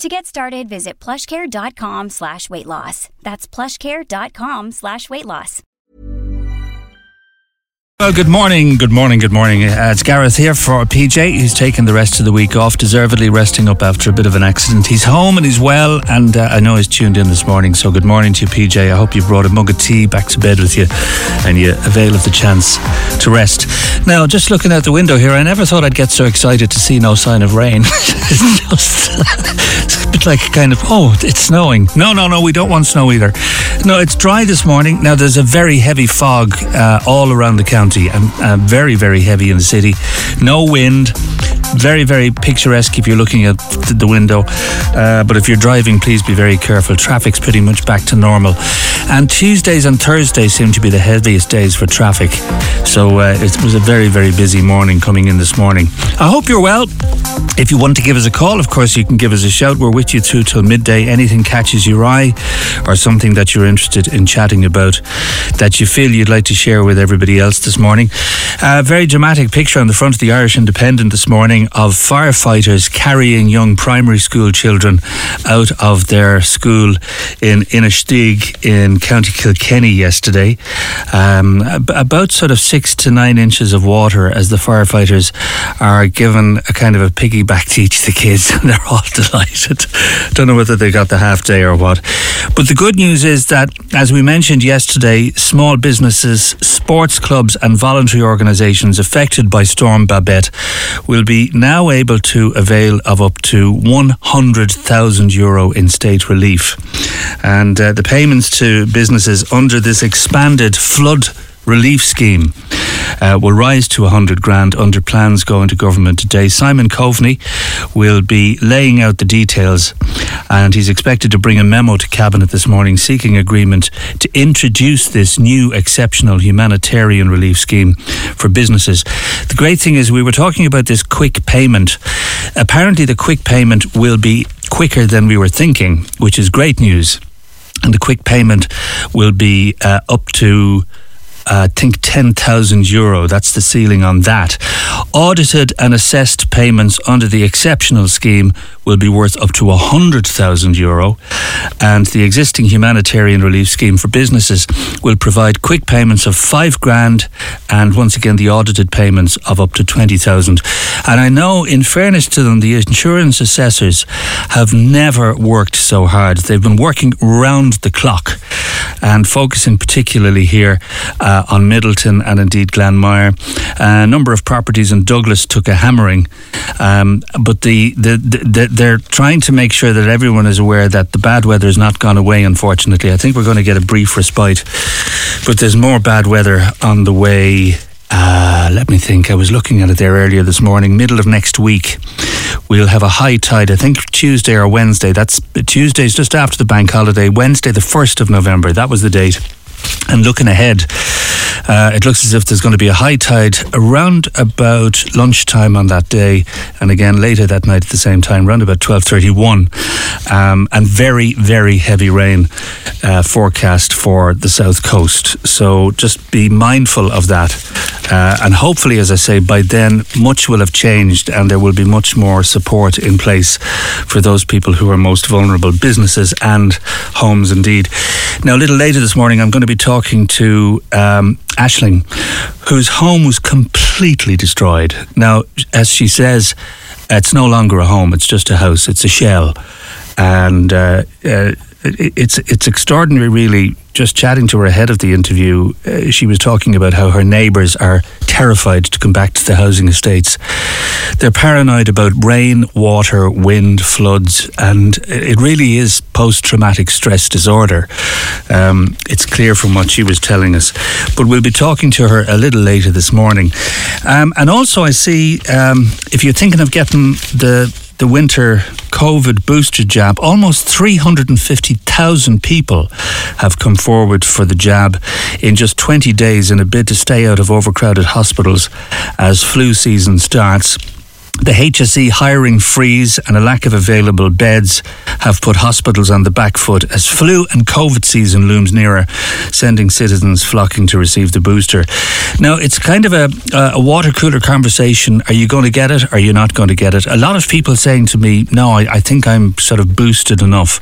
To get started, visit plushcare.com slash weight loss. That's plushcare.com slash weight loss. Well, good morning, good morning, good morning. Uh, it's Gareth here for PJ. He's taken the rest of the week off, deservedly resting up after a bit of an accident. He's home and he's well, and uh, I know he's tuned in this morning. So, good morning to you, PJ. I hope you brought a mug of tea back to bed with you and you avail of the chance to rest. Now, just looking out the window here, I never thought I'd get so excited to see no sign of rain. just bit like kind of, oh, it's snowing. No, no, no, we don't want snow either. No, it's dry this morning. Now, there's a very heavy fog uh, all around the county and uh, very, very heavy in the city. No wind. Very, very picturesque if you're looking at the window. Uh, but if you're driving, please be very careful. Traffic's pretty much back to normal. And Tuesdays and Thursdays seem to be the heaviest days for traffic. So uh, it was a very, very busy morning coming in this morning. I hope you're well. If you want to give us a call, of course, you can give us a shout. We're with you through till midday. Anything catches your eye or something that you're interested in chatting about that you feel you'd like to share with everybody else this morning. A very dramatic picture on the front of the Irish Independent this morning of firefighters carrying young primary school children out of their school in Inistioge in County Kilkenny yesterday. Um, about sort of six to nine inches of water as the firefighters are given a kind of a piggyback to each of the kids and they're all delighted. Don't know whether they got the half day or what. But the good news is that, as we mentioned yesterday, small businesses, sports clubs, and voluntary organisations affected by Storm Babette will be now able to avail of up to 100,000 euro in state relief. And uh, the payments to businesses under this expanded flood relief scheme uh, will rise to 100 grand under plans going to government today. Simon Coveney will be laying out the details and he's expected to bring a memo to Cabinet this morning seeking agreement to introduce this new exceptional humanitarian relief scheme for businesses. The great thing is, we were talking about this quick payment. Apparently, the quick payment will be quicker than we were thinking, which is great news. And the quick payment will be uh, up to I think 10,000 euro. That's the ceiling on that. Audited and assessed payments under the exceptional scheme will be worth up to 100,000 euro. And the existing humanitarian relief scheme for businesses will provide quick payments of five grand and once again the audited payments of up to 20,000. And I know, in fairness to them, the insurance assessors have never worked so hard. They've been working round the clock and focusing particularly here uh, on Midleton and indeed Glanmire. A number of properties in Douglas took a hammering, um, but the, the, the, they're trying to make sure that everyone is aware that the bad weather has not gone away, unfortunately. I think we're going to get a brief respite, but there's more bad weather on the way. Uh, let me think. I was looking at it there earlier this morning. Middle of next week, we'll have a high tide. I think Tuesday or Wednesday. That's Tuesday's just after the bank holiday. Wednesday, the 1st of November. That was the date. And looking ahead, uh, it looks as if there's going to be a high tide around about lunchtime on that day, and again later that night at the same time, around about twelve thirty-one, um, and very very heavy rain uh, forecast for the south coast. So just be mindful of that, uh, and hopefully, as I say, by then much will have changed, and there will be much more support in place for those people who are most vulnerable, businesses and homes indeed. Now, a little later this morning, I'm going to be talking to um, Aisling, whose home was completely destroyed. Now, as she says, it's no longer a home, it's just a house, it's a shell. And uh, uh, it's it's extraordinary, really. Just chatting to her ahead of the interview, uh, she was talking about how her neighbours are terrified to come back to the housing estates. They're paranoid about rain, water, wind, floods, and it really is post-traumatic stress disorder. Um, it's clear from what she was telling us. But we'll be talking to her a little later this morning. Um, and also, I see um, if you're thinking of getting the the winter COVID booster jab, almost 350,000 people have come forward for the jab in just 20 days in a bid to stay out of overcrowded hospitals as flu season starts. The HSE hiring freeze and a lack of available beds have put hospitals on the back foot as flu and COVID season looms nearer, sending citizens flocking to receive the booster. Now, it's kind of a, a water cooler conversation. Are you going to get it? Are you not going to get it? A lot of people saying to me, no, I, I think I'm sort of boosted enough.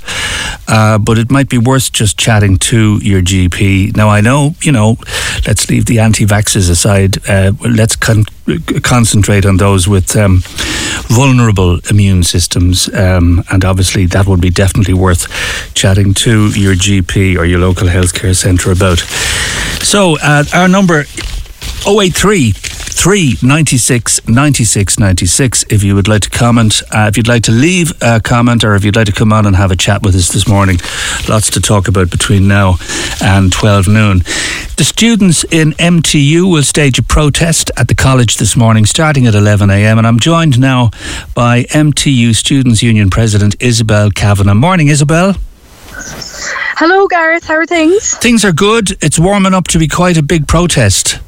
Uh, but it might be worth just chatting to your GP. Now, I know, you know, let's leave the anti vaxxers aside. Uh, let's con- concentrate on those with. Um, vulnerable immune systems, um, and obviously that would be definitely worth chatting to your GP or your local healthcare centre about. So uh, our number 083 3 96 96 96 if you would like to comment. Uh, if you'd like to leave a comment or if you'd like to come on and have a chat with us this morning, lots to talk about between now and 12 noon. The students in MTU will stage a protest at the college this morning starting at 11am and I'm joined now by MTU Students Union President Isabel Kavanagh. Morning, Isabel. Hello, Gareth. How are things? Things are good. It's warming up to be quite a big protest.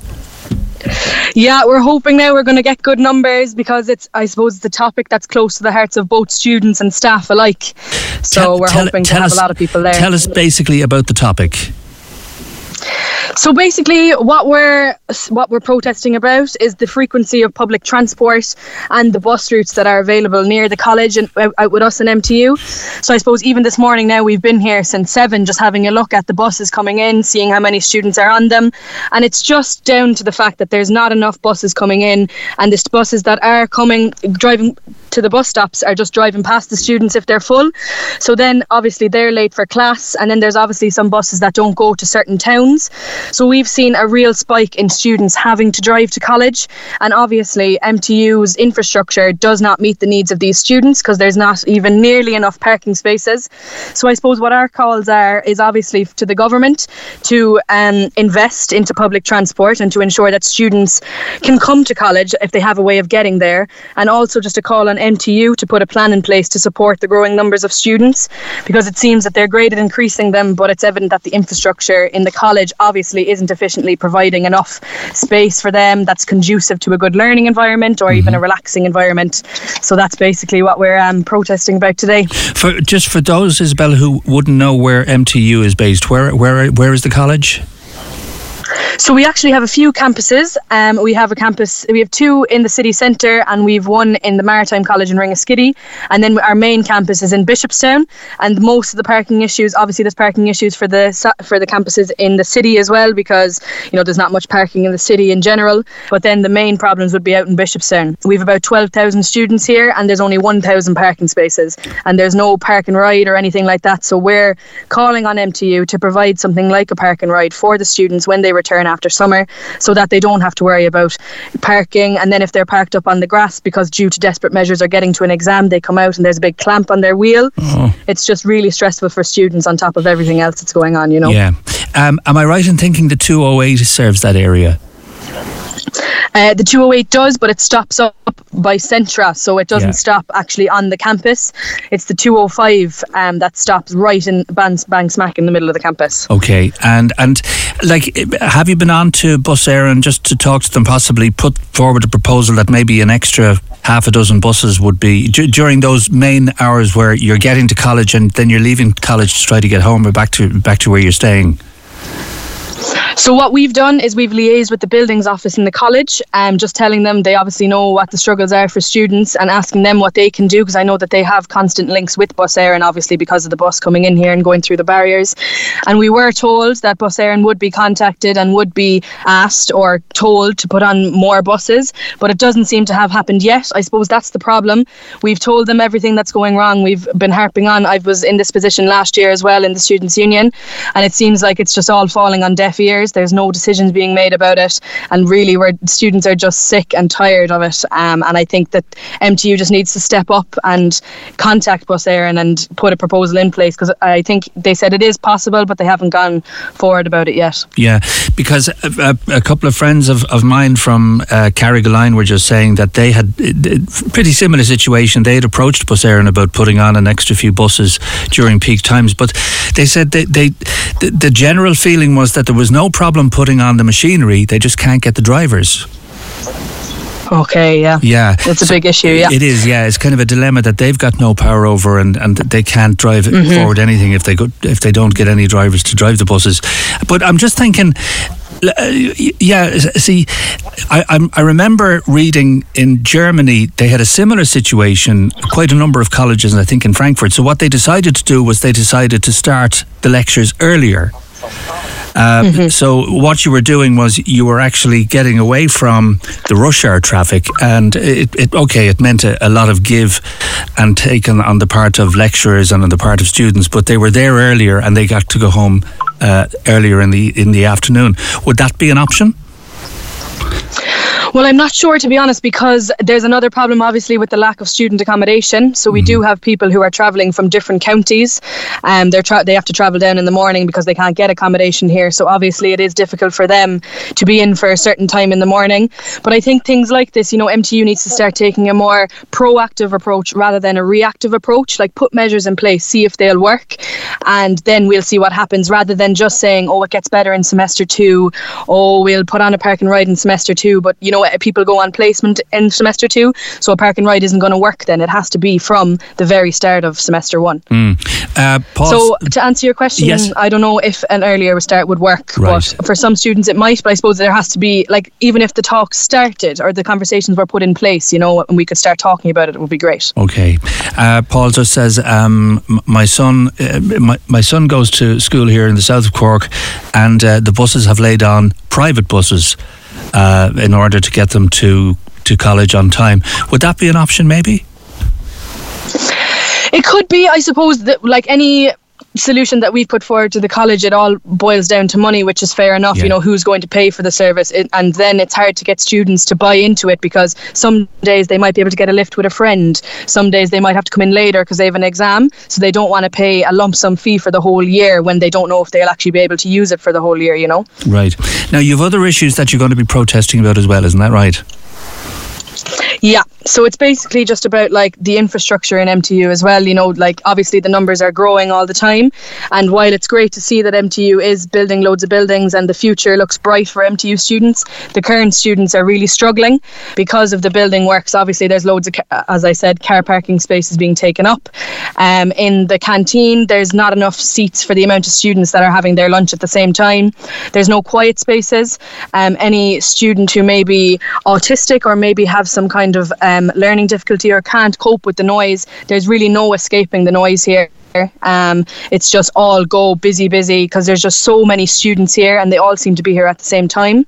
Yeah, we're hoping now we're going to get good numbers because it's, I suppose, the topic that's close to the hearts of both students and staff alike. So tell, we're tell, hoping tell to have us, a lot of people there. Tell us basically about the topic. So basically, what we're what we're protesting about is the frequency of public transport and the bus routes that are available near the college and uh, out with us and MTU. So I suppose even this morning now we've been here since seven, just having a look at the buses coming in, seeing how many students are on them, and it's just down to the fact that there's not enough buses coming in, and the buses that are coming driving to the bus stops are just driving past the students if they're full. So then obviously they're late for class, and then there's obviously some buses that don't go to certain towns. So we've seen a real spike in students having to drive to college, and obviously MTU's infrastructure does not meet the needs of these students because there's not even nearly enough parking spaces. So I suppose what our calls are is obviously to the government to um, invest into public transport and to ensure that students can come to college if they have a way of getting there, and also just a call on MTU to put a plan in place to support the growing numbers of students because it seems that they're great at increasing them, but it's evident that the infrastructure in the college obviously isn't efficiently providing enough space for them that's conducive to a good learning environment or mm-hmm. even a relaxing environment. So that's basically what we're um, protesting about today. For just for those, Isabella, who wouldn't know where MTU is based, where where where is the college? So we actually have a few campuses. Um, we have a campus, we have two in the city centre, and we've one in the Maritime College in Ringaskiddy. And then our main campus is in Bishopstown. And most of the parking issues, obviously, there's parking issues for the for the campuses in the city as well, because you know there's not much parking in the city in general. But then the main problems would be out in Bishopstown. We've about 12,000 students here, and there's only 1,000 parking spaces, and there's no park and ride or anything like that. So we're calling on MTU to provide something like a park and ride for the students when they return after summer so that they don't have to worry about parking. And then if they're parked up on the grass because due to desperate measures are getting to an exam, they come out and there's a big clamp on their wheel. Oh. It's just really stressful for students on top of everything else that's going on, you know. Yeah. Um, am I right in thinking the 208 serves that area? Uh, the 208 does, but it stops up by Centra, so it doesn't yeah. stop actually on the campus. It's the 205 um, that stops right in bang, bang smack in the middle of the campus. Okay, and and like, have you been on to Bus Éireann just to talk to them, possibly put forward a proposal that maybe an extra half a dozen buses would be d- during those main hours where you're getting to college and then you're leaving college to try to get home or back to back to where you're staying? So what we've done is we've liaised with the buildings office in the college, um, just telling them they obviously know what the struggles are for students and asking them what they can do because I know that they have constant links with Bus Éireann obviously because of the bus coming in here and going through the barriers. And we were told that Bus Éireann would be contacted and would be asked or told to put on more buses, but it doesn't seem to have happened yet. I suppose that's the problem. We've told them everything that's going wrong. We've been harping on. I was in this position last year as well in the Students' Union, and it seems like it's just all falling on deaf ears. There's no decisions being made about it, and really, where students are just sick and tired of it. Um, and I think that MTU just needs to step up and contact Bus Éireann and put a proposal in place because I think they said it is possible, but they haven't gone forward about it yet. Yeah, because a, a, a couple of friends of, of mine from uh, Carrigaline were just saying that they had a pretty similar situation. They had approached Bus Éireann about putting on an extra few buses during peak times, but they said they, they the, the general feeling was that there was no problem putting on the machinery. They just can't get the drivers. Okay, yeah. Yeah. It's a so big issue, yeah. It is, yeah. It's kind of a dilemma that they've got no power over and, and they can't drive mm-hmm. forward anything if they go, if they don't get any drivers to drive the buses. But I'm just thinking uh, yeah, see, I, I, remember reading in Germany they had a similar situation, quite a number of colleges, I think in Frankfurt. So what they decided to do was they decided to start the lectures earlier. Uh, mm-hmm. So what you were doing was you were actually getting away from the rush hour traffic, and it, it okay, it meant a, a, lot of give and take on, on the part of lecturers and on the part of students, but they were there earlier and they got to go home uh, earlier in the in the afternoon. Would that be an option? Well, I'm not sure to be honest because there's another problem obviously with the lack of student accommodation. So we mm. do mm-hmm. have people who are travelling from different counties and um, they're tra- they have to travel down in the morning because they can't get accommodation here. So obviously it is difficult for them to be in for a certain time in the morning. But I think things like this, you know, MTU needs to start taking a more proactive approach rather than a reactive approach. Like put measures in place, see if they'll work, and then we'll see what happens rather than just saying, oh, it gets better in semester two, oh, we'll put on a park and ride in semester two. But, you know, people go on placement in semester two. So a park and ride isn't going to work then. It has to be from the very start of semester one. Mm. Uh, so to answer your question, yes. I don't know if an earlier start would work, right. but for some students it might. But I suppose there has to be like even if the talk started or the conversations were put in place, you know, and we could start talking about it, it would be great. Okay. Uh, Paul just says, um, my son, uh, my, my son goes to school here in the south of Cork, and uh, the buses have laid on private buses uh, in order to get them to to college on time. Would that be an option, maybe? It could be, I suppose, that like any solution that we've put forward to the college, it all boils down to money, which is fair enough. Yeah. You know, who's going to pay for the service? It, and then it's hard to get students to buy into it because some days they might be able to get a lift with a friend. Some days they might have to come in later because they have an exam. So they don't want to pay a lump sum fee for the whole year when they don't know if they'll actually be able to use it for the whole year, you know? Right. Now, you have other issues that you're going to be protesting about as well, isn't that right? Yeah, so it's basically just about like the infrastructure in MTU as well. You know, like obviously the numbers are growing all the time, and while it's great to see that MTU is building loads of buildings and the future looks bright for MTU students, the current students are really struggling because of the building works. Obviously, there's loads of, as I said, car parking spaces being taken up. Um, in the canteen, there's not enough seats for the amount of students that are having their lunch at the same time. There's no quiet spaces. Um, any student who may be autistic or maybe have some kind of um, learning difficulty or can't cope with the noise, there's really no escaping the noise here. Um, it's just all go busy, busy because there's just so many students here and they all seem to be here at the same time.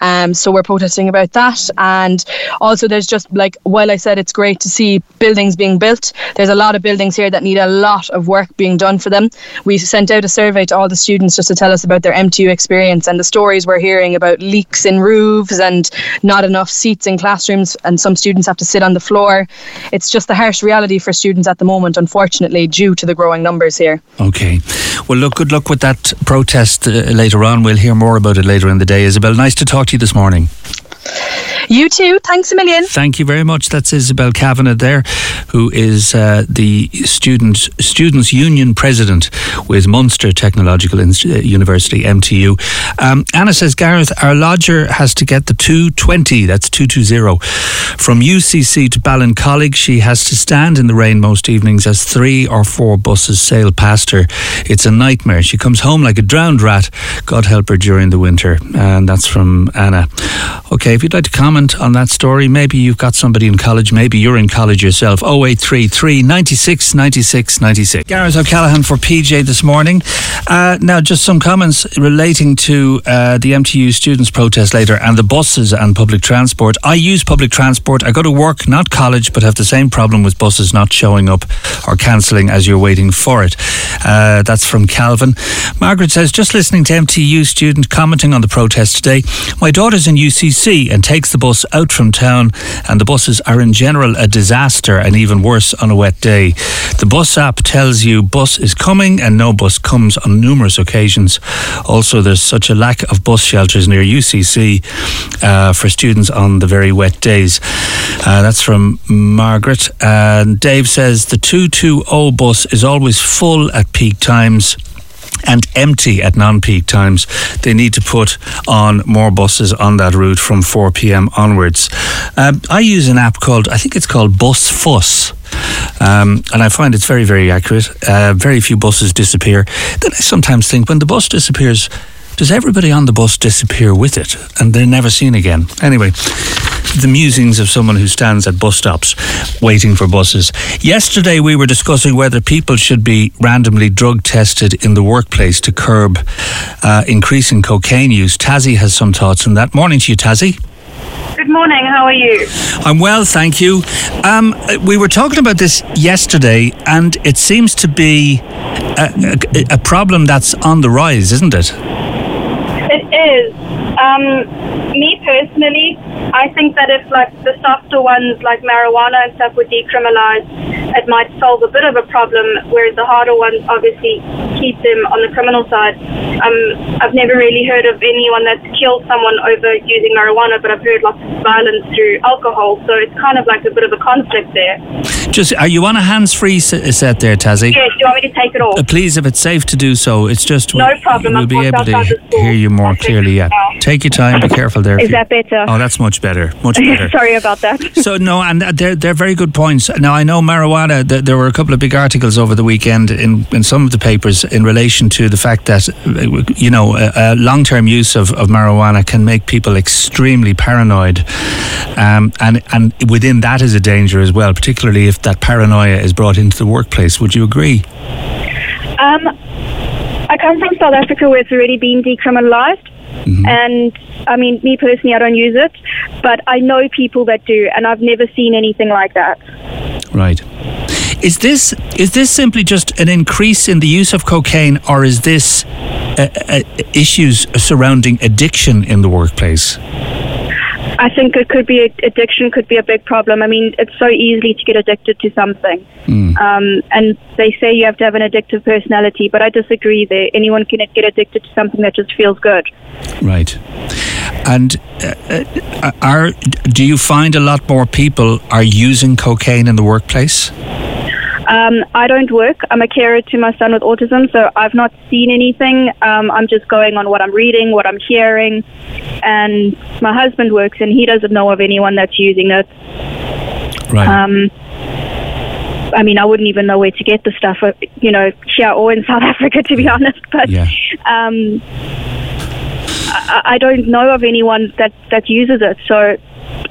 Um, so we're protesting about that. And also, there's just like, while I said it's great to see buildings being built, there's a lot of buildings here that need a lot of work being done for them. We sent out a survey to all the students just to tell us about their MTU experience and the stories we're hearing about leaks in roofs and not enough seats in classrooms, and some students have to sit on the floor. It's just the harsh reality for students at the moment, unfortunately, due to the growing numbers here. Okay. Well, look, good luck with that protest uh, later on. We'll hear more about it later in the day. Isabel, nice to talk to you this morning. You too. Thanks a million. Thank you very much. That's Isabel Kavanagh there, who is uh, the student Students Union President with Munster Technological uh, University, MTU. Um, Anna says, Gareth, our lodger has to get the 220, that's 220, from UCC to Ballincollig. She has to stand in the rain most evenings as three or four buses sail past her. It's a nightmare. She comes home like a drowned rat. God help her during the winter. And that's from Anna. Okay, if you'd like to comment on that story, maybe you've got somebody in college, maybe you're in college yourself. 0833 96 96 96. Gareth O'Callaghan for PJ this morning. Uh, now, just some comments relating to uh, the MTU students' protest later and the buses and public transport. I use public transport. I go to work, not college, but have the same problem with buses not showing up or cancelling as you're waiting for it. Uh, that's from Calvin. Margaret says, just listening to MTU student commenting on the protest today. My daughter's in UCC and takes the bus out from town, and the buses are in general a disaster and even worse on a wet day. The bus app tells you bus is coming and no bus comes on numerous occasions. Also, there's such a lack of bus shelters near UCC uh, for students on the very wet days. Uh, that's from Margaret. And Dave says the 220 bus is always full at peak times and empty at non peak times. They need to put on more buses on that route from 4 pm onwards. Uh, I use an app called, I think it's called Bus Fuss. Um, and I find it's very, very accurate. Uh, very few buses disappear. Then I sometimes think when the bus disappears, does everybody on the bus disappear with it and they're never seen again? Anyway, the musings of someone who stands at bus stops waiting for buses. Yesterday, we were discussing whether people should be randomly drug tested in the workplace to curb uh, increasing cocaine use. Tazzy has some thoughts on that. Morning to you, Tazzy. Good morning. How are you? I'm well, thank you. Um, we were talking about this yesterday, and it seems to be a, a, a problem that's on the rise, isn't it? Is. Um, me personally, I think that if like the softer ones like marijuana and stuff were decriminalized, it might solve a bit of a problem, whereas the harder ones obviously keep them on the criminal side. Um, I've never really heard of anyone that's killed someone over using marijuana, but I've heard lots of violence through alcohol, so it's kind of like a bit of a conflict there. Just, are you on a hands-free set there, Tazzy? Yes, do you want me to take it off? Uh, please, if it's safe to do so. It's just... No problem. We'll I'm be able to hear you more clearly, yeah. Take your time, be careful there. Is that better? Oh, that's much better. Much better. Sorry about that. So, no, and they're, they're very good points. Now, I know marijuana, there were a couple of big articles over the weekend in, in some of the papers in relation to the fact that, you know, a, long term use of, of marijuana can make people extremely paranoid. Um, and, and within that is a danger as well, particularly if that paranoia is brought into the workplace. Would you agree? Um, I come from South Africa where it's already been decriminalized. Mm-hmm. And I mean, me personally, I don't use it, but I know people that do, and I've never seen anything like that. Right. Is this is this simply just an increase in the use of cocaine, or is this uh, uh, issues surrounding addiction in the workplace? I think it could be addiction could be a big problem. I mean, it's so easy to get addicted to something, mm. um, and they say you have to have an addictive personality, but I disagree. There, anyone can get addicted to something that just feels good. Right. And uh, uh are do you find a lot more people are using cocaine in the workplace? Um, I don't work. I'm a carer to my son with autism, so I've not seen anything. Um, I'm just going on what I'm reading, what I'm hearing. And my husband works, and he doesn't know of anyone that's using it. Right. Um, I mean, I wouldn't even know where to get the stuff, uh, you know, here or in South Africa, to be honest. But yeah. um, I, I don't know of anyone that, that uses it, so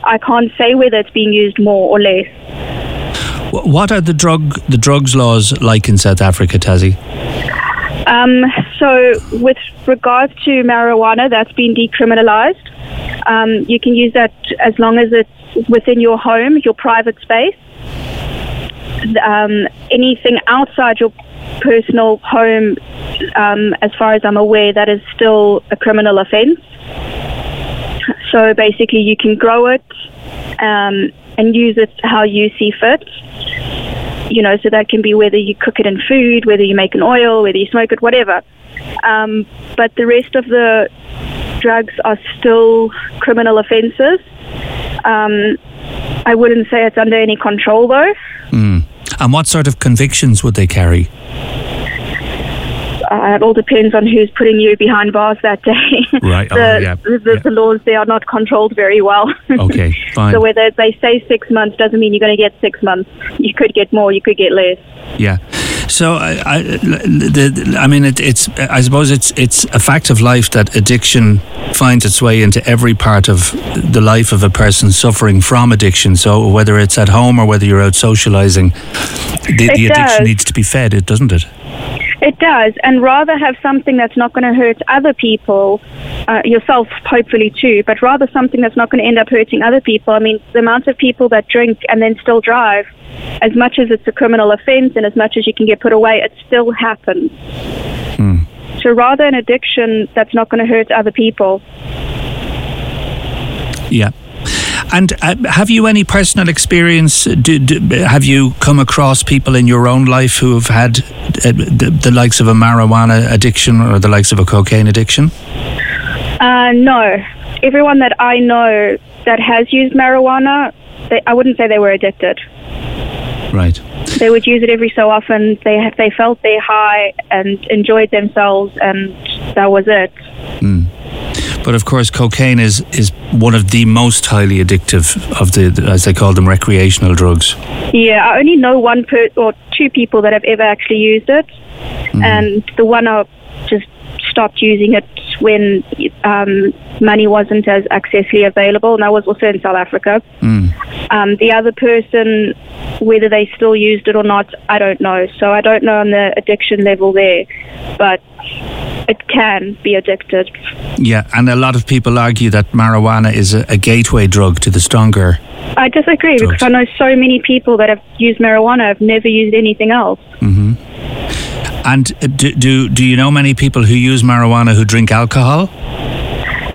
I can't say whether it's being used more or less. What are the drug the drugs laws like in South Africa, Tazzy? Um, so, with regards to marijuana, that's been decriminalized. Um, you can use that as long as it's within your home, your private space. Um, anything outside your personal home, um, as far as I'm aware, that is still a criminal offence. So basically, you can grow it um, and use it how you see fit you know, so that can be whether you cook it in food, whether you make an oil, whether you smoke it, whatever. Um, but the rest of the drugs are still criminal offences. Um, I wouldn't say it's under any control though. Mm. And what sort of convictions would they carry? Uh, it all depends on who's putting you behind bars that day. Right. the, oh, yeah. the, yeah. the laws they are not controlled very well. Okay, fine. so whether they say six months doesn't mean you're going to get six months. You could get more, you could get less. Yeah. So I, I, the, I mean, it, it's. I suppose it's it's a fact of life that addiction finds its way into every part of the life of a person suffering from addiction. So whether it's at home or whether you're out socialising, the, the addiction does. needs to be fed. It doesn't it? It does, and rather have something that's not going to hurt other people, uh, yourself hopefully too, but rather something that's not going to end up hurting other people. I mean, the amount of people that drink and then still drive, as much as it's a criminal offense and as much as you can get put away, it still happens. So rather an addiction that's not going to hurt other people. Yeah. And uh, have you any personal experience? Do, do, have you come across people in your own life who have had uh, the, the likes of a marijuana addiction or the likes of a cocaine addiction? Uh, no. Everyone that I know that has used marijuana, they, I wouldn't say they were addicted. Right. They would use it every so often. They they felt their high and enjoyed themselves, and that was it. But of course, cocaine is, is one of the most highly addictive of the, as they call them, recreational drugs. Yeah, I only know one per or two people that have ever actually used it, mm. and the one I just stopped using it when um, money wasn't as accessibly available, and that was also in South Africa. Um, the other person, whether they still used it or not, I don't know. So I don't know on the addiction level there, but it can be addicted. Yeah, and a lot of people argue that marijuana is a, a gateway drug to the stronger. I disagree Drugs. because I know so many people that have used marijuana have never used anything else. And uh, do, do do you know many people who use marijuana who drink alcohol?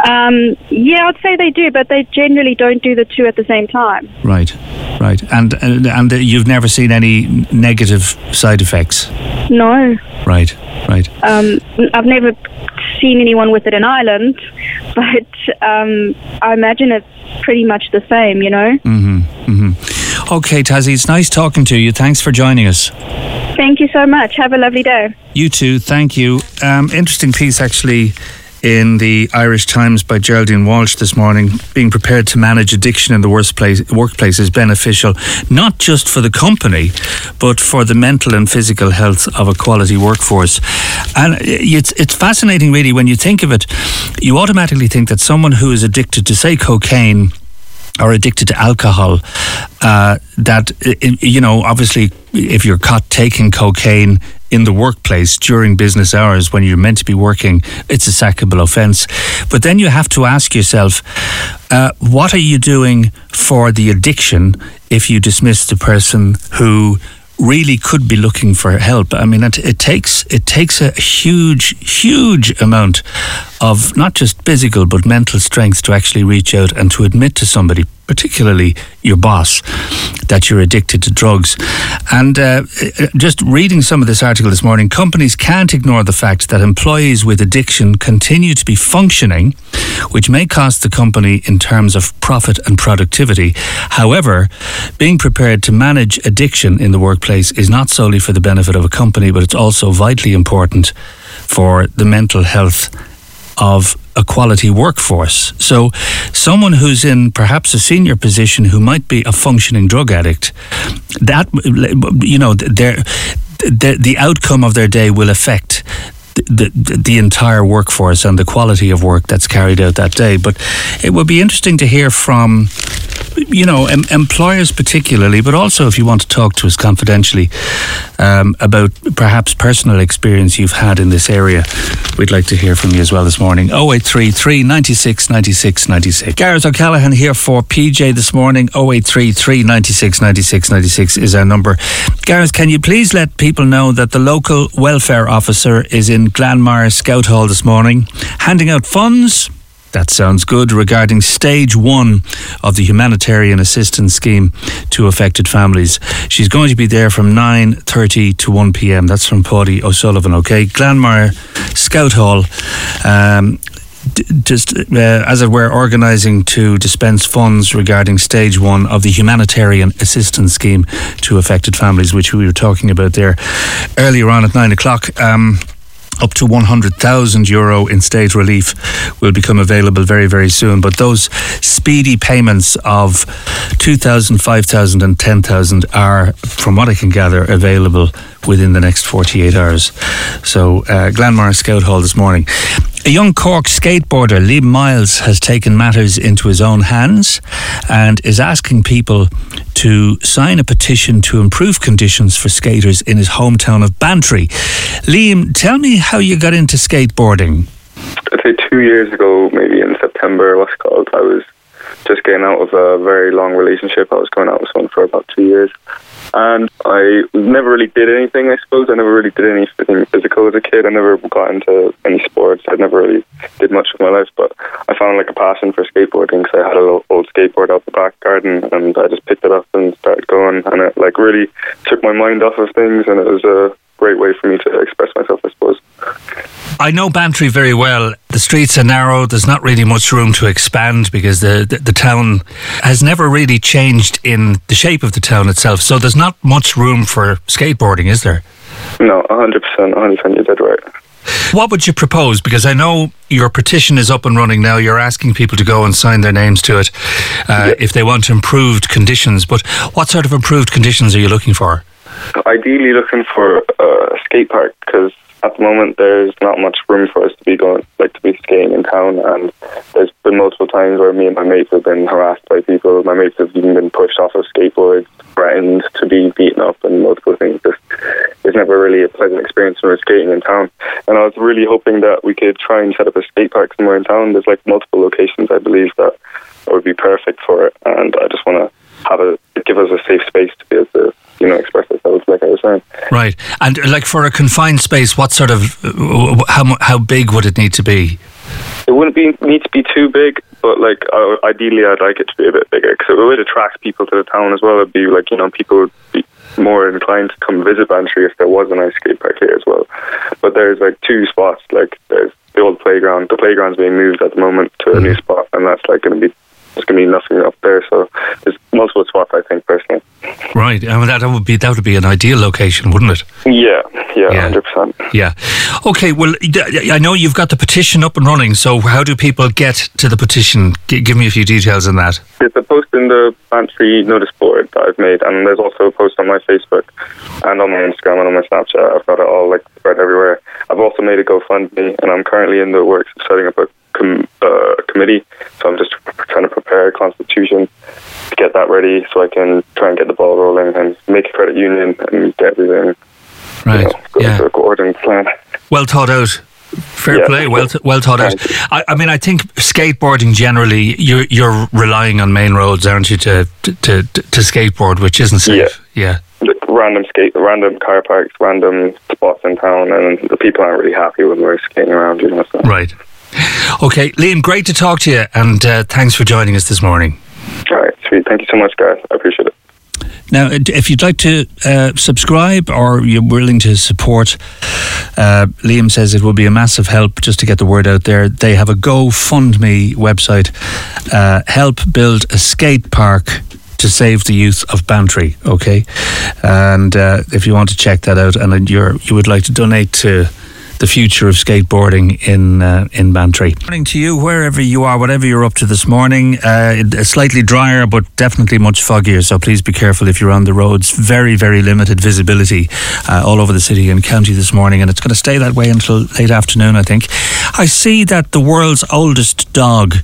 Um, yeah, I'd say they do, but they generally don't do the two at the same time. Right, right. And and, and you've never seen any negative side effects. No, Right, right. um, I've never seen anyone with it in Ireland, but um, I imagine it's pretty much the same, you know. Okay, Tazzy, it's nice talking to you. Thanks for joining us. Thank you so much. Have a lovely day. You too, thank you. Um, interesting piece actually in the Irish Times by Geraldine Walsh this morning. Being prepared to manage addiction in the worst place, workplace is beneficial, not just for the company, but for the mental and physical health of a quality workforce. And it's, it's fascinating, really, when you think of it. You automatically think that someone who is addicted to, say, cocaine, or addicted to alcohol, uh, that, you know, obviously, if you're caught taking cocaine in the workplace during business hours when you're meant to be working, it's a sackable offence. But then you have to ask yourself, uh, what are you doing for the addiction if you dismiss the person who really could be looking for help. I mean, it, it takes it takes a huge, huge amount of not just physical but mental strength to actually reach out and to admit to somebody, particularly your boss, that you're addicted to drugs. And uh, just reading some of this article this morning, companies can't ignore the fact that employees with addiction continue to be functioning, which may cost the company in terms of profit and productivity. However, being prepared to manage addiction in the workplace is not solely for the benefit of a company, but it's also vitally important for the mental health of a quality workforce. So, someone who's in perhaps a senior position who might be a functioning drug addict, that you know, the, the outcome of their day will affect the, the entire workforce and the quality of work that's carried out that day. But it would be interesting to hear from you know em- employers particularly, but also if you want to talk to us confidentially um, about perhaps personal experience you've had in this area, we'd like to hear from you as well this morning. 0833 96 96 96. Gareth O'Callaghan here for PJ this morning. 0833 96 96 96 is our number. Gareth, can you please let people know that the local welfare officer is in Glanmire Scout Hall this morning handing out funds that sounds good regarding stage one of the humanitarian assistance scheme to affected families. She's going to be there from 9.30 to 1 p.m. That's from Paddy O'Sullivan, okay? Glanmire Scout Hall. Um, just uh, as it were, organising to dispense funds regarding stage one of the humanitarian assistance scheme to affected families, which we were talking about there earlier on at nine o'clock. Um, up to 100,000 euro in state relief will become available very, very soon. But those speedy payments of 2,000, 5,000, and 10,000 are, from what I can gather, available within the next 48 hours. So, uh, Scout Hall this morning. A young Cork skateboarder, Liam Miles, has taken matters into his own hands and is asking people to sign a petition to improve conditions for skaters in his hometown of Bantry. Liam, tell me how you got into skateboarding. I'd say two years ago, maybe in September, what's called, I was just getting out of a very long relationship. I was going out with someone for about two years and I never really did anything. I suppose I never really did anything physical as a kid. I never got into any sports. I never really did much of my life, but I found like a passion for skateboarding because I had a little old skateboard out the back garden, and I just picked it up and started going, and it like really took my mind off of things, and it was a great way for me to express myself, I suppose. I know Bantry very well. The streets are narrow. There's not really much room to expand because the, the, the town has never really changed in the shape of the town itself. So there's not much room for skateboarding, is there? No, 100%. 100%. You're dead right. What would you propose? Because I know your petition is up and running now. You're asking people to go and sign their names to it uh, yeah. if they want improved conditions. But what sort of improved conditions are you looking for? Ideally, looking for a skate park because at the moment there's not much room for us to be going like to be skating in town and there's been multiple times where me and my mates have been harassed by people. My mates have even been pushed off of skateboards threatened to be beaten up and multiple things. Just it's never really a pleasant experience when we're skating in town. And I was really hoping that we could try and set up a skate park somewhere in town. There's like multiple locations I believe that would be perfect for it and I just want to have a give us a safe space to be able to you know express ourselves like I was saying. Right, and like for a confined space, what sort of how how big would it need to be? It wouldn't be need to be too big, but like uh, ideally, I'd like it to be a bit bigger because it would attract people to the town as well. It'd be like you know people would be more inclined to come visit Bantry if there was a nice skate park here as well. But there's like two spots, like there's the old playground. The playground's being moved at the moment to a mm-hmm. new spot, and that's like going to be there's going to be nothing up there. So there's multiple spots, I think, personally. Right. Uh, I mean, that would be that would be an ideal location, wouldn't it? Yeah. Yeah. Hundred yeah. percent. Yeah. Okay. Well, I know you've got the petition up and running. So how do people get to the petition? G- give me a few details on that. There's a post in the Bantry notice board that I've made, and there's also a post on my Facebook and on my Instagram and on my Snapchat. I've got it all like spread everywhere. I've also made a GoFundMe, and I'm currently in the works of setting up a com- uh, committee. So I'm just trying to prepare a constitution to get that ready so I can try and get the ball rolling and make a credit union and get everything right. You know, yeah. to a coordinated plan. Well thought out. Fair yeah. play, well, well thought out. I, I, mean, I think skateboarding generally, you're you're relying on main roads, aren't you, to to to, to skateboard, which isn't safe. Yeah. yeah. Random skate, random car parks, random spots in town, and the people aren't really happy when we're skating around. You know. So. Right. Okay, Liam, great to talk to you, and uh, thanks for joining us this morning. All right, sweet. Thank you so much, guys. I appreciate it. Now, if you'd like to uh, subscribe or you're willing to support, uh, Liam says it will be a massive help just to get the word out there. They have a GoFundMe website, uh, help build a skate park to save the youth of Bantry. Okay, and uh, if you want to check that out, and you you would like to donate to the future of skateboarding in uh, in Bantry. Good Morning to you, wherever you are, whatever you're up to this morning. Uh, slightly drier, but definitely much foggier. So please be careful if you're on the roads. Very, very limited visibility uh, all over the city and county this morning, and it's going to stay that way until late afternoon. I think. I see that the world's oldest dog,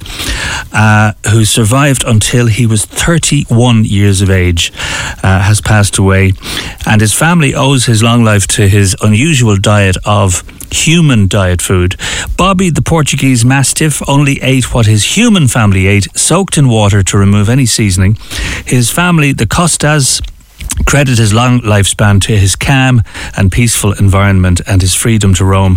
uh, who survived until he was 31 years of age, uh, has passed away, and his family owes his long life to his unusual diet of human diet food. Bobby, the Portuguese Mastiff, only ate what his human family ate, soaked in water to remove any seasoning. His family, the Costas, credit his long lifespan to his calm and peaceful environment and his freedom to roam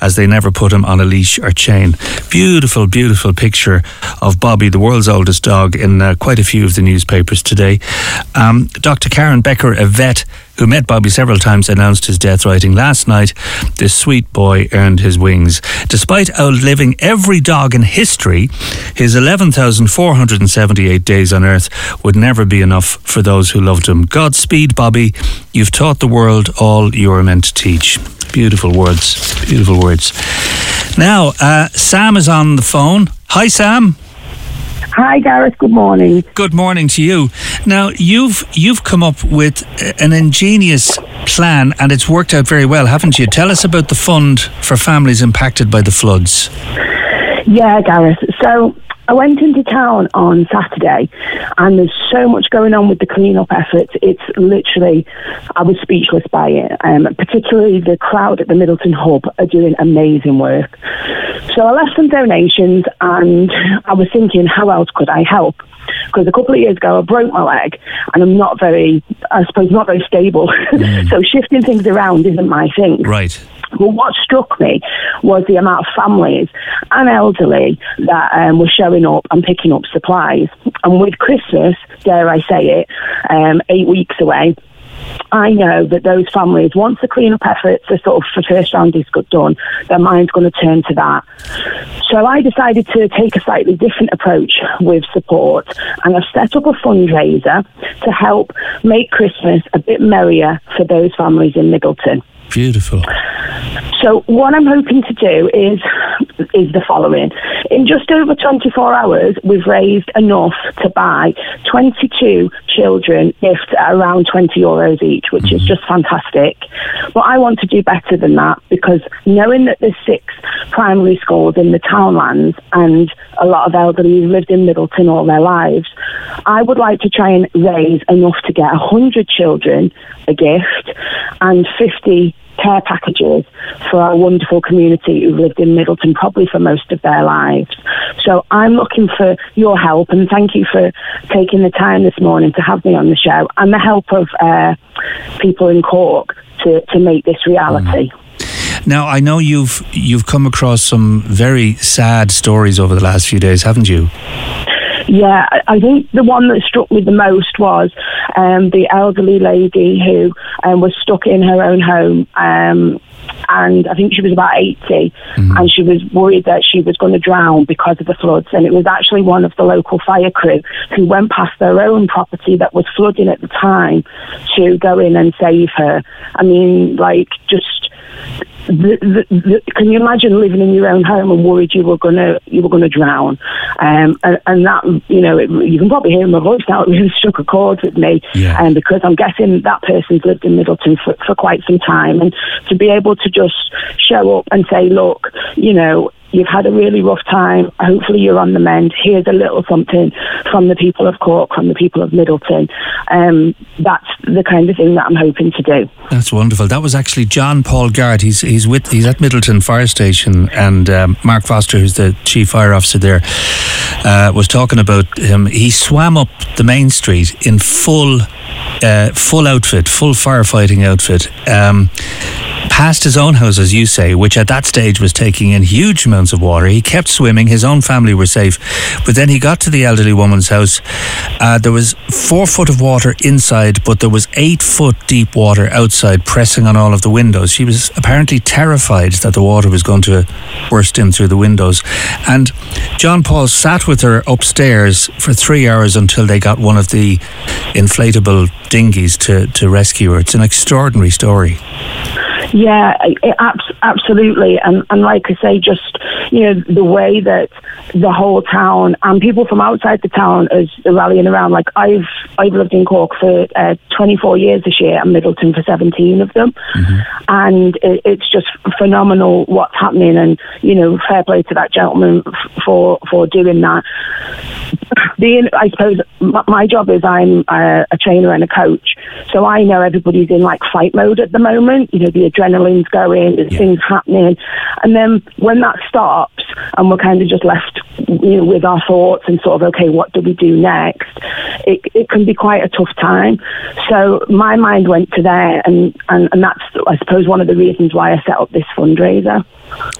as they never put him on a leash or chain. Beautiful, beautiful picture of Bobby, the world's oldest dog, in uh, quite a few of the newspapers today. Um, Dr. Karen Becker, a vet who met Bobby several times, announced his death, writing, Last night, this sweet boy earned his wings. Despite outliving every dog in history, his 11,478 days on earth would never be enough for those who loved him. Godspeed, Bobby. You've taught the world all you are meant to teach. Beautiful words. Beautiful words. Now, uh, Sam is on the phone. Hi, Sam. Hi, Gareth. Good morning. Good morning to you. Now, you've you've come up with an ingenious plan, and it's worked out very well, haven't you? Tell us about the fund for families impacted by the floods. Yeah, Gareth. So I went into town on Saturday and there's so much going on with the clean-up efforts. It's literally, I was speechless by it. Um, particularly the crowd at the Midleton Hub are doing amazing work. So I left some donations and I was thinking, how else could I help? Because a couple of years ago I broke my leg and I'm not very, I suppose, not very stable. Mm. so shifting things around isn't my thing. Right. Well, what struck me was the amount of families and elderly that um, were showing up and picking up supplies. And with Christmas, dare I say it, um, eight weeks away, I know that those families, once the clean-up efforts are sort of for first round is got done, their mind's going to turn to that. So I decided to take a slightly different approach with support, and I've set up a fundraiser to help make Christmas a bit merrier for those families in Midleton. Beautiful. So what I'm hoping to do is is the following. In just over 24 hours, we've raised enough to buy 22 children gifts at around 20 euros each, which mm-hmm. is just fantastic. But I want to do better than that because knowing that there's six primary schools in the townlands and a lot of elderly who've lived in Midleton all their lives, I would like to try and raise enough to get 100 children a gift and 50 care packages for our wonderful community who've lived in Midleton probably for most of their lives. So I'm looking for your help and thank you for taking the time this morning to have me on the show and the help of uh, people in Cork to, to make this reality. Mm. Now I know you've you've come across some very sad stories over the last few days, haven't you? Yeah, I think the one that struck me the most was um, the elderly lady who um, was stuck in her own home. Um, and I think she was about 80, mm-hmm. and she was worried that she was going to drown because of the floods. And it was actually one of the local fire crew who went past their own property that was flooding at the time to go in and save her. I mean, like, just the, the, the, can you imagine living in your own home and worried you were gonna you were gonna drown? Um, and, and, that you know it, you can probably hear my voice now. It really struck a chord with me, yeah. um, because I'm guessing that person's lived in Midleton for, for quite some time, and to be able to just show up and say, look, you know, you've had a really rough time. Hopefully, you're on the mend. Here's a little something from the people of Cork, from the people of Midleton. Um, that's the kind of thing that I'm hoping to do. That's wonderful. That was actually John Paul Garrett. He's he's with he's at Midleton Fire Station, and um, Mark Foster, who's the chief fire officer there, uh, was talking about him. He swam up the main street in full. Uh, full outfit, full firefighting outfit. Um, past his own house, as you say, which at that stage was taking in huge amounts of water. He kept swimming. His own family were safe. But then he got to the elderly woman's house. Uh, there was four foot of water inside, but there was eight foot deep water outside, pressing on all of the windows. She was apparently terrified that the water was going to burst in through the windows. And John Paul sat with her upstairs for three hours until they got one of the inflatable dinghies to, to rescue her. It's an extraordinary story. Yeah, absolutely. And, and like I say, just, you know, the way that the whole town and people from outside the town is rallying around. Like I've, I've lived in Cork for uh, 24 years this year and Midleton for 17 of them. Mm-hmm. And it, it's just phenomenal what's happening. And, you know, fair play to that gentleman f- for, for doing that. Being, I suppose, my, my job is I'm a, a trainer and a coach. So I know everybody's in like fight mode at the moment. You know, the adrenaline's going, there's yeah. things happening. And then when that stops and we're kind of just left you know, with our thoughts and sort of, okay, what do we do next? It, it can be quite a tough time. So my mind went to there, and, and, and that's, I suppose, one of the reasons why I set up this fundraiser.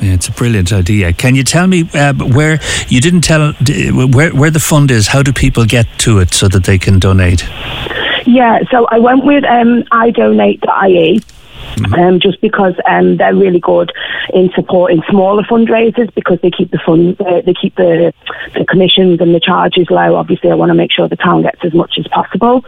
Yeah, it's a brilliant idea. Can you tell me uh, where you didn't tell where where the fund is? How do people get to it so that they can donate? Yeah, so I went with um, idonate.ie. Mm-hmm. Um, just because um, they're really good in supporting smaller fundraisers because they keep the fund, uh, they keep the, the commissions and the charges low. Obviously, I want to make sure the town gets as much as possible.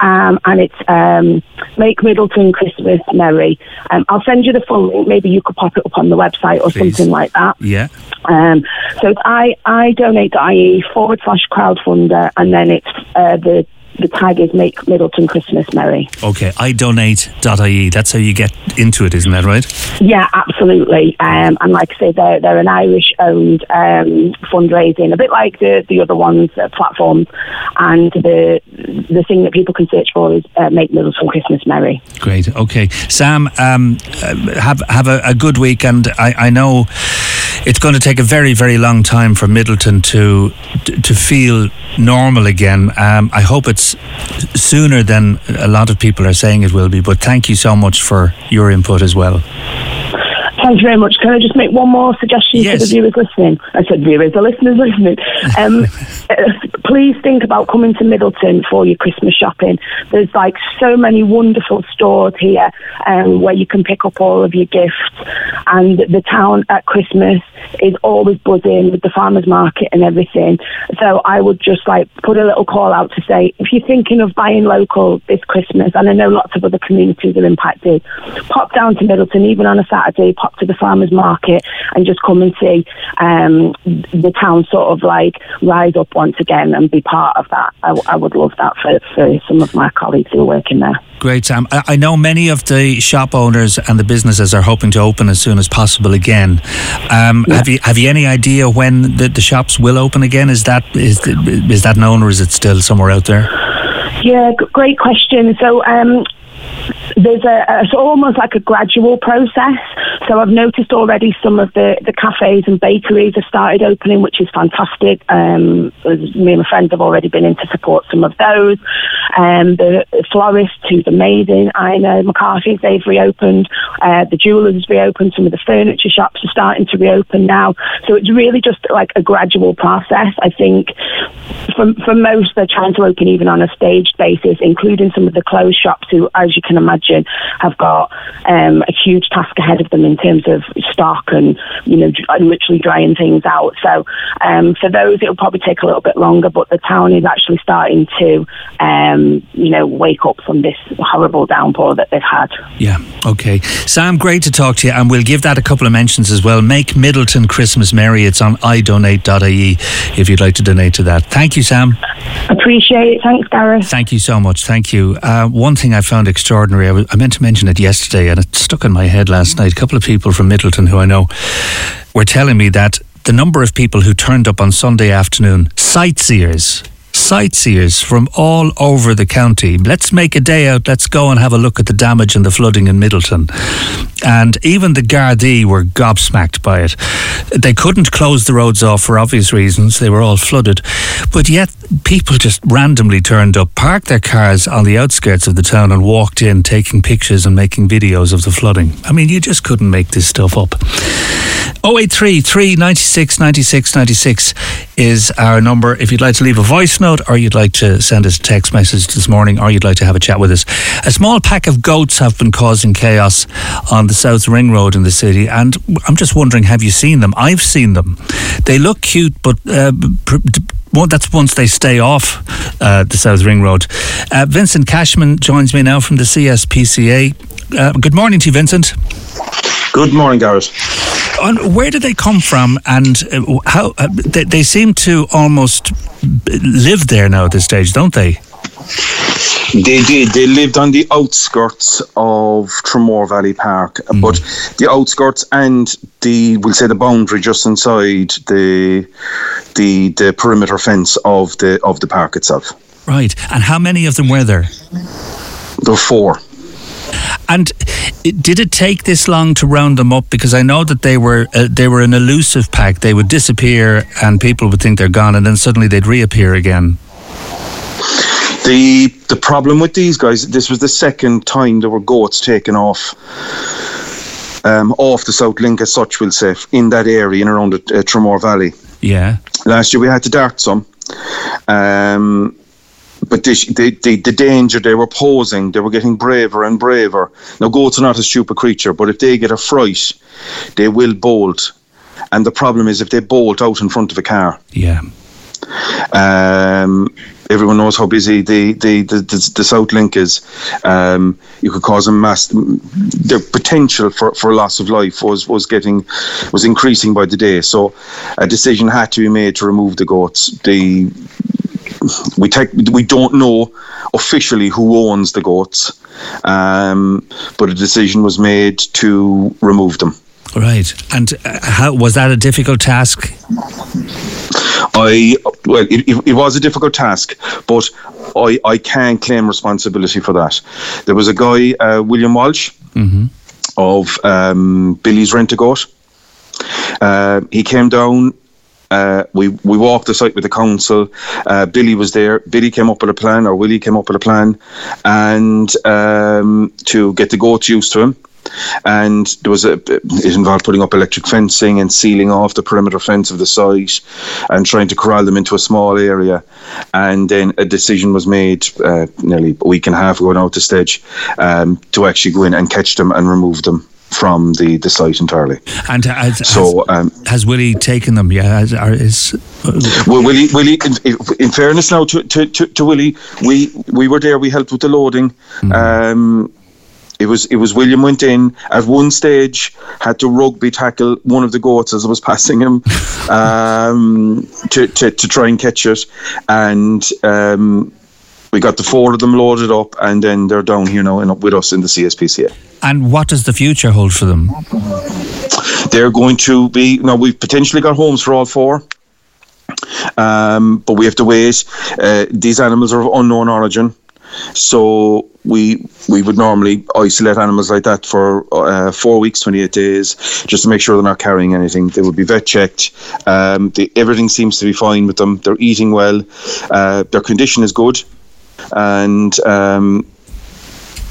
Um, and it's um, Make Midleton Christmas Merry. Um, I'll send you the full link. Maybe you could pop it up on the website or Please. something like that. Yeah. Um, so it's I, I donate.ie forward slash crowdfunder, and then it's uh, the the tag is Make Midleton Christmas Merry. Okay, I donate.ie. That's how you get into it, isn't that right? Yeah, absolutely. Um, and like I say, they're, they're an Irish owned um, fundraising, a bit like the, the other ones, uh, platforms. And the the thing that people can search for is uh, Make Midleton Christmas Merry. Great. Okay. Sam, um, uh, have, have a, a, good week. And I, I know it's going to take a very, very long time for Midleton to, to feel normal again. Um, I hope it's sooner than a lot of people are saying it will be. But thank you so much for your input as well. Thank you very much. Can I just make one more suggestion yes. to the viewers listening? I said viewers, the listeners listening. Um, please think about coming to Midleton for your Christmas shopping. There's like so many wonderful stores here um, where you can pick up all of your gifts, and the town at Christmas is always buzzing with the farmers market and everything. So I would just like put a little call out to say if you're thinking of buying local this Christmas, and I know lots of other communities are impacted, pop down to Midleton even on a Saturday. Pop to the farmers market and just come and see um, the town sort of like rise up once again and be part of that. I, I would love that for, for some of my colleagues who are working there. Great, Sam. I know many of the shop owners and the businesses are hoping to open as soon as possible again. Um, yeah. Have you have you any idea when the, the shops will open again? Is that is is that known or is it still somewhere out there? Yeah, great question. So um, there's a, almost like a gradual process. So I've noticed already some of the, the cafes and bakeries have started opening, which is fantastic. Um, me and my friends have already been in to support some of those. Um, the florists, who's amazing, I know McCarthy's, they've reopened. Uh, the jewellers reopened. Some of the furniture shops are starting to reopen now. So it's really just like a gradual process. I think for, for most, they're trying to open even on a staged basis, including some of the closed shops who, as you can imagine, have got um, a huge task ahead of them in terms of stock and, you know, literally drying things out. So um, for those, it'll probably take a little bit longer, but the town is actually starting to, um, you know, wake up from this horrible downpour that they've had. Yeah, okay. Sam, great to talk to you, and we'll give that a couple of mentions as well. Make Midleton Christmas Merry. It's on idonate.ie if you'd like to donate to that. Thank you, Sam. Appreciate it. Thanks, Gareth. Thank you so much. Thank you. Uh, one thing I found extraordinary, I, meant to mention it yesterday and it stuck in my head last night. A couple of people from Midleton who I know were telling me that the number of people who turned up on Sunday afternoon, sightseers, sightseers from all over the county. Let's make a day out. Let's go and have a look at the damage and the flooding in Midleton. And even the Gardaí were gobsmacked by it. They couldn't close the roads off for obvious reasons. They were all flooded. But yet, people just randomly turned up, parked their cars on the outskirts of the town, and walked in, taking pictures and making videos of the flooding. I mean, you just couldn't make this stuff up. 083 396 96 96 is our number. If you'd like to leave a voice note or you'd like to send us a text message this morning or you'd like to have a chat with us. A small pack of goats have been causing chaos on the South Ring Road in the city and I'm just wondering, have you seen them? I've seen them. They look cute, but uh, well, that's once they stay off uh, the South Ring Road. Uh, Vincent Cashman joins me now from the CSPCA. Uh, good morning to you, Vincent. Good morning, Gareth. And where do they come from, and uh, how uh, they, they seem to almost live there now at this stage, don't they? They did. They lived on the outskirts of Tramore Valley Park, mm. but the outskirts and the we'll say the boundary just inside the the the perimeter fence of the of the park itself. Right. And how many of them were there? There were four. And did it take this long to round them up? Because I know that they were uh, they were an elusive pack. They would disappear, and people would think they're gone, and then suddenly they'd reappear again. The the problem with these guys, this was the second time there were goats taken off. Um, off the South Link as such, we'll say, in that area and around the uh, Tramore Valley. Yeah. Last year we had to dart some. Um, but the, the, the danger they were posing, they were getting braver and braver. Now, goats are not a stupid creature, but if they get a fright, they will bolt. And the problem is if they bolt out in front of a car. Yeah. Um, everyone knows how busy the the, the, the, the South Link is. Um, you could cause a mass. The potential for, for loss of life was was getting was increasing by the day. So a decision had to be made to remove the goats. The we take we don't know officially who owns the goats, um, but a decision was made to remove them. Right, and uh, how was that a difficult task? I well, it, it, it, was a difficult task, but I I can't claim responsibility for that. There was a guy, uh, William Walsh, mm-hmm. of um, Billy's Rent a Goat. Uh, he came down. Uh, we we walked the site with the council. Uh, Billy was there. Billy came up with a plan, or Willie came up with a plan, and um, to get the goats used to him and there was a it involved putting up electric fencing and sealing off the perimeter fence of the site and trying to corral them into a small area and then a decision was made uh, nearly a week and a half ago now to stage um, to actually go in and catch them and remove them from the, the site entirely. And has, so, um, has Willie taken them? Yeah, has, are, is, uh, well, Willie, Willie. In, in, fairness, now to, to, to, to, Willie, we we were there. We helped with the loading. Mm. Um, it was it was William went in at one stage had to rugby tackle one of the goats as I was passing him um, to, to, to try and catch it, and um, we got the four of them loaded up, and then they're down here now in, with us in the CSPCA. And what does the future hold for them? They're going to be now. We've potentially got homes for all four. Um, but we have to wait. Uh, these animals are of unknown origin. So we we would normally isolate animals like that for uh, four weeks, 28 days, just to make sure they're not carrying anything. They would be vet checked. Um, they, everything seems to be fine with them. They're eating well. Uh, their condition is good, and um,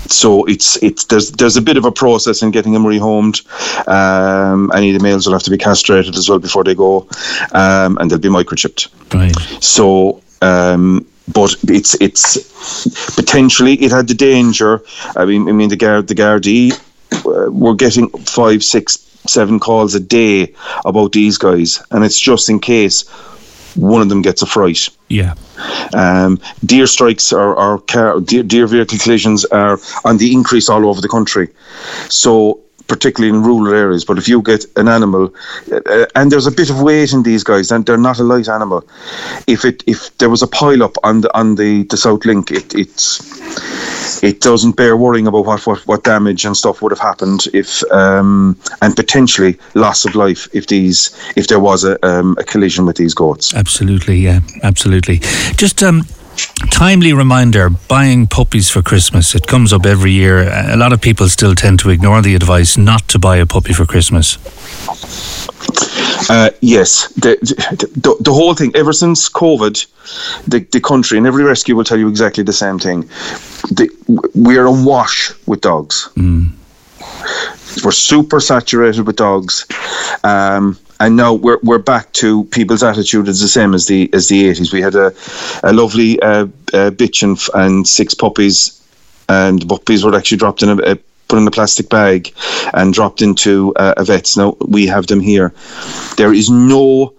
so it's it's there's there's a bit of a process in getting them rehomed. Um, any of the males will have to be castrated as well before they go, um, and they'll be microchipped. Right. So. Um, but it's it's potentially it had the danger. I mean, I mean the guard the Gardaí uh, were getting five, six, seven calls a day about these guys, and it's just in case one of them gets a fright. Yeah. Um, deer strikes or, or car, deer, deer vehicle collisions are on the increase all over the country. So particularly in rural areas. But if you get an animal, uh, and there's a bit of weight in these guys, and they're not a light animal. If it if there was a pile up on the on the, the South Link, it it's it doesn't bear worrying about what, what, what damage and stuff would have happened if um, and potentially loss of life if these if there was a, um, a collision with these goats. Absolutely, yeah, absolutely. Just um, timely reminder buying puppies for Christmas. It comes up every year. A lot of people still tend to ignore the advice not to buy a puppy for Christmas. Uh, yes, the, the, the whole thing. Ever since COVID, the the country and every rescue will tell you exactly the same thing. The, we are awash with dogs. Mm. We're super saturated with dogs. Um, and now we're we're back to people's attitude is the same as the as the eighties. We had a a lovely uh, uh, bitch and, and six puppies, and the puppies were actually dropped in a, a put in a plastic bag and dropped into uh, a vet's. Now we have them here. There is no.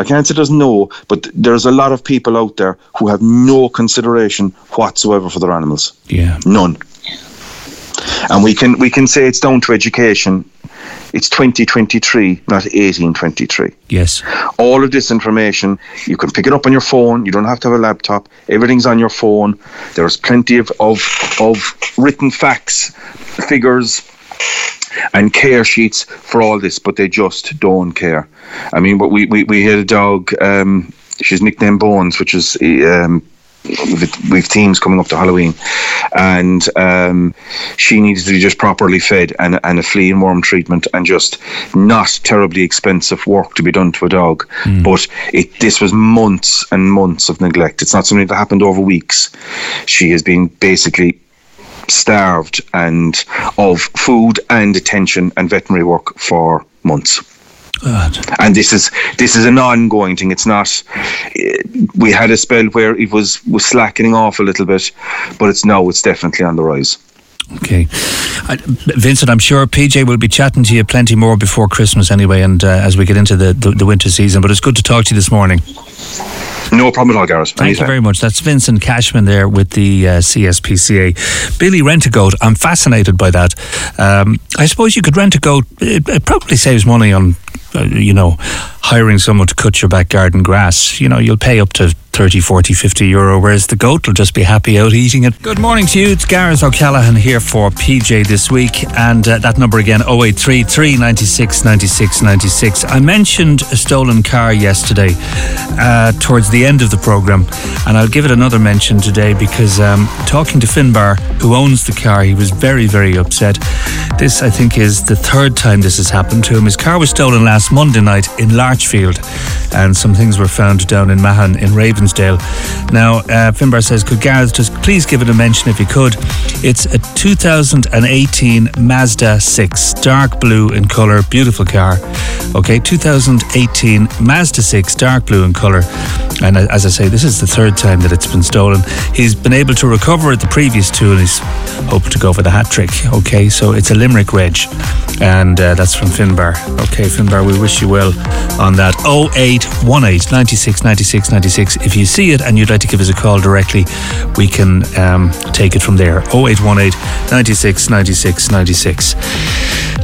I can't say there's no, but there's a lot of people out there who have no consideration whatsoever for their animals. Yeah, none. And we can we can say it's down to education it's 2023, not 1823. Yes. All of this information, you can pick it up on your phone. You don't have to have a laptop. Everything's on your phone. There's plenty of, of, of written facts, figures, and care sheets for all this, but they just don't care. I mean, we, we, we had a dog, um, she's nicknamed Bones, which is um, with, with teams coming up to Halloween, and um, she needed to be just properly fed and, and a flea and worm treatment and just not terribly expensive work to be done to a dog. Mm. But it this was months and months of neglect. It's not something that happened over weeks. She has been basically starved and of food and attention and veterinary work for months. God. And this is this is an ongoing thing. It's not. eh, We had a spell where it was was slackening off a little bit, but it's now it's definitely on the rise. Okay. I, Vincent, I'm sure PJ will be chatting to you plenty more before Christmas anyway, and uh, as we get into the, the, the winter season. But it's good to talk to you this morning. No problem at all, Gareth. Thank you very much. That's Vincent Cashman there with the uh, CSPCA. Billy rent a goat. I'm fascinated by that. Um, I suppose you could rent a goat. It, it probably saves money on, uh, you know, hiring someone to cut your back garden grass. You know, you'll pay up to 30, 40, 50 euro, whereas the goat will just be happy out eating it. Good morning to you. It's Gareth O'Callaghan here for PJ this week. And uh, that number again, 0833 96 96 96. I mentioned a stolen car yesterday uh, towards the end of the programme, and I'll give it another mention today because um, talking to Finbar, who owns the car, he was very, very upset. This, I think, is the third time this has happened to him. His car was stolen last Monday night in Larchfield, and some things were found down in Mahon in Ravensdale. Now, uh, Finbar says, could Gareth just please give it a mention if he could? It's a 2018 Mazda 6, dark blue in colour, beautiful car. Okay, 2018 Mazda 6, dark blue in colour. And uh, as I say, this is the third time that it's been stolen. He's been able to recover it the previous two, and he's hoping to go for the hat trick. Okay, so it's a Limerick Reg, and uh, that's from Finbar. Okay, Finbar, we wish you well on that. 0818 96 96 96. If you see it and you'd like to give us a call directly, we can um, take it from there. 0818 96 96 96.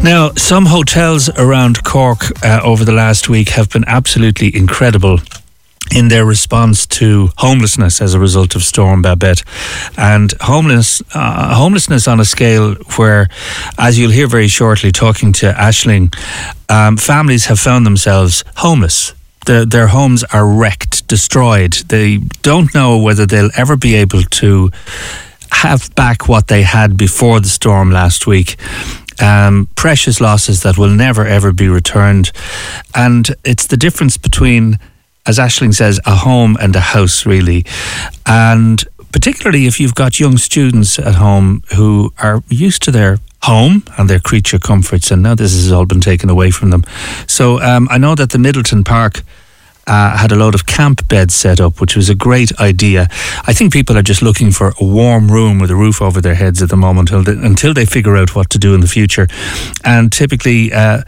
Now, some hotels around Cork uh, over the last week have been absolutely incredible in their response to homelessness as a result of Storm Babet, and homeless uh, homelessness on a scale where, as you'll hear very shortly, talking to Aisling, um, families have found themselves homeless. Their, their homes are wrecked, destroyed. They don't know whether they'll ever be able to have back what they had before the storm last week. Um, precious losses that will never ever be returned, and it's the difference between as Aisling says, a home and a house, really. And particularly if you've got young students at home who are used to their home and their creature comforts, and now this has all been taken away from them. So um, I know that the Midleton Park. Uh, had a load of camp beds set up, which was a great idea. I think people are just looking for a warm room with a roof over their heads at the moment until they, until they figure out what to do in the future. And typically, uh,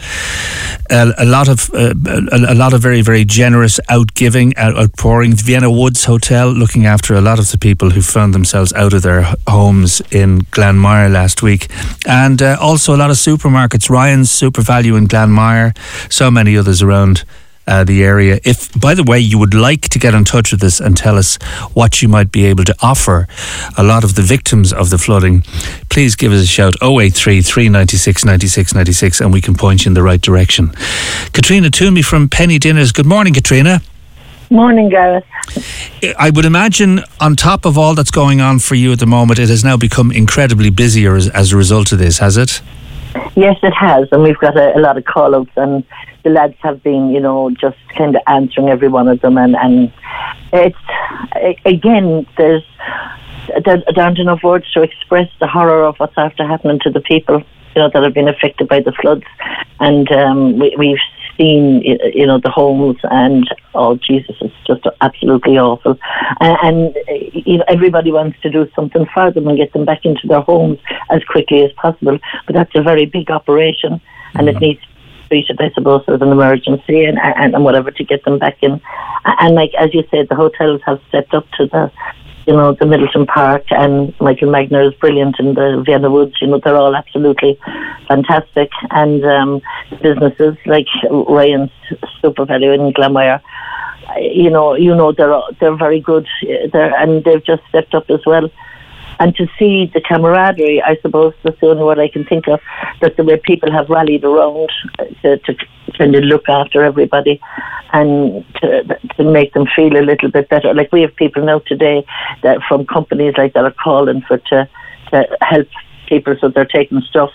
a, a lot of uh, a, a lot of very very generous outgiving, out, outpouring. The Vienna Woods Hotel looking after a lot of the people who found themselves out of their homes in Glanmire last week, and uh, also a lot of supermarkets. Ryan's SuperValu in Glanmire, so many others around. Uh, the area. If, by the way, you would like to get in touch with us and tell us what you might be able to offer a lot of the victims of the flooding, please give us a shout 083 396 96 96 and we can point you in the right direction. Katrina Twomey from Penny Dinners. Good morning, Katrina. Morning, Gareth. I would imagine, on top of all that's going on for you at the moment, it has now become incredibly busier as, as a result of this, has it? Yes, it has, and we've got a, a lot of call outs, and the lads have been, you know, just kind of answering every one of them, and, and it's, again, there's, there there aren't enough words to express the horror of what's after happening to the people, you know, that have been affected by the floods, and um, we, we've seen, you know, the homes, and oh Jesus, it's just absolutely awful, and, and you know, everybody wants to do something for them and get them back into their homes as quickly as possible, but that's a very big operation, and it mm-hmm. needs treated, I suppose, as an emergency and, and, and whatever to get them back in. And like as you said, the hotels have stepped up to the, you know, the Midleton Park and Michael Magner is brilliant in the Vienna Woods. You know, they're all absolutely fantastic. And um, businesses like Ryan's SuperValu in Glanmire, you know, you know they're they're very good. They're, and they've just stepped up as well and to see the camaraderie, I suppose that's the only word I can think of, that the way people have rallied around uh, to, to kind of look after everybody and to, to make them feel a little bit better. Like we have people now today that from companies like that are calling for to, to help people so they're taking stuff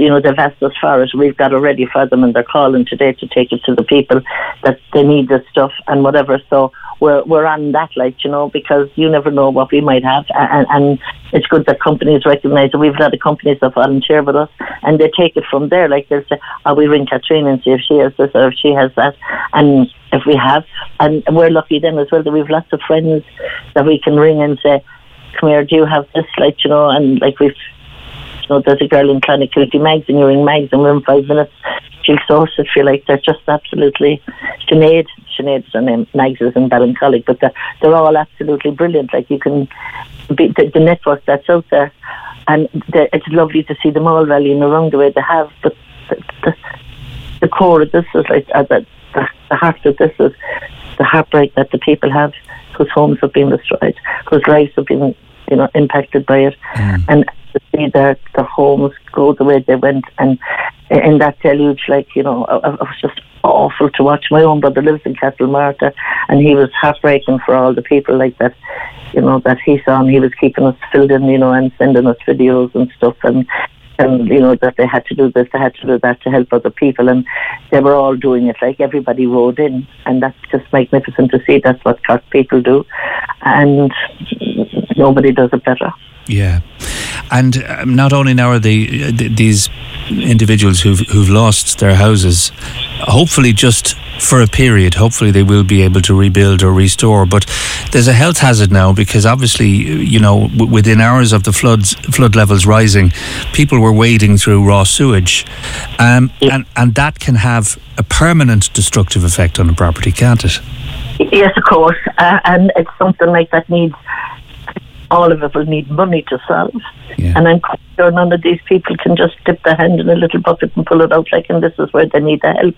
you know, they've asked us for it. We've got it ready for them and they're calling today to take it to the people that they need this stuff and whatever. So we're we're on that, like you know, because you never know what we might have, and, and it's good that companies recognise that we've a lot of companies that volunteer with us, and they take it from there. Like they say, "Oh, we ring Katrina and see if she has this or if she has that," and if we have, and we're lucky then as well that we've lots of friends that we can ring and say, "Come here, do you have this?" Like you know, and like we've know, there's a girl in Clonakilty Mags and you're in Mags and we're in five minutes. She'll source it feel like they're just absolutely Sinead. Sinead's her name, Mags is in Ballincollig, but they're, they're all absolutely brilliant. Like you can be the, the network that's out there. And it's lovely to see them all rallying around the way they have. But the, the, the core of this is like uh, the, the, the heart of this is the heartbreak that the people have whose homes have been destroyed, whose lives have been, you know, impacted by it. Mm. And to see their, the homes go the way they went and in that deluge, like, you know, it, it was just awful to watch. My own brother lives in Castlemartyr and he was heartbreaking for all the people like that, you know, that he saw and he was keeping us filled in, you know, and sending us videos and stuff and and you know that they had to do this, they had to do that to help other people, and they were all doing it. Like everybody rode in, and that's just magnificent to see. That's what Cork people do, and nobody does it better. Yeah, and um, not only now are the, the, these individuals who've who've lost their houses, hopefully just for a period. Hopefully they will be able to rebuild or restore. But there's a health hazard now because obviously you know w- within hours of the floods flood levels rising, people were wading through raw sewage, um, and and that can have a permanent destructive effect on a property, can't it? Yes, of course, uh, and it's something like that needs all of it will need money to solve. Yeah. And I'm quite sure none of these people can just dip their hand in a little bucket and pull it out like, and this is where they need the help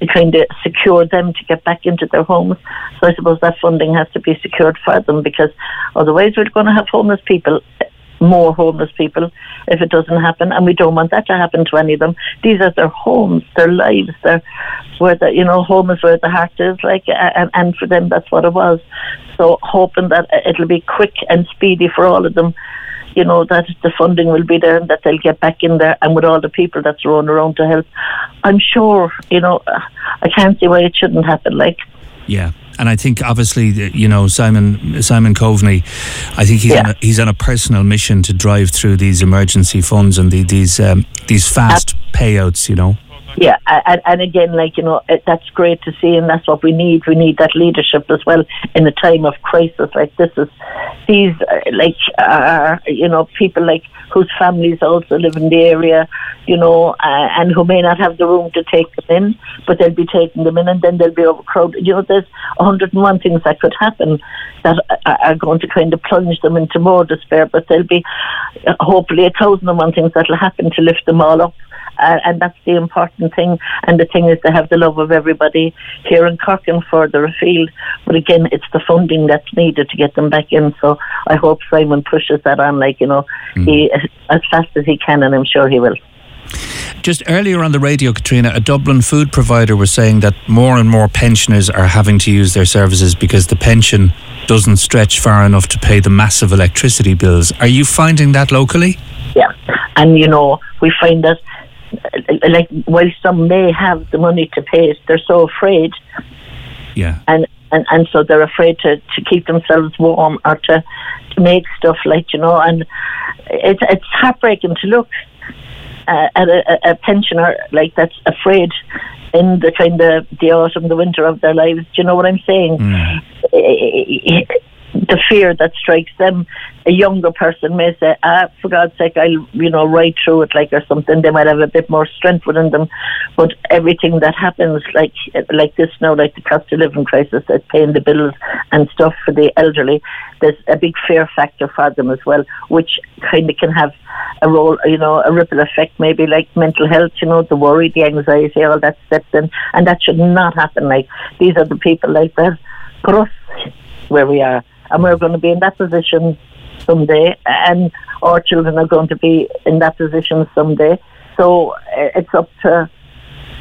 to kind of secure them to get back into their homes. So I suppose that funding has to be secured for them because otherwise we're going to have homeless people more homeless people if it doesn't happen, and we don't want that to happen to any of them. These are their homes, their lives, their where the you know home is where the heart is, like, and, and for them that's what it was. So hoping that it'll be quick and speedy for all of them. You know that the funding will be there and that they'll get back in there, and with all the people that's thrown around to help, I'm sure. You know, I can't see why it shouldn't happen. Like, yeah. And I think obviously, you know, Simon Simon Coveney, I think he's yeah. on a, he's on a personal mission to drive through these emergency funds and the, these um, these fast payouts. You know. Yeah, and, and again, like you know, it, that's great to see, and that's what we need. We need that leadership as well in a time of crisis like this. Is these uh, like uh, you know people like whose families also live in the area, you know, uh, and who may not have the room to take them in, but they'll be taking them in, and then they'll be overcrowded. You know, there's 101 things that could happen that are going to kind of plunge them into more despair, but there'll be uh, hopefully a thousand and one things that'll happen to lift them all up uh, and that's the important thing. And the thing is to have the love of everybody here in Cork and further afield. But again, it's the funding that's needed to get them back in. So I hope Simon pushes that on, like you know, mm. he as fast as he can, and I'm sure he will. Just earlier on the radio, Katrina, a Dublin food provider was saying that more and more pensioners are having to use their services because the pension doesn't stretch far enough to pay the massive electricity bills. Are you finding that locally? Yeah, and you know, we find that like while some may have the money to pay it, they're so afraid. Yeah. And and, and so they're afraid to, to keep themselves warm or to, to make stuff like you know and it's it's heartbreaking to look uh, at a, a pensioner like that's afraid in the kind of the autumn the winter of their lives do you know what I'm saying mm the fear that strikes them. A younger person may say, ah, for God's sake, I'll, you know, ride through it like or something. They might have a bit more strength within them. But everything that happens, like like this now, like the cost of living crisis, that's paying the bills and stuff for the elderly, there's a big fear factor for them as well, which kind of can have a role, you know, a ripple effect, maybe like mental health, you know, the worry, the anxiety, all that steps in. And that should not happen. Like, these are the people like that put us where we are and we're going to be in that position someday, and our children are going to be in that position someday. So uh, it's up to,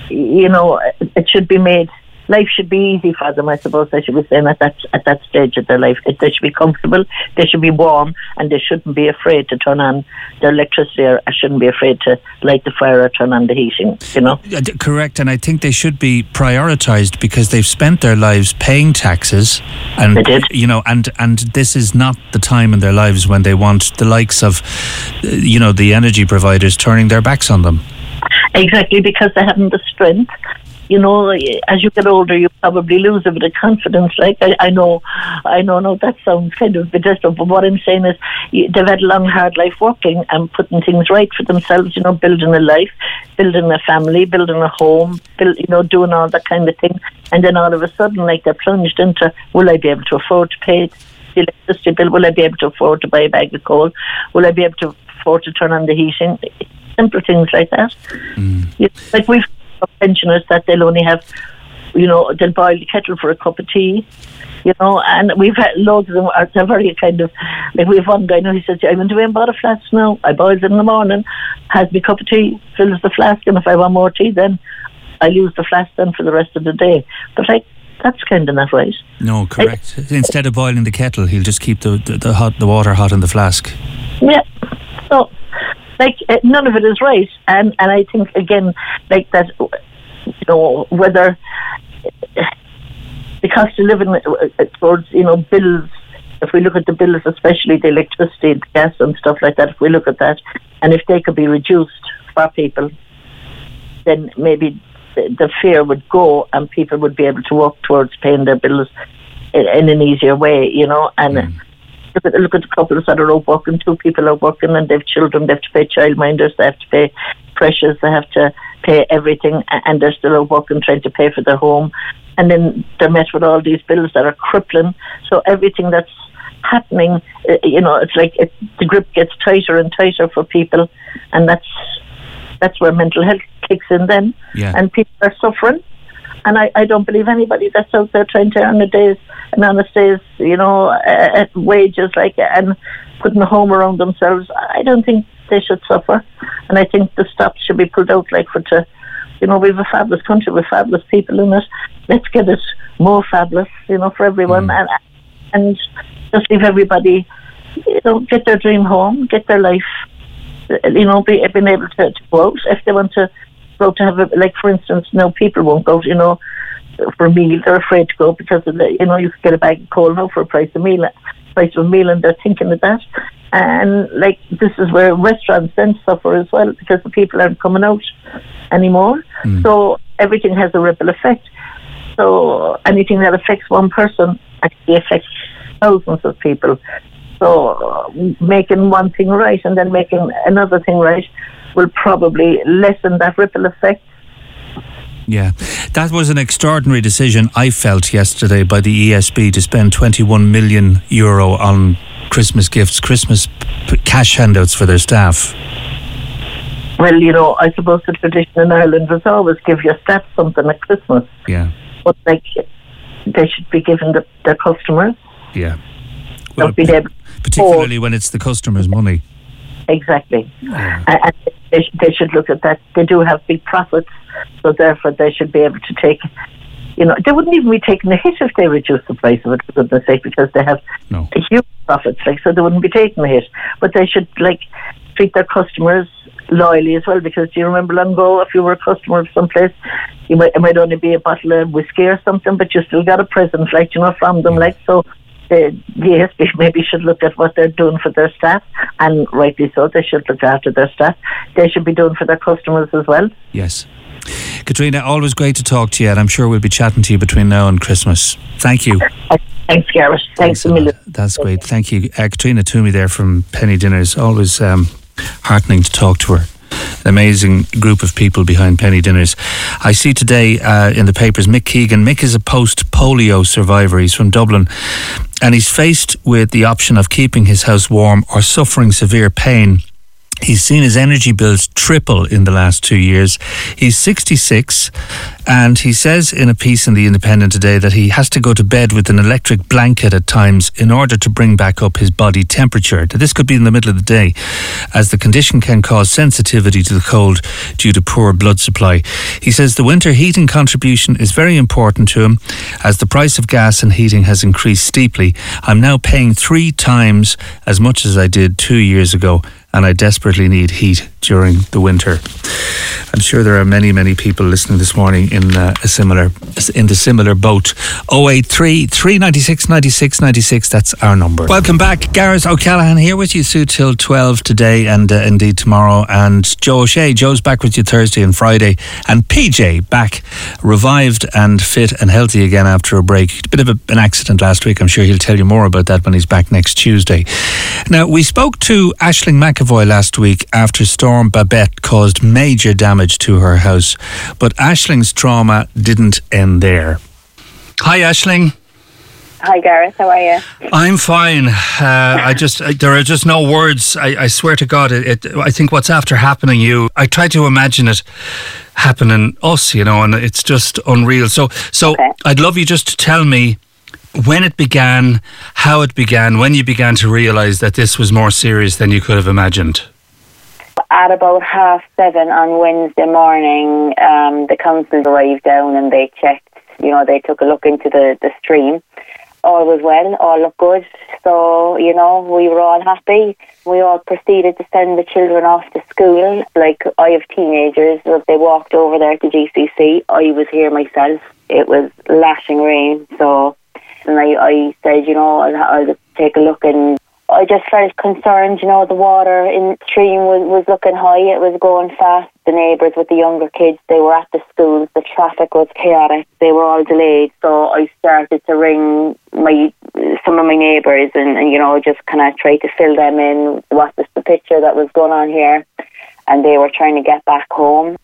you know, it should be made life should be easy for them. I suppose I should be saying at that at that stage of their life, they should be comfortable, they should be warm, and they shouldn't be afraid to turn on their electricity or shouldn't be afraid to light the fire or turn on the heating. You know, uh, correct. And I think they should be prioritised because they've spent their lives paying taxes, and you know, and and this is not the time in their lives when they want the likes of, you know, the energy providers turning their backs on them. Exactly, because they haven't the strength you know, as you get older, you probably lose a bit of confidence. Like I, I know, I know, no, that sounds kind of pedestrian, but what I'm saying is they've had a long, hard life working and putting things right for themselves. You know, building a life, building a family, building a home, build, you know, doing all that kind of thing. And then all of a sudden, like they're plunged into, will I be able to afford to pay the electricity bill? Will I be able to afford to buy a bag of coal? Will I be able to afford to turn on the heating? Simple things like that. Mm. like we've pensioners that they'll only have, you know, they'll boil the kettle for a cup of tea, you know, and we've had loads of them are they're very kind of like we've one guy now he says, I'm into a bottle of flask now. I boil it in the morning, has my cup of tea, fills the flask, and if I want more tea then I use the flask then for the rest of the day. But like that's kind of not right. No, correct. I, Instead of boiling the kettle, he'll just keep the, the, the hot the water hot in the flask. Yeah. So like uh, none of it is right, and and I think again, like that, you know, whether the cost of living uh, uh, towards you know bills. If we look at the bills, especially the electricity, the gas, and stuff like that, if we look at that, and if they could be reduced for people, then maybe the, the fear would go, and people would be able to work towards paying their bills in, in an easier way, you know, and. Mm look at, look at the couples that are out working, two people are working and they've children, they have to pay childminders, they have to pay pressures, they have to pay everything, and they're still out working trying to pay for their home. And then they're met with all these bills that are crippling. So everything that's happening, uh, you know, it's like it, the grip gets tighter and tighter for people, and that's that's where mental health kicks in then, yeah. and people are suffering. And I, I don't believe anybody that's out there trying to earn a day's an honest day's, you know, uh, wages like and putting a home around themselves. I don't think they should suffer, and I think the stops should be pulled out like for to. You know, we have a fabulous country with fabulous people in it. Let's get it more fabulous, you know, for everyone, mm. and and just leave everybody, you know, get their dream home, get their life, you know, be being able to, to go out if they want to go to have a, like for instance, no people won't go. You know, for a meal, they're afraid to go because of the, you know you could get a bag of coal now for a price of meal, price of a meal, and they're thinking of that. And like this is where restaurants then suffer as well because the people aren't coming out anymore. Mm. So everything has a ripple effect. So anything that affects one person actually affects thousands of people. So making one thing right and then making another thing right will probably lessen that ripple effect. Yeah, that was an extraordinary decision I felt yesterday by the ESB to spend 21 million euro on Christmas gifts, Christmas p- cash handouts for their staff. Well, you know, I suppose the tradition in Ireland was always give your staff something at Christmas. Yeah. But like, they should be giving the, their customers. Yeah. Well, particularly when it's the customer's money. Exactly. Yeah. And they, they should look at that. They do have big profits, so therefore they should be able to take you know, they wouldn't even be taking a hit if they reduced the price of it, for goodness sake, because they have no. huge profits, like, so they wouldn't be taking a hit. But they should, like, treat their customers loyally as well, because do you remember long ago, if you were a customer of some place, you might, it might only be a bottle of whiskey or something, but you still got a present, like, you know, from them, like, so the, the maybe should look at what they're doing for their staff, and rightly so, they should look after their staff. They should be doing for their customers as well. Yes. Katrina, always great to talk to you, and I'm sure we'll be chatting to you between now and Christmas. Thank you. Thanks, Gareth. Thanks, Thanks a. That's great. Thank you. Uh, Katrina Twomey there from Penny Dinners. Always um, heartening to talk to her amazing group of people behind Penny Dinners. I see today uh, in the papers Mick Keegan. Mick is a post polio survivor. He's from Dublin. And he's faced with the option of keeping his house warm or suffering severe pain He's seen his energy bills triple in the last two years. He's 66, and he says in a piece in The Independent today that he has to go to bed with an electric blanket at times in order to bring back up his body temperature. This could be in the middle of the day, as the condition can cause sensitivity to the cold due to poor blood supply. He says the winter heating contribution is very important to him, as the price of gas and heating has increased steeply. I'm now paying three times as much as I did two years ago and I desperately need heat during the winter. I'm sure there are many, many people listening this morning in uh, a similar in the similar boat. 083 396 96 96. That's our number. Welcome back, Gareth O'Callaghan here with you through till 12 today and uh, indeed tomorrow. And Joe O'Shea. Joe's back with you Thursday and Friday, and PJ back revived and fit and healthy again after a break. A bit of a, an accident last week. I'm sure he'll tell you more about that when he's back next Tuesday. Now we spoke to Aisling McAvoy last week after Storm Babet caused major damage to her house, but Aisling's trauma didn't end there. Hi, Aisling. Hi, Gareth. How are you? I'm fine. Uh, I just uh, there are just no words. I, I swear to God, it, it, I think what's after happening you. I try to imagine it happening us, you know, and it's just unreal. So, so Okay. I'd love you just to tell me when it began, how it began, when you began to realise that this was more serious than you could have imagined. At about half seven on Wednesday morning, um, the council arrived down and they checked. You know, they took a look into the, the stream. All was well, all looked good. So, you know, we were all happy. We all proceeded to send the children off to school. Like, I have teenagers. If they walked over there to GCC, I was here myself. It was lashing rain. So, and I, I said, you know, I'll, I'll take a look and I just felt concerned, you know, the water in the stream was, was looking high, it was going fast. The neighbours with the younger kids, they were at the schools, the traffic was chaotic, they were all delayed. So I started to ring my some of my neighbours and, and you know, just kind of try to fill them in what was the picture that was going on here. And they were trying to get back home.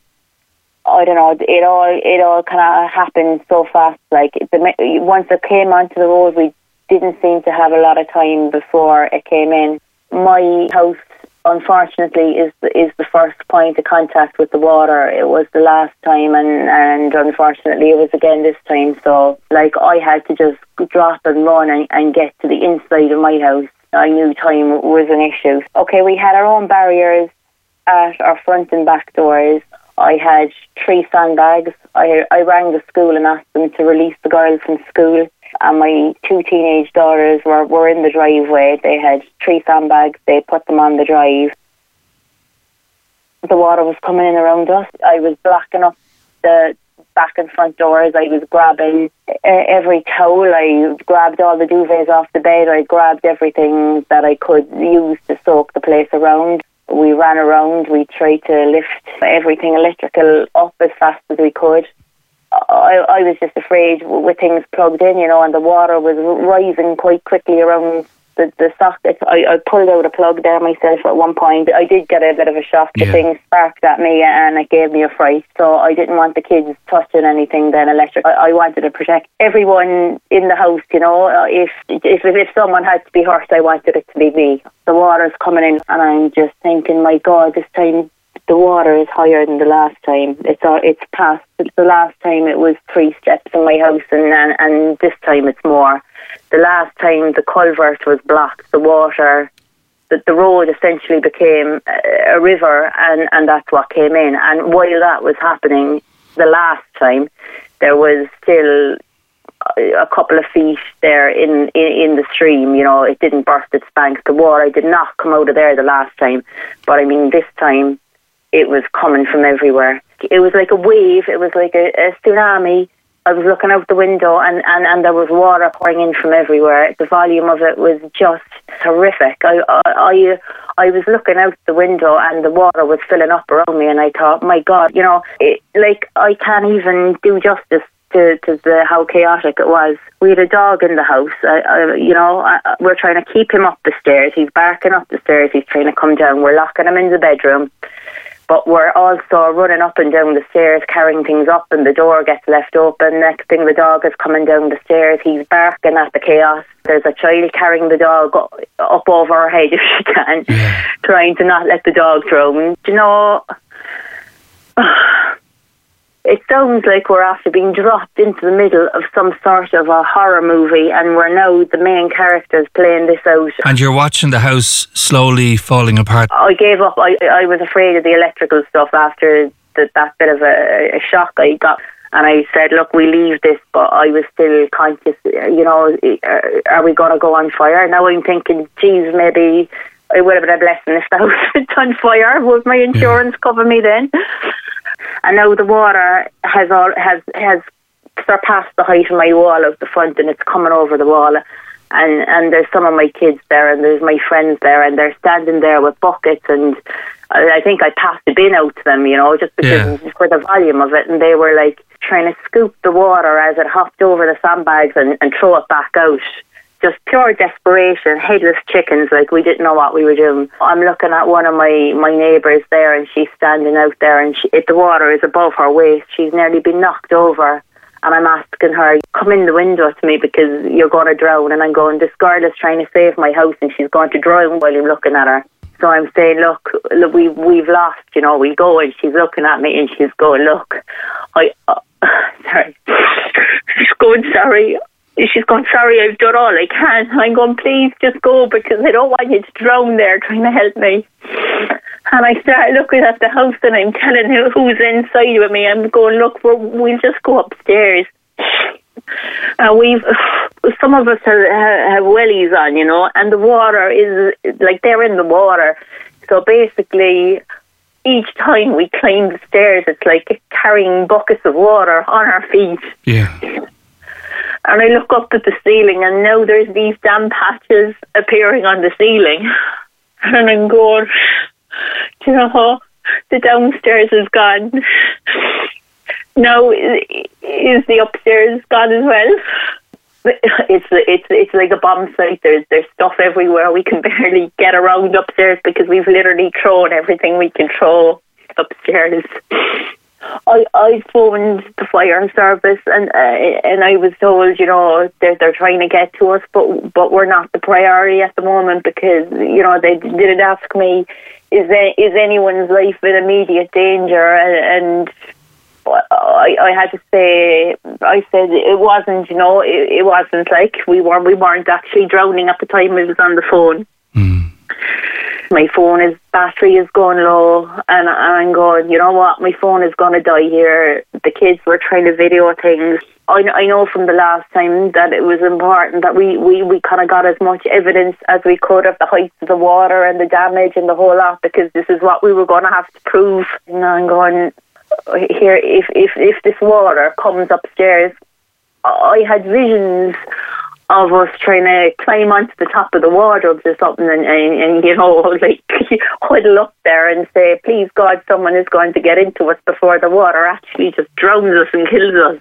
I don't know. It all it all kind of happened so fast. Like the, once it came onto the road, we didn't seem to have a lot of time before it came in. My house, unfortunately, is is the first point of contact with the water. It was the last time, and and unfortunately, it was again this time. So, like, I had to just drop and run and, and get to the inside of my house. I knew time was an issue. Okay, we had our own barriers at our front and back doors. I had three sandbags. I I rang the school and asked them to release the girls from school. And my two teenage daughters were, were in the driveway. They had three sandbags. They put them on the drive. The water was coming in around us. I was blocking up the back and front doors. I was grabbing every towel. I grabbed all the duvets off the bed. I grabbed everything that I could use to soak the place around. We ran around. We tried to lift everything electrical up as fast as we could. I, I was just afraid with things plugged in, you know, and the water was rising quite quickly around the, the socket. I, I pulled out a plug there myself at one point. I did get a bit of a shock. The Yeah. thing sparked at me and it gave me a fright. So I didn't want the kids touching anything then electric. I, I wanted to protect everyone in the house, you know. Uh, If, if if someone had to be hurt, I wanted it to be me. The water's coming in and I'm just thinking, my God, this time the water is higher than the last time. It's uh, it's past the last time it was three steps in my house, and, and and this time it's more. The last time the culvert was blocked, the water, the, the road essentially became a, river, and and that's what came in. And while that was happening, the last time there was still a couple of feet there in, in in the stream. You know, it didn't burst its banks. The water did not come out of there the last time, but I mean this time it was coming from everywhere. It was like a wave. It was like a, a tsunami. I was looking out the window and, and, and there was water pouring in from everywhere. The volume of it was just horrific. I, I, I, was looking out the window and the water was filling up around me and I thought, my God, you know, it, like I can't even do justice to, to the, how chaotic it was. We had a dog in the house. I, I, you know, I- we're trying to keep him up the stairs. He's barking up the stairs. He's trying to come down. We're locking him in the bedroom. But we're also running up and down the stairs carrying things up and the door gets left open. Next thing the dog is coming down the stairs, he's barking at the chaos. There's a child carrying the dog up over her head if she can, yeah. trying to not let the dog drown. You know, it sounds like we're after being dropped into the middle of some sort of a horror movie and we're now the main characters playing this out. And you're watching the house slowly falling apart. I gave up. I, I was afraid of the electrical stuff after the, that bit of a, a shock I got. And I said, look, we leave this, but I was still conscious, you know, uh, are we going to go on fire? Now I'm thinking, geez, maybe it would have been a blessing if the house was on fire. Would my insurance yeah. cover me then? And now the water has all has has surpassed the height of my wall out the front, and it's coming over the wall. And and there's some of my kids there, and there's my friends there, and they're standing there with buckets, and I think I passed the bin out to them, you know, just because yeah. for the volume of it, and they were like trying to scoop the water as it hopped over the sandbags and, and throw it back out just pure desperation, headless chickens, like we didn't know what we were doing. I'm looking at one of my, my neighbours there and she's standing out there and she, the water is above her waist. She's nearly been knocked over. And I'm asking her, come in the window to me because you're going to drown. And I'm going, this girl is trying to save my house and she's going to drown while I'm looking at her. So I'm saying, look, look we, we've lost, you know, we go. And she's looking at me and she's going, look, I, uh, sorry. She's going, sorry, she's gone, sorry, I've done all I can. I'm going, please just go because I don't want you to drown there trying to help me. And I start looking at the house and I'm telling her who's inside with me. I'm going, look, we we'll just go upstairs. Uh, we've some of us have, have wellies on, you know, and the water is like they're in the water. So basically, each time we climb the stairs, it's like carrying buckets of water on our feet. Yeah. And I look up at the ceiling and now there's these damn patches appearing on the ceiling. And I'm going, you know, the downstairs is gone. Now is the upstairs gone as well? It's it's it's like a bomb site. There's there's stuff everywhere. We can barely get around upstairs because we've literally thrown everything we can throw upstairs. I I phoned the fire service and uh, and I was told you know they're they're trying to get to us but but we're not the priority at the moment because you know they didn't ask me is there, is anyone's life in immediate danger and, and I, I had to say I said it wasn't you know it, it wasn't like we were we weren't actually drowning at the time it was on the phone. Mm my phone is battery is going low and I'm going, you know what, my phone is going to die here. The kids were trying to video things. I, I know from the last time that it was important that we, we, we kind of got as much evidence as we could of the height of the water and the damage and the whole lot because this is what we were going to have to prove. And I'm going, here, if, if, if this water comes upstairs, I had visions of us trying to climb onto the top of the wardrobes or something and, and, and you know, like huddle up there and say, please God, someone is going to get into us before the water actually just drowns us and kills us.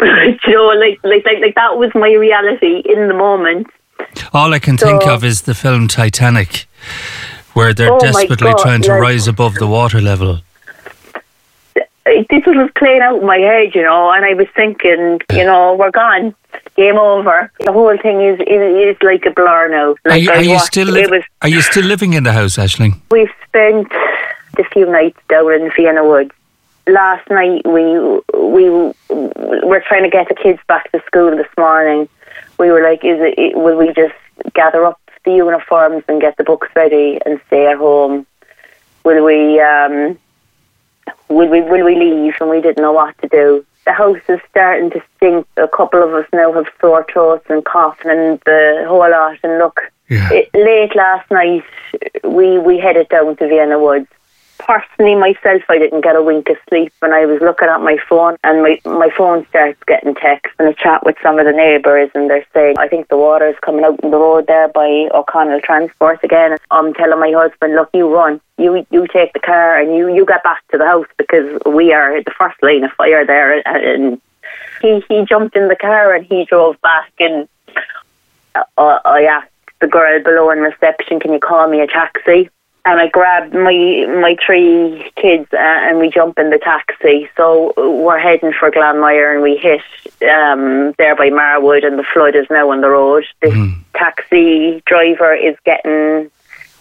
you know, like, like, like, like that was my reality in the moment. All I can so, think of is the film Titanic, where they're oh desperately God, trying to like, rise above the water level this was playing out in my head, you know, and I was thinking, you know, we're gone, game over. The whole thing is is, is like a blur now. Like are you, are you still li- was, are you still living in the house, Aisling? We've spent a few nights down in Vienna Woods. Last night we we were trying to get the kids back to school this morning. We were like, is it will we just gather up the uniforms and get the books ready and stay at home? Will we? um will we will we leave? And we didn't know what to do. The house is starting to stink. A couple of us now have sore throats and coughing and the whole lot. And look, yeah. it, late last night we we headed down to Vienna Woods personally myself, I didn't get a wink of sleep and I was looking at my phone and my, my phone starts getting text and a chat with some of the neighbours and they're saying, I think the water is coming out in the road there by O'Connell Transport again. I'm telling my husband, look, you run. You you take the car and you, you get back to the house because we are the first line of fire there and he, he jumped in the car and he drove back and uh, I asked the girl below in reception, can you call me a taxi? And I grab my my three kids uh, and we jump in the taxi. So we're heading for Glanmire and we hit um, there by Marwood and the flood is now on the road. This Mm. taxi driver is getting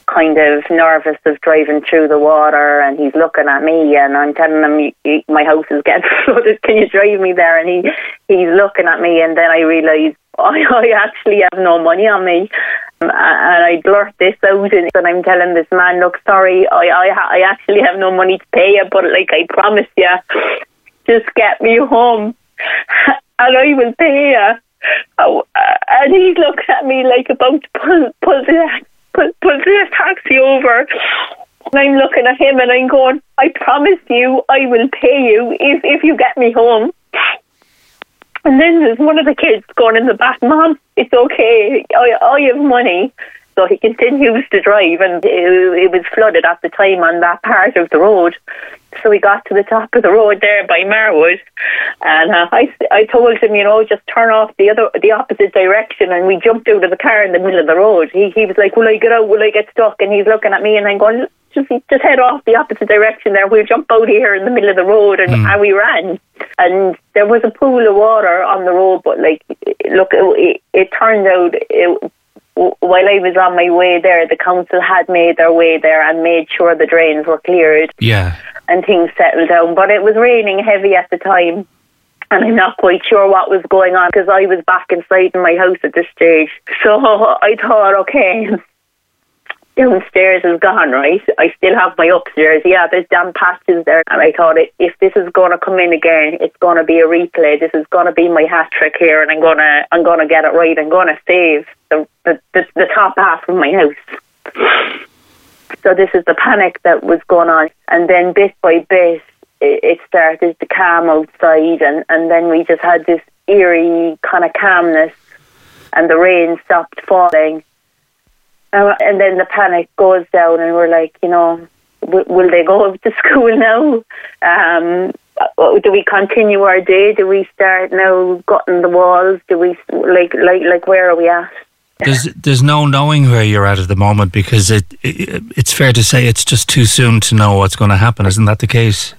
kind of nervous of driving through the water and he's looking at me and I'm telling him "Y- y- my house is getting flooded can you drive me there and he he's looking at me and then I realise I, I actually have no money on me and I blurt this out and I'm telling this man look sorry I, I, I actually have no money to pay you but like I promise you just get me home and I will pay you Oh, uh, and he looks at me like about to pull, pull the pull, pull the taxi over. And I'm looking at him and I'm going, I promise you I will pay you if, if you get me home. And then there's one of the kids going in the back, Mom, it's okay, I, I have money. So he continues to drive and it, it was flooded at the time on that part of the road. So we got to the top of the road there by Marwood, and uh, I, I told him, you know, just turn off the other, the opposite direction, and we jumped out of the car in the middle of the road. He, he was like, "Will I get out? Will I get stuck?" And he's looking at me, and I'm going, "Just, just head off the opposite direction there. We'll jump out here in the middle of the road," and, and we ran. And there was a pool of water on the road, but like, look, it, it turned out it, while I was on my way there, the council had made their way there and made sure the drains were cleared Yeah. and things settled down. But it was raining heavy at the time. And I'm not quite sure what was going on because I was back inside in my house at this stage. So I thought, okay, downstairs is gone, right? I still have my upstairs. Yeah, there's damp patches there. And I thought, if this is going to come in again, it's going to be a replay. This is going to be my hat trick here, and I'm going to, I'm going to get it right. I'm going to save the, the, the, the top half of my house. So this is the panic that was going on, and then bit by bit, it, started to calm outside, and and then we just had this eerie kind of calmness, and the rain stopped falling, and then the panic goes down, and we're like, you know, w- will they go to school now? Um, do we continue our day? Do we start now gutting the walls? Do we like like like where are we at? There's there's no knowing where you're at at the moment because it, it it's fair to say it's just too soon to know what's going to happen. Isn't that the case?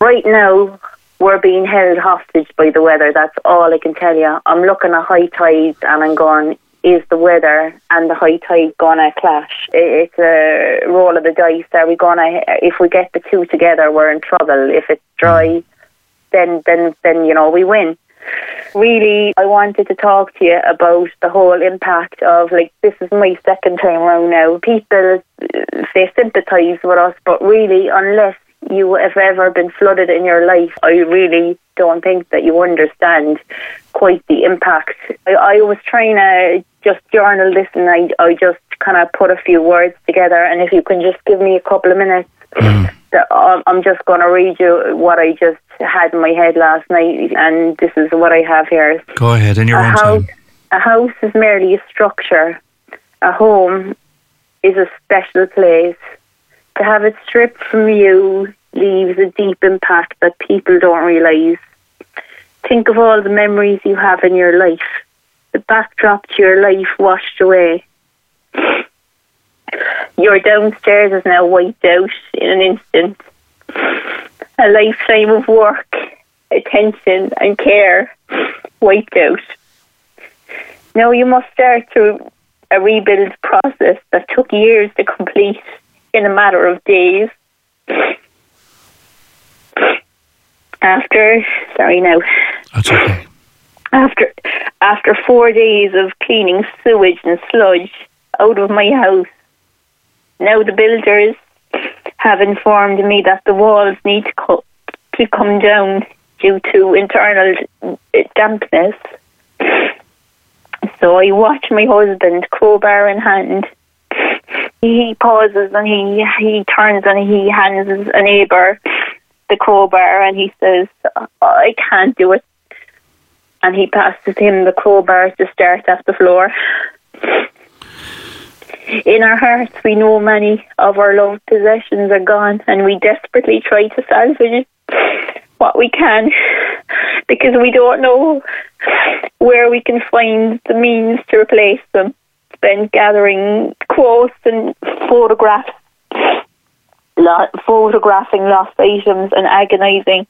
Right now, we're being held hostage by the weather. That's all I can tell you. I'm looking at high tides and I'm going, is the weather and the high tide going to clash? It's a roll of the dice. Are we going to, if we get the two together, we're in trouble. If it's dry, then, then, then, you know, we win. Really, I wanted to talk to you about the whole impact of like this is my second time around now. People uh, they sympathise with us, but really, unless you have ever been flooded in your life, I really don't think that you understand quite the impact. I, I was trying to just journal this, and I I just kind of put a few words together. And if you can just give me a couple of minutes, mm. I'm I'm just going to read you what I just had in my head last night, and this is what I have here. Go ahead in your a own house, time. a house is merely a structure. A home is a special place. To have it stripped from you leaves a deep impact that people don't realise. Think of all the memories you have in your life. The backdrop to your life washed away. Your downstairs is now wiped out in an instant. A lifetime of work, attention, and care wiped out. Now you must start through a rebuild process that took years to complete in a matter of days. After, sorry now, That's okay. After after four days of cleaning sewage and sludge out of my house, now the builders have informed me that the walls need to, to come down due to internal uh, dampness. So I watch my husband, crowbar in hand. He pauses and he he turns and he hands a neighbour the crowbar and he says, "I can't do it." And he passes him the crowbar to start at the floor. In our hearts, we know many of our loved possessions are gone, and we desperately try to salvage what we can because we don't know where we can find the means to replace them. Spend gathering quotes and photographs photographing lost items and agonising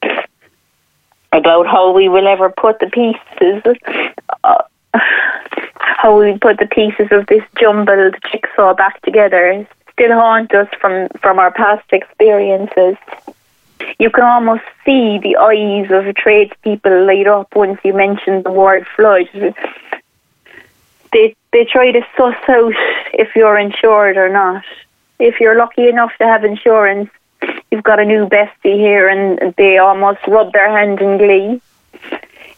about how we will ever put the pieces, uh, how we put the pieces of this jumbled jigsaw back together, still haunt us from from our past experiences. You can almost see the eyes of tradespeople light up once you mention the word flood. They they try to suss out if you're insured or not. If you're lucky enough to have insurance, you've got a new bestie here and they almost rub their hand in glee.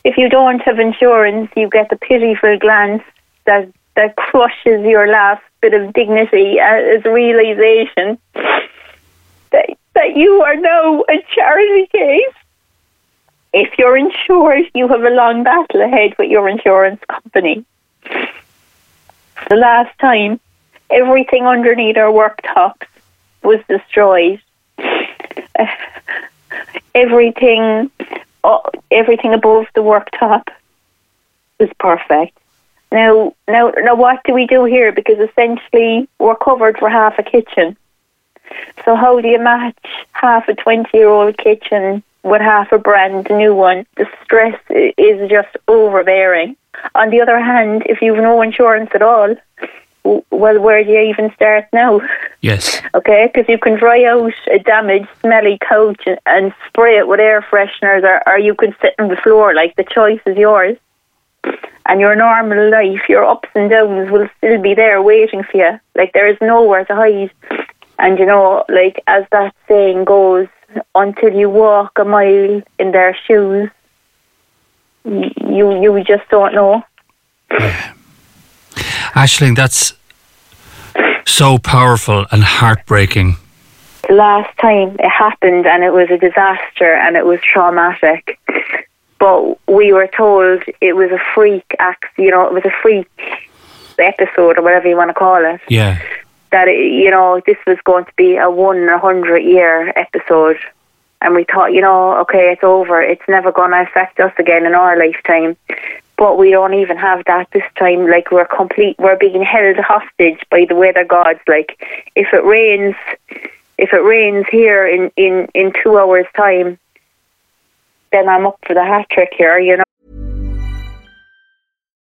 If you don't have insurance, you get the pitiful glance that, that crushes your last bit of dignity as realization that, that you are now a charity case. If you're insured, you have a long battle ahead with your insurance company. The last time, everything underneath our worktops was destroyed everything, everything above the worktop was perfect. Now, now, now, what do we do here? Because essentially, we're covered for half a kitchen. So, how do you match half a twenty-year-old kitchen with half a brand new one? The stress is just overbearing. On the other hand, if you've no insurance at all, well, where do you even start now? Yes. Okay, because you can dry out a damaged, smelly couch and, and spray it with air fresheners, or, or you could sit on the floor. Like the choice is yours. And your normal life, your ups and downs will still be there waiting for you. Like there is nowhere to hide. And you know, like as that saying goes, until you walk a mile in their shoes, you you just don't know. Yeah. Aisling, that's so powerful and heartbreaking. The last time it happened and it was a disaster and it was traumatic. But we were told it was a freak act, you know, it was a freak episode or whatever you want to call it. Yeah. That, it, you know, this was going to be a one in a hundred year episode. And we thought, you know, okay, it's over. It's never going to affect us again in our lifetime but we don't even have that this time. Like we're complete, we're being held hostage by the weather gods. Like if it rains, if it rains here in in in two hours' time, then I'm up for the hat trick here. You know.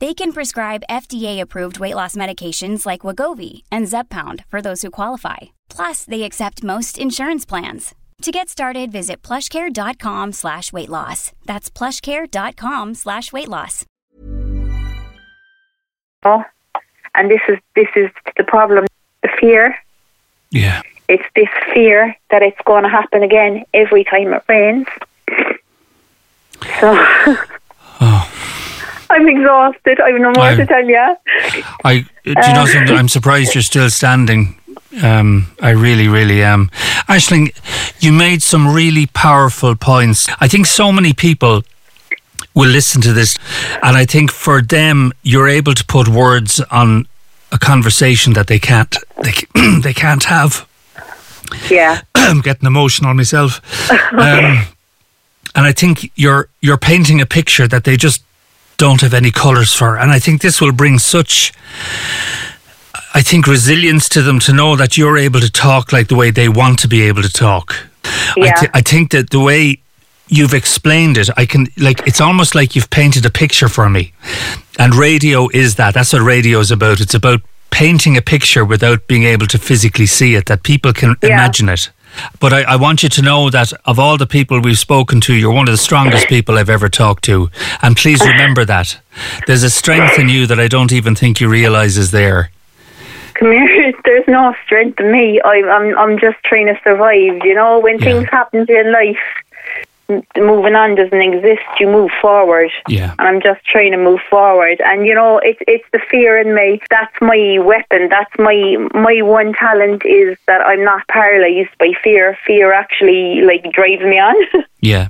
They can prescribe FDA-approved weight loss medications like Wegovy and Zepbound for those who qualify. Plus, they accept most insurance plans. To get started, visit plushcare.com slash weight loss. That's plushcare.com slash weight loss. Oh, and this is this is the problem. The fear. Yeah. It's this fear that it's going to happen again every time it rains. So oh. I'm exhausted. I have no more I, to tell you. I, do you know something? I'm surprised you're still standing. Um, I really, really am. Aisling, you made some really powerful points. I think so many people will listen to this, and I think for them, you're able to put words on a conversation that they can't they, they can't have. Yeah. I'm getting emotional myself. Um, and I think you're you're painting a picture that they just don't have any colours for. And I think this will bring such I think resilience to them to know that you're able to talk like the way they want to be able to talk. Yeah. I, th- I think that the way you've explained it, I can like it's almost like you've painted a picture for me. And radio is that. That's what radio is about. It's about painting a picture without being able to physically see it, that people can Yeah. imagine it. But I, I want you to know that of all the people we've spoken to, you're one of the strongest people I've ever talked to. And please remember that. There's a strength in you that I don't even think you realise is there. come here. There's no strength in me. I, I'm I'm just trying to survive. You know, when Yeah. things happen to you in life, moving on doesn't exist. You move forward. Yeah. And I'm just trying to move forward. And you know, it's it's the fear in me. That's my weapon. That's my my one talent is that I'm not paralyzed by fear. Fear actually like drives me on. Yeah.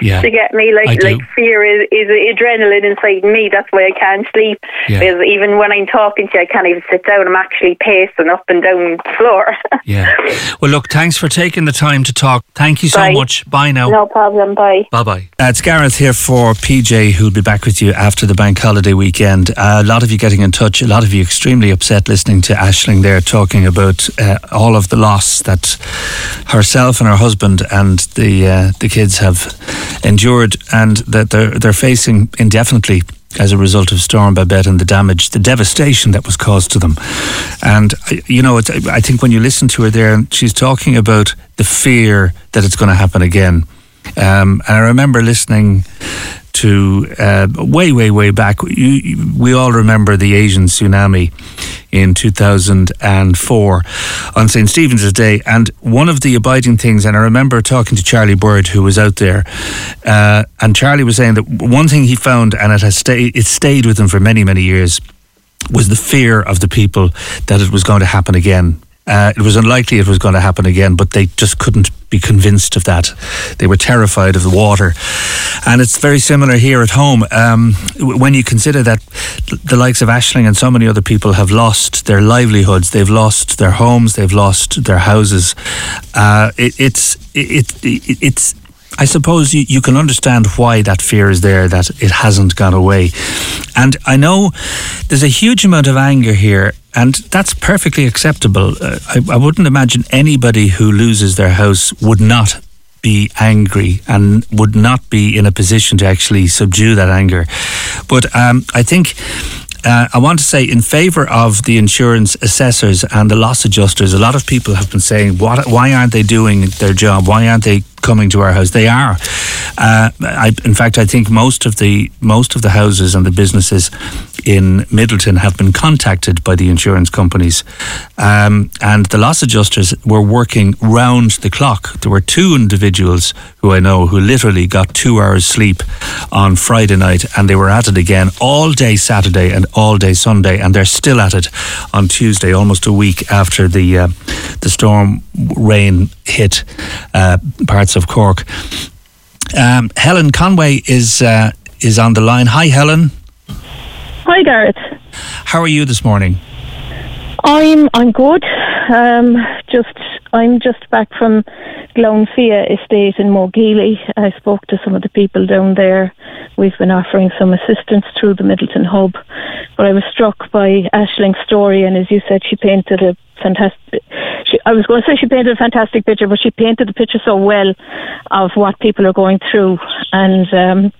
Yeah. to get me. I Like do. like fear is, is adrenaline inside me. That's why I can't sleep. Yeah. Because even when I'm talking to you, I can't even sit down. I'm actually pacing up and down the floor. Yeah. Well, look, thanks for taking the time to talk. Thank you so Bye. much. Bye now. no problem. Bye. Bye bye. Uh, it's Gareth here for PJ, who'll be back with you after the bank holiday weekend. Uh, a lot of you getting in touch, a lot of you extremely upset listening to Aisling there talking about uh, all of the loss that herself and her husband and the uh, the kids have endured and that they're, they're facing indefinitely as a result of Storm Babet and the damage, the devastation that was caused to them. And, you know, I think when you listen to her there, she's talking about the fear that it's going to happen again. Um, and I remember listening to uh, way, way, way back. We all remember the Asian tsunami in 2004 on St. Stephen's Day. And one of the abiding things, and I remember talking to Charlie Bird, who was out there, uh, and Charlie was saying that one thing he found, and it has stayed, it stayed with him for many, many years, was the fear of the people that it was going to happen again. Uh, it was unlikely it was going to happen again, but they just couldn't be convinced of that. They were terrified of the water. And it's very similar here at home. Um, when you consider that the likes of Aisling and so many other people have lost their livelihoods, they've lost their homes, they've lost their houses, uh, it, it's, it, it, it's, I suppose you, you can understand why that fear is there, that it hasn't gone away. And I know there's a huge amount of anger here, and that's perfectly acceptable. Uh, I, I wouldn't imagine anybody who loses their house would not be angry and would not be in a position to actually subdue that anger. But um, I think. Uh, I want to say, in favour of the insurance assessors and the loss adjusters, a lot of people have been saying, "What? Why aren't they doing their job? Why aren't they coming to our house?" They are. Uh, I, in fact, I think most of the most of the houses and the businesses in Midleton have been contacted by the insurance companies, um, and the loss adjusters were working round the clock. There were two individuals who I know who literally got two hours sleep on Friday night, and they were at it again all day Saturday and all day Sunday, and they're still at it on Tuesday, almost a week after the uh, the storm rain hit uh, parts of Cork. Um, Helen Conway is uh, is on the line. Hi, Helen. Hi, Gareth. How are you this morning? I'm I'm good. Um, just I'm just back from Glownfia Estate in Mogeely. I spoke to some of the people down there. We've been offering some assistance through the Midleton Hub, but I was struck by Aisling's story, and as you said, she painted a fantastic. She, I was going to say she painted a fantastic picture, but she painted the picture so well of what people are going through, and um,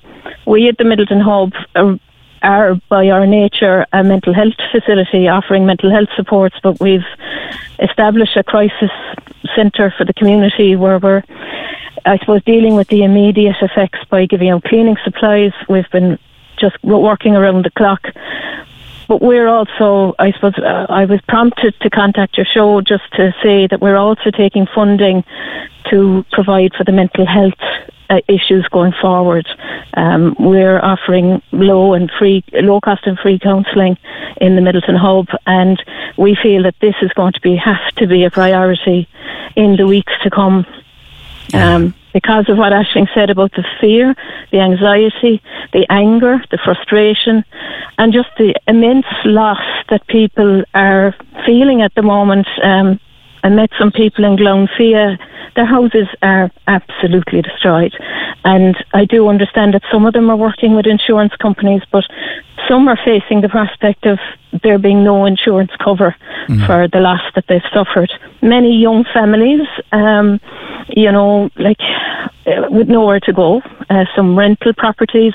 we at the Midleton Hub. Are, are by our nature a mental health facility offering mental health supports, but we've established a crisis centre for the community where we're, I suppose, dealing with the immediate effects by giving out cleaning supplies. We've been just working around the clock. But we're also, I suppose, uh, I was prompted to contact your show just to say that we're also taking funding to provide for the mental health uh, issues going forward. Um, we're offering low and free, low cost and free counselling in the Midleton Hub, and we feel that this is going to be have to be a priority in the weeks to come. Um, because of what Aisling said about the fear, the anxiety, the anger, the frustration, and just the immense loss that people are feeling at the moment. Um, I met some people in Glownfia. Their houses are absolutely destroyed. And I do understand that some of them are working with insurance companies, but some are facing the prospect of there being no insurance cover for the loss that they've suffered. Many young families, um, you know, like uh, with nowhere to go. Uh, some rental properties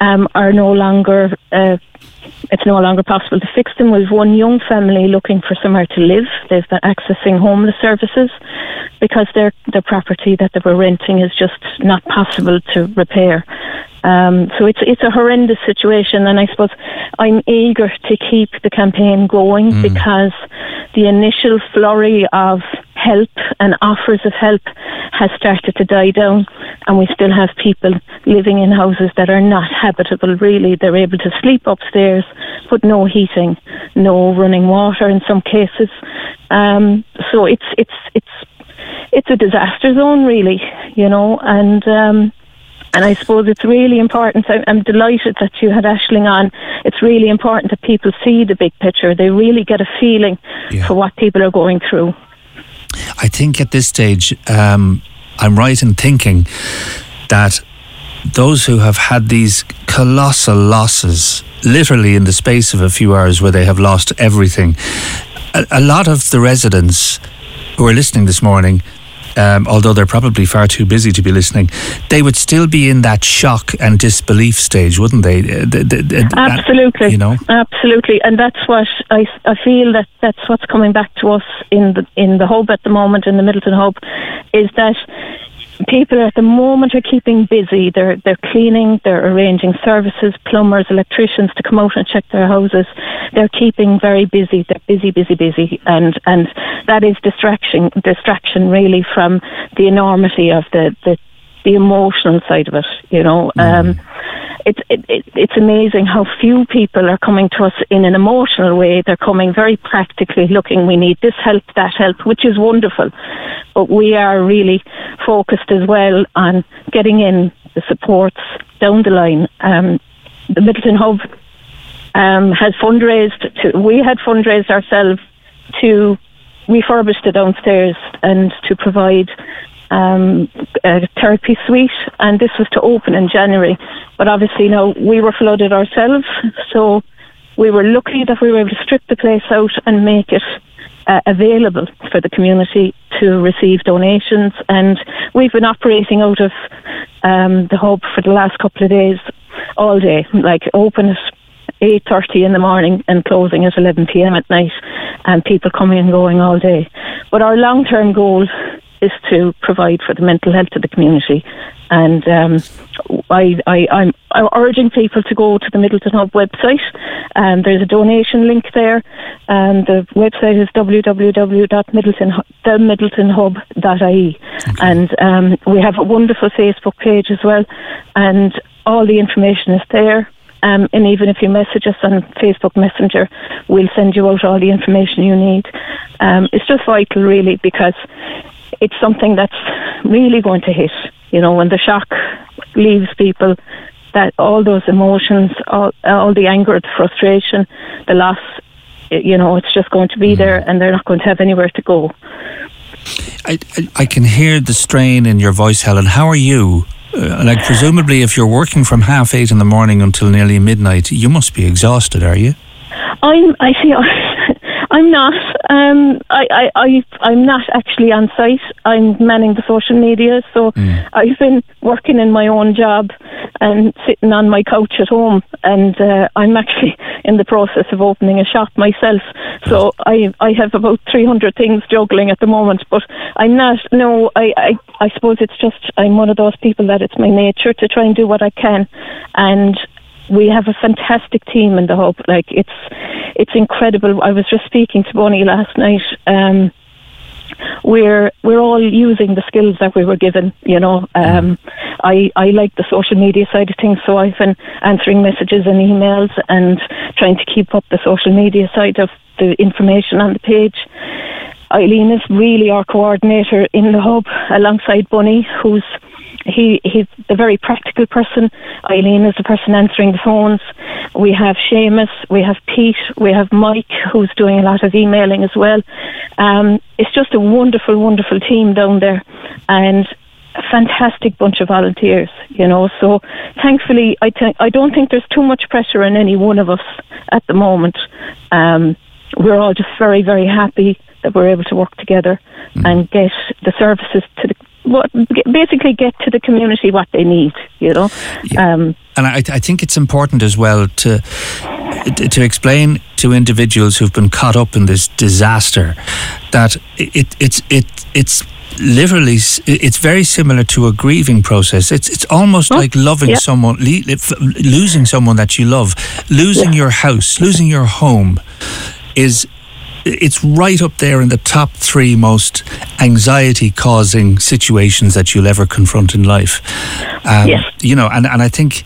um, are no longer. Uh, it's no longer possible to fix them. We've one young family looking for somewhere to live. They've been accessing homeless services because their their property that they were renting is just not possible to repair. Um, so it's it's a horrendous situation, and I suppose I'm eager to keep the campaign going because the initial flurry of help and offers of help has started to die down and we still have people living in houses that are not habitable really they're able to sleep upstairs but no heating no running water in some cases um, so it's it's it's it's a disaster zone really you know and um, and I suppose it's really important. I'm delighted that you had Aisling on. It's really important that people see the big picture. They really get a feeling yeah. for what people are going through. I think at this stage, um, I'm right in thinking that those who have had these colossal losses, literally in the space of a few hours where they have lost everything, a, a lot of the residents who are listening this morning um, although they're probably far too busy to be listening, they would still be in that shock and disbelief stage, wouldn't they? Uh, absolutely, you know, absolutely, and that's what I, I feel that that's what's coming back to us in the in the hub at the moment in the Midleton hub, is that people at the moment are keeping busy. They're they're cleaning, they're arranging services, plumbers, electricians to come out and check their houses. They're keeping very busy. They're busy, busy, busy, and and that is distraction distraction really from the enormity of the the the emotional side of it. You know. Mm. Um, it's it, it, it's amazing how few people are coming to us in an emotional way. They're coming very practically, looking. We need this help, that help, which is wonderful, but we are really focused as well on getting in the supports down the line. Um, the Midleton Hub um, has fundraised. To, we had fundraised ourselves to refurbish the downstairs and to provide um, therapy suite, and this was to open in January. But obviously, now we were flooded ourselves, so we were lucky that we were able to strip the place out and make it uh, available for the community to receive donations. And we've been operating out of um, the hub for the last couple of days, all day, like open at 8.30 in the morning and closing at 11 p.m. at night and people coming and going all day. But our long-term goal is to provide for the mental health of the community. And um, I, I, I'm urging people to go to the Midleton Hub website. Um, there's a donation link there. And the website is www.midletonhub.ie. Okay. And um, we have a wonderful Facebook page as well. And all the information is there. Um, and even if you message us on Facebook Messenger, we'll send you out all the information you need. Um, it's just vital, really, because it's something that's really going to hit. You know, when the shock leaves people, that all those emotions, all, all the anger, the frustration, the loss, you know, it's just going to be mm. there and they're not going to have anywhere to go. I, I, I can hear the strain in your voice, Helen. How are you? Uh, like, presumably, if you're working from half eight in the morning until nearly midnight, you must be exhausted, are you? I'm. I see. I'm not. Um, I, I, I, I'm not actually on site. I'm manning the social media, so mm. I've been working in my own job and sitting on my couch at home, and uh, I'm actually in the process of opening a shop myself. So I, I have about 300 things juggling at the moment, but I'm not. No, I, I, I suppose it's just I'm one of those people that it's my nature to try and do what I can, and we have a fantastic team in the hub. Like it's it's incredible. I was just speaking to Bonnie last night. Um, we're we're all using the skills that we were given. You know, um, I I like the social media side of things, so I've been answering messages and emails and trying to keep up the social media side of the information on the page. Eileen is really our coordinator in the hub, alongside Bonnie, who's he he's a very practical person. Eileen is the person answering the phones. We have Seamus, we have Pete, we have Mike, who's doing a lot of emailing as well. Um, it's just a wonderful, wonderful team down there, and a fantastic bunch of volunteers. You know, so thankfully, I think I don't think there's too much pressure on any one of us at the moment. Um, we're all just very, very happy that we're able to work together mm. and get the services to the what basically get to the community what they need, you know. Yeah. Um, and I, I think it's important as well to to explain to individuals who've been caught up in this disaster that it, it's it it's literally it's very similar to a grieving process. It's it's almost oh, like loving someone losing someone that you love. Losing your house losing your home is it's right up there in the top three most anxiety causing situations that you'll ever confront in life. Um, Yes. You know, and, and I think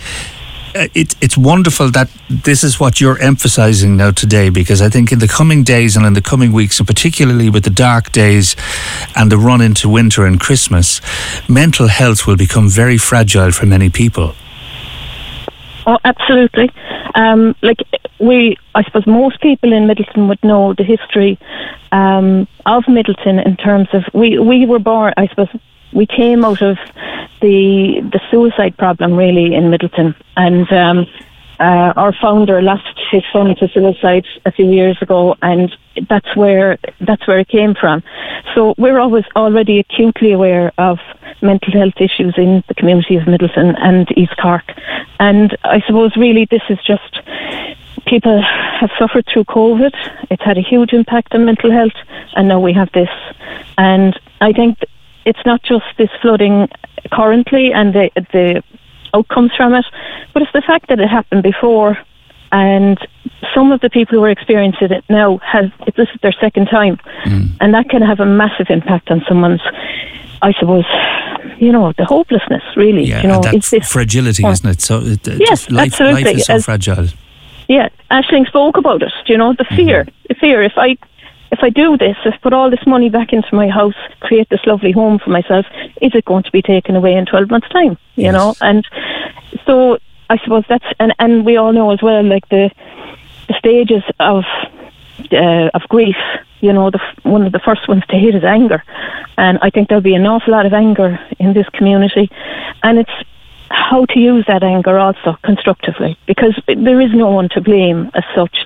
uh, it, it's wonderful that this is what you're emphasizing now today because I think in the coming days and in the coming weeks, and particularly with the dark days and the run into winter and Christmas, mental health will become very fragile for many people. Oh, absolutely. Um, like we, I suppose most people in Midleton would know the history um, of Midleton in terms of we we were born. I suppose we came out of the the suicide problem really in Midleton, and um, uh, our founder lost his son to suicide a few years ago, and that's where that's where it came from. So we're always already acutely aware of mental health issues in the community of Midleton and East Cork, and I suppose really this is just people have suffered through COVID. It's had a huge impact on mental health, and now we have this, and I think it's not just this flooding currently and the the outcomes from it, but it's the fact that it happened before, and some of the people who are experiencing it now have if this is their second time, mm. and that can have a massive impact on someone's, I suppose, you know, the hopelessness. Really, Yeah, you know, it's this fragility, Yeah. isn't it? So it, Yes, just life, absolutely. life is so As- fragile. yeah, Aisling spoke about it. You know, the mm-hmm. fear, the fear. If I, if I do this, if I put all this money back into my house, create this lovely home for myself, is it going to be taken away in twelve months' time? You know, and so I suppose that's and and we all know as well, like the the stages of uh, of grief. You know, the one of the first ones to hit is anger, and I think there'll be an awful lot of anger in this community, and it's how to use that anger also constructively because there is no one to blame as such.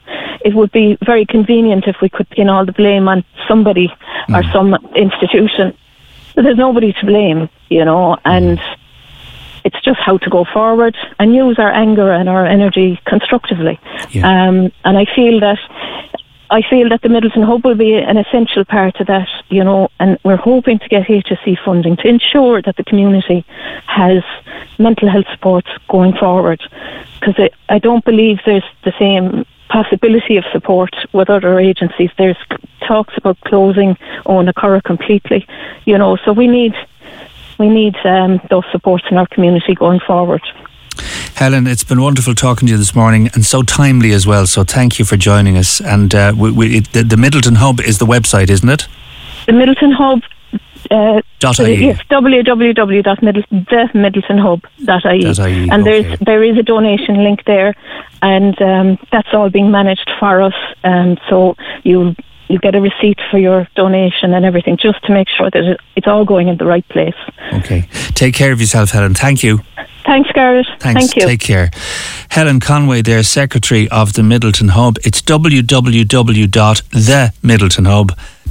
It would be very convenient if we could pin all the blame on somebody or some institution. But there's nobody to blame, you know, and it's just how to go forward and use our anger and our energy constructively. Um, and I feel that I feel that the Midleton Hub will be an essential part of that, you know, and we're hoping to get HSE funding to ensure that the community has mental health supports going forward. Because I, I don't believe there's the same possibility of support with other agencies. There's talks about closing on Acora completely, you know, so we need we need um, those supports in our community going forward. Helen, it's been wonderful talking to you this morning and so timely as well. So thank you for joining us. And uh, we, we, it, the, the Midleton Hub is the website, isn't it? The Midleton Hub. Uh, Dot IE. Yes, www.midletonhub.ie. Dot IE, and okay. there's there is a donation link there, and um, that's all being managed for us. Um, so you you get a receipt for your donation and everything, just to make sure that it's all going in the right place. Okay. Take care of yourself, Helen. Thank you. Thanks, Gareth. Thanks. Thank you. Take care. Helen Conway, there, Secretary of the Midleton Hub. It's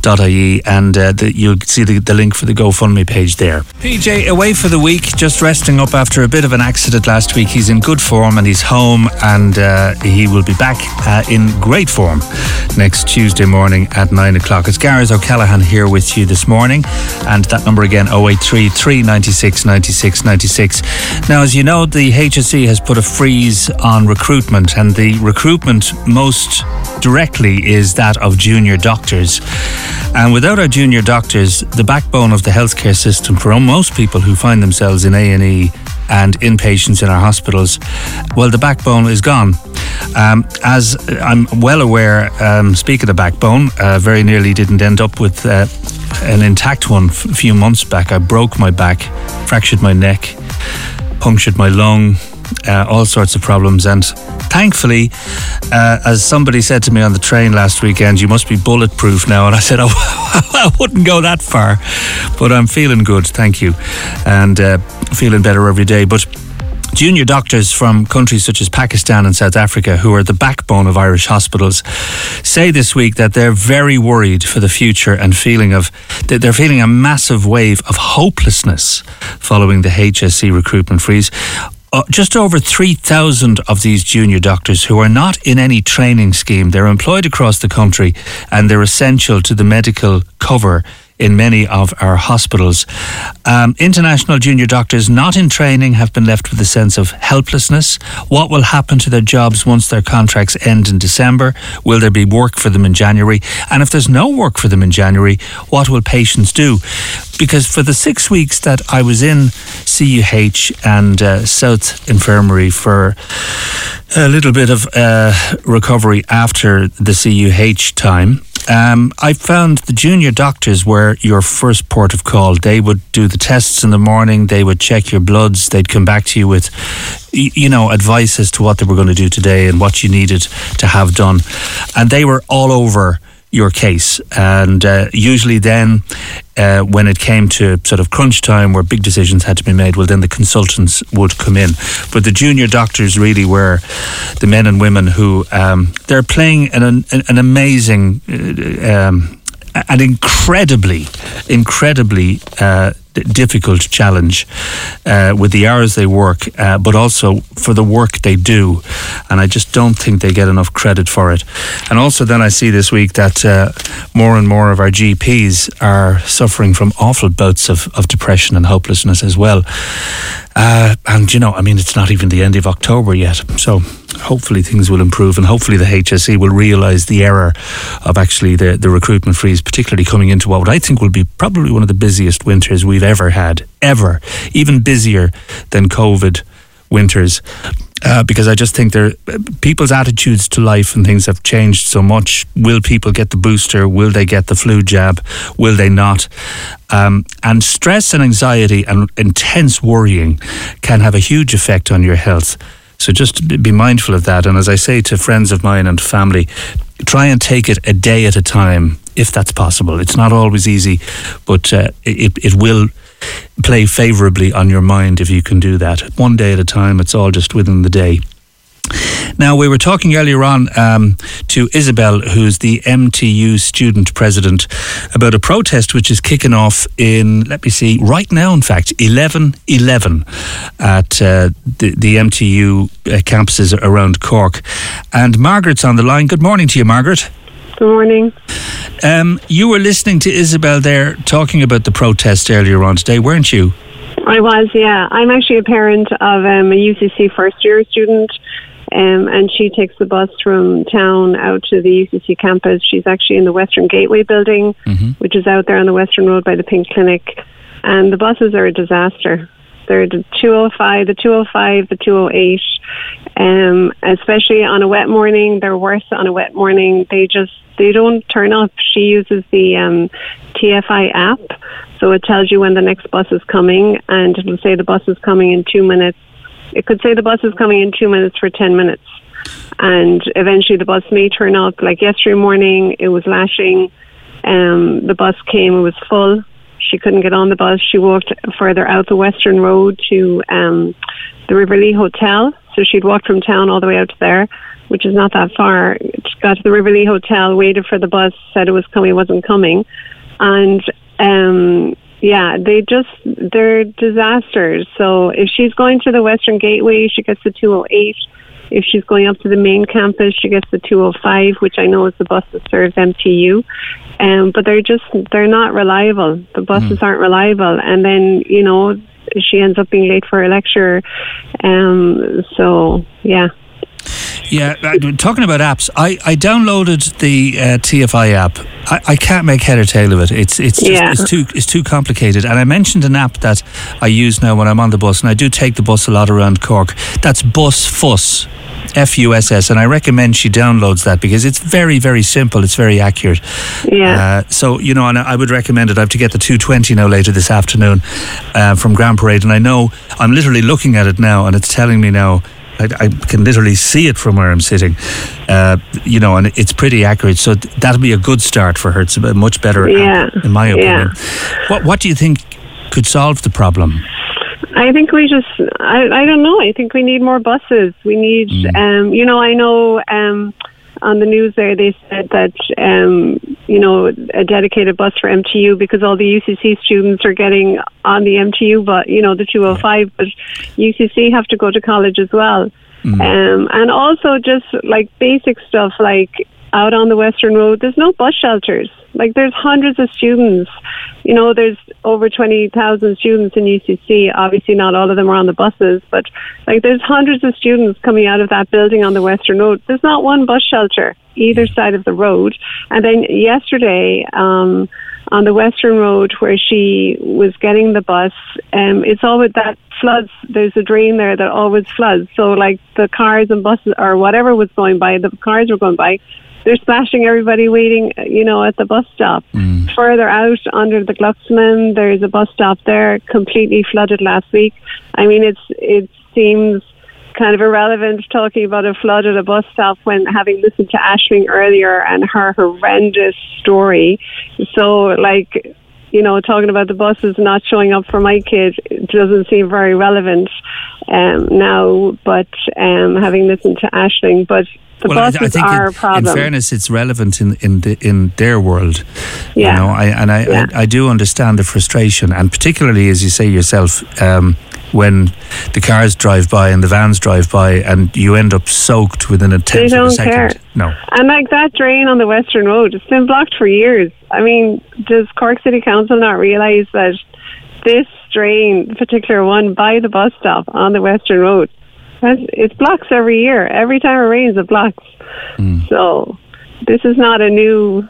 www.themidletonhub.ie and uh, the, you'll see the, the link for the GoFundMe page there. PJ away for the week, just resting up after a bit of an accident last week. He's in good form and he's home and uh, he will be back uh, in great form next Tuesday morning at 9 o'clock. It's Gareth O'Callaghan here with you this morning and that number again 083 396 96 96. Now, as you know, the HSE has put a freeze on recruitment and the recruitment most directly is that of junior doctors. And without our junior doctors, the backbone of the healthcare system for most people who find themselves in A&E and inpatients in our hospitals, well, the backbone is gone. Um, as I'm well aware, um, speaking of the backbone, uh, very nearly didn't end up with uh, an intact one a few months back. I broke my back, fractured my neck, punctured my lung, uh, all sorts of problems. And thankfully, uh, as somebody said to me on the train last weekend, you must be bulletproof now. And I said, oh, I wouldn't go that far, but I'm feeling good, thank you, and uh, feeling better every day. But Junior doctors from countries such as Pakistan and South Africa, who are the backbone of Irish hospitals, say this week that they're very worried for the future and feeling of they're feeling a massive wave of hopelessness following the HSE recruitment freeze. Uh, just over 3,000 of these junior doctors who are not in any training scheme. They're employed across the country and they're essential to the medical cover in many of our hospitals. Um, international junior doctors not in training have been left with a sense of helplessness. What will happen to their jobs once their contracts end in December? Will there be work for them in January? And if there's no work for them in January, what will patients do? Because for the six weeks that I was in CUH and uh, South Infirmary for a little bit of uh, recovery after the CUH time. Um, I found the junior doctors were your first port of call. They would do the tests in the morning, they would check your bloods, they'd come back to you with, you know, advice as to what they were going to do today and what you needed to have done. And they were all over your case. And uh, usually, then, uh, when it came to sort of crunch time where big decisions had to be made, well, then the consultants would come in. But the junior doctors really were the men and women who um, they're playing an, an, an amazing. Uh, um, an incredibly, incredibly uh, difficult challenge uh, with the hours they work, uh, but also for the work they do. And I just don't think they get enough credit for it. And also, then I see this week that uh, more and more of our GPs are suffering from awful bouts of, of depression and hopelessness as well. Uh, and, you know, I mean, it's not even the end of October yet. So hopefully things will improve and hopefully the HSE will realise the error of actually the, the recruitment freeze, particularly coming into what I think will be probably one of the busiest winters we've ever had, ever. Even busier than COVID winters. Uh, because I just think there, people's attitudes to life and things have changed so much. Will people get the booster? Will they get the flu jab? Will they not? Um, and stress and anxiety and intense worrying can have a huge effect on your health. So just be mindful of that. And as I say to friends of mine and family, try and take it a day at a time if that's possible. It's not always easy, but uh, it, it will play favourably on your mind if you can do that. One day at a time, it's all just within the day. Now, we were talking earlier on um, to Isabel, who's the MTU student president, about a protest which is kicking off in, let me see, right now, in fact, 11 11 at uh, the, the MTU uh, campuses around Cork. And Margaret's on the line. Good morning to you, Margaret. Good morning. Um, you were listening to Isabel there talking about the protest earlier on today, weren't you? I was, yeah. I'm actually a parent of um, a UCC first year student, um, and she takes the bus from town out to the UCC campus. She's actually in the Western Gateway building, mm-hmm. which is out there on the Western Road by the Pink Clinic, and the buses are a disaster. They're the 205, the 205, the 208, um, especially on a wet morning. They're worse on a wet morning. They just they don't turn up. She uses the um, TFI app, so it tells you when the next bus is coming, and it'll say the bus is coming in two minutes. It could say the bus is coming in two minutes for ten minutes, and eventually the bus may turn up. Like yesterday morning, it was lashing. Um, the bus came, it was full. She couldn't get on the bus. She walked further out the Western Road to um, the River Lee Hotel. So she'd walked from town all the way out to there which is not that far. Got to the River Lee Hotel, waited for the bus, said it was coming, wasn't coming, and um, yeah, they just they're disasters. So if she's going to the Western Gateway, she gets the 208. If she's going up to the main campus, she gets the 205, which I know is the bus that serves MTU. Um, but they're just they're not reliable. The buses mm. aren't reliable, and then you know she ends up being late for a lecture. Um, so yeah. Yeah, uh, talking about apps, I, I downloaded the uh, TFI app. I, I can't make head or tail of it. It's it's just, yeah. it's too it's too complicated. And I mentioned an app that I use now when I'm on the bus, and I do take the bus a lot around Cork. That's Bus Fuss. F U S S, and I recommend she downloads that because it's very, very simple. It's very accurate. Yeah. Uh, so you know, and I would recommend it. I have to get the two twenty now later this afternoon uh, from Grand Parade, and I know I'm literally looking at it now, and it's telling me now I, I, can literally see it from where I'm sitting, uh, you know, and it's pretty accurate. So that'll be a good start for her. It's a much better, yeah. app, in my opinion. Yeah. What What do you think could solve the problem? I think we just, I, I don't know. I think we need more buses. We need, mm. um, you know, I know. Um, on the news there, they said that um, you know a dedicated bus for MTU because all the UCC students are getting on the MTU, but you know the 205. But UCC have to go to college as well, mm. um, and also just like basic stuff like out on the Western Road, there's no bus shelters. Like there's hundreds of students. You know, there's over 20,000 students in UCC. Obviously, not all of them are on the buses, but like there's hundreds of students coming out of that building on the Western Road. There's not one bus shelter either side of the road. And then yesterday, um, on the Western Road where she was getting the bus, um, it's always that floods. There's a drain there that always floods. So like the cars and buses or whatever was going by, the cars were going by. They're splashing everybody waiting, you know, at the bus stop. Mm. Further out under the Glucksman, there's a bus stop there, completely flooded last week. I mean, it's it seems kind of irrelevant talking about a flood at a bus stop when having listened to Aisling earlier and her horrendous story. So, like, you know, talking about the buses not showing up for my kid doesn't seem very relevant um, now, but um, having listened to Aisling, but the well, buses I think are in, a problem. in fairness, it's relevant in in the, in their world. Yeah. You know, I, and I, Yeah. I I do understand the frustration, and particularly as you say yourself, um, when the cars drive by and the vans drive by, and you end up soaked within a tenth of a second. care. No. And like that drain on the Western Road, it's been blocked for years. I mean, does Cork City Council not realise that this drain, particular one by the bus stop on the Western Road, has, it blocks every year. Every time it rains, it blocks. Hmm. So this is not a new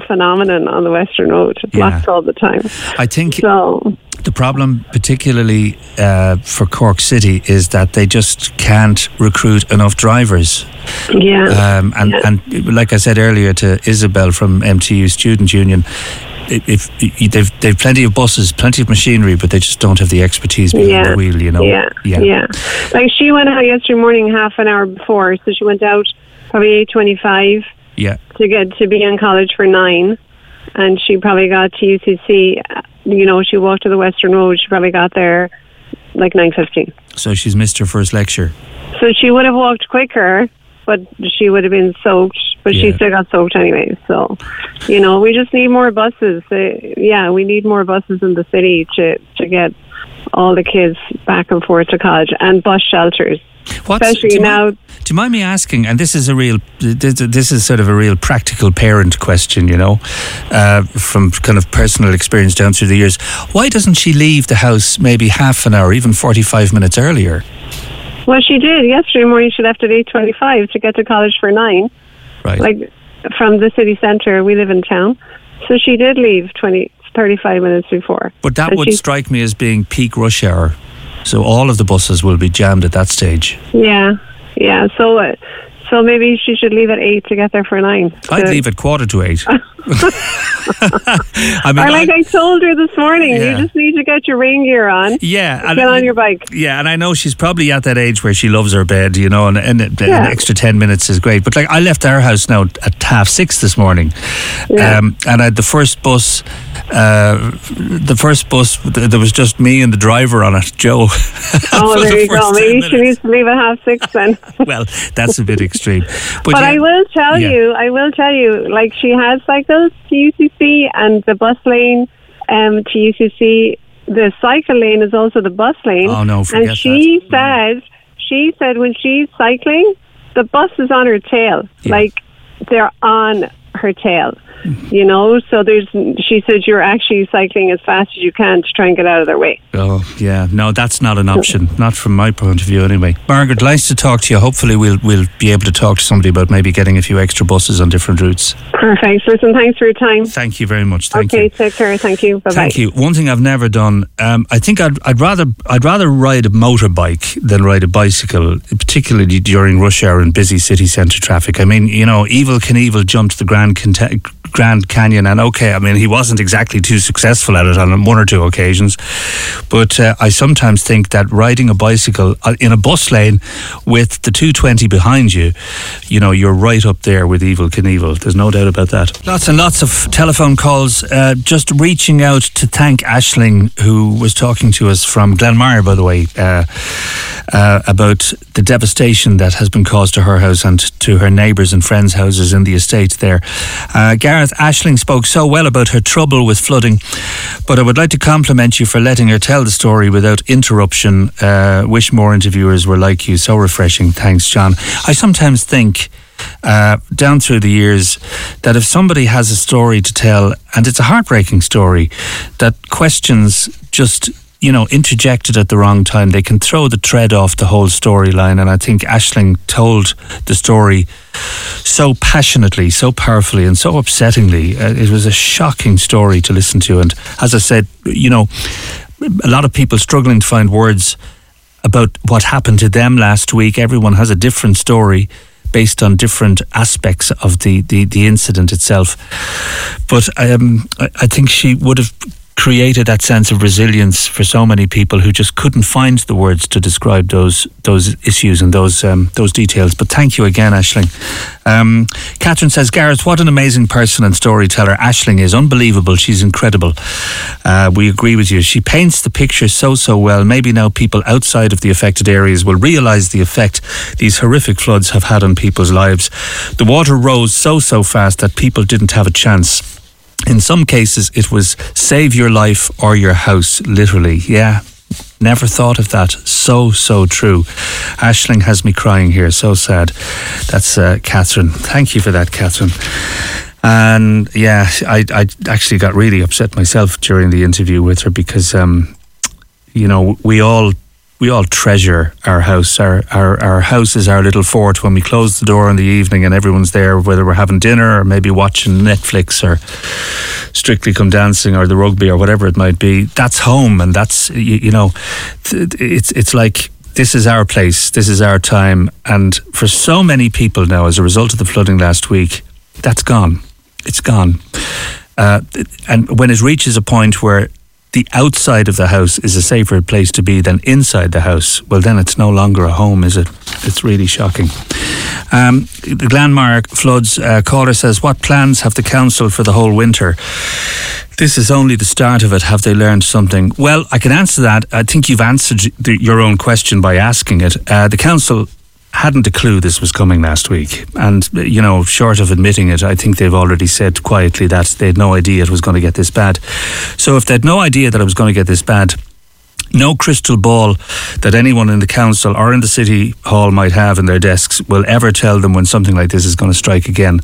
phenomenon on the Western Road. It blocks all the time. I think so. The problem, particularly uh, for Cork City, is that they just can't recruit enough drivers. Yeah. Um, and, and like I said earlier to Isabel from MTU Student Union, if, if they've they've plenty of buses, plenty of machinery, but they just don't have the expertise behind yeah. the wheel. You know. Yeah. Yeah. yeah. Like she went out yesterday morning half an hour before, so she went out probably eight twenty five Yeah. to get to be in college for nine, and she probably got to UCC. You know, she walked to the Western Road. She probably got there like nine fifteen. So she's missed her first lecture. So she would have walked quicker, but she would have been soaked. But she still got soaked anyway. So, you know, we just need more buses. Yeah, we need more buses in the city to to get all the kids back and forth to college and bus shelters. What's- Especially do now. mind- Do you mind me asking? And this is a real, this, is sort of a real practical parent question, you know, uh, from kind of personal experience down through the years. Why doesn't she leave the house maybe half an hour, even forty-five minutes earlier? Well, she did yesterday morning. She left at eight twenty-five to get to college for nine. Right. Like from the city centre, we live in town, so she did leave 20, 35 minutes before. But that And would she- strike me as being peak rush hour. So all of the buses will be jammed at that stage. Yeah, yeah. So, uh, so maybe she should leave at eight to get there for nine. I'd leave at quarter to eight. I mean, or like I, told her this morning, Yeah. you just need to get your rain gear on. Yeah, and- get on your bike. Yeah, and I know she's probably at that age where she loves her bed, you know, and, and an Yeah. extra 10 minutes is great. But like, I left our house now at half six this morning. Yeah. Um, and I had the first bus, uh, the first bus, there was just me and the driver on it, Joe. Oh, For the there you go. first 10 Maybe she needs to leave at half six then. well, that's a bit extreme. But, But, yeah, I will tell yeah. you, I will tell you, like she has cycles to UCC and the bus lane um, to UCC. The cycle lane is also the bus lane. Oh, no, forget And she said, she said when she's cycling, the bus is on her tail. Like they're on her tail. You know, so there's. She says, you're actually cycling as fast as you can to try and get out of their way. Oh, yeah. No, that's not an option. Not from my point of view, anyway. Margaret, nice to talk to you. Hopefully, we'll we'll be able to talk to somebody about maybe getting a few extra buses on different routes. Perfect. Listen, thanks for your time. Thank you very much. Thank okay, you. take care. Thank you. Bye bye. Thank you. One thing I've never done, um, I think I'd, I'd rather I'd rather ride a motorbike than ride a bicycle, particularly during rush hour and busy city centre traffic. I mean, you know, Evel can Knievel jumped the Grand Canta- Grand Canyon, and okay, I mean, he wasn't exactly too successful at it on one or two occasions, but uh, I sometimes think that riding a bicycle uh, in a bus lane with the 220 behind you, you know, you're right up there with Evel Knievel. There's no doubt about that. Lots and lots of telephone calls. Uh, just reaching out to thank Aisling, who was talking to us from Glanmire, by the way, uh, uh, about the devastation that has been caused to her house and to her neighbours and friends' houses in the estate there. Uh, Gareth Aisling spoke so well about her trouble with flooding, but I would like to compliment you for letting her tell the story without interruption. Uh, wish more interviewers were like you. So refreshing. Thanks, John. I sometimes think uh, down through the years that if somebody has a story to tell, and it's a heartbreaking story, that questions just you know, interjected at the wrong time, they can throw the thread off the whole storyline. And I think Aisling told the story so passionately, so powerfully, and so upsettingly. Uh, it was a shocking story to listen to. And as I said, you know, a lot of people struggling to find words about what happened to them last week. Everyone has a different story based on different aspects of the, the, the incident itself. But um, I think she would have created that sense of resilience for so many people who just couldn't find the words to describe those those issues and those um, those details. But thank you again, Aisling. Um, Catherine says, Gareth, what an amazing person and storyteller Aisling is. Unbelievable. She's incredible. Uh, we agree with you. She paints the picture so so well. Maybe now people outside of the affected areas will realise the effect these horrific floods have had on people's lives. The water rose so so fast that people didn't have a chance in some cases, it was save your life or your house, literally. Yeah. Never thought of that. So, so true. Aisling has me crying here. So sad. That's uh, Catherine. Thank you for that, Catherine. And yeah, I, I actually got really upset myself during the interview with her because, um, you know, we all we all treasure our house. Our, our our house is our little fort. When we close the door in the evening and everyone's there, whether we're having dinner or maybe watching Netflix or Strictly Come Dancing or the rugby or whatever it might be, that's home, and that's you, you know, it's it's like this is our place, this is our time, and for so many people now, as a result of the flooding last week, that's gone. It's gone. Uh, and when it reaches a point where the outside of the house is a safer place to be than inside the house, well, then it's no longer a home, is it? It's really shocking. Um, the Glanmire floods uh, caller says, What plans have the council for the whole winter? This is only the start of it. Have they learned something? Well, I can answer that. I think you've answered the, your own question by asking it. Uh, the council hadn't a clue this was coming last week. And, you know, short of admitting it, I think they've already said quietly that they had no idea it was going to get this bad. So if they had no idea that it was going to get this bad, no crystal ball that anyone in the council or in the city hall might have in their desks will ever tell them when something like this is going to strike again.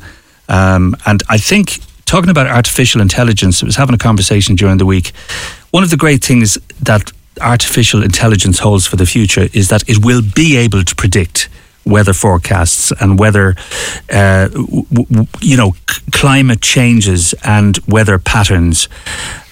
Um, and I think talking about artificial intelligence, I was having a conversation during the week. One of the great things that artificial intelligence holds for the future is that it will be able to predict weather forecasts and weather, uh, w- w- you know, c- climate changes and weather patterns.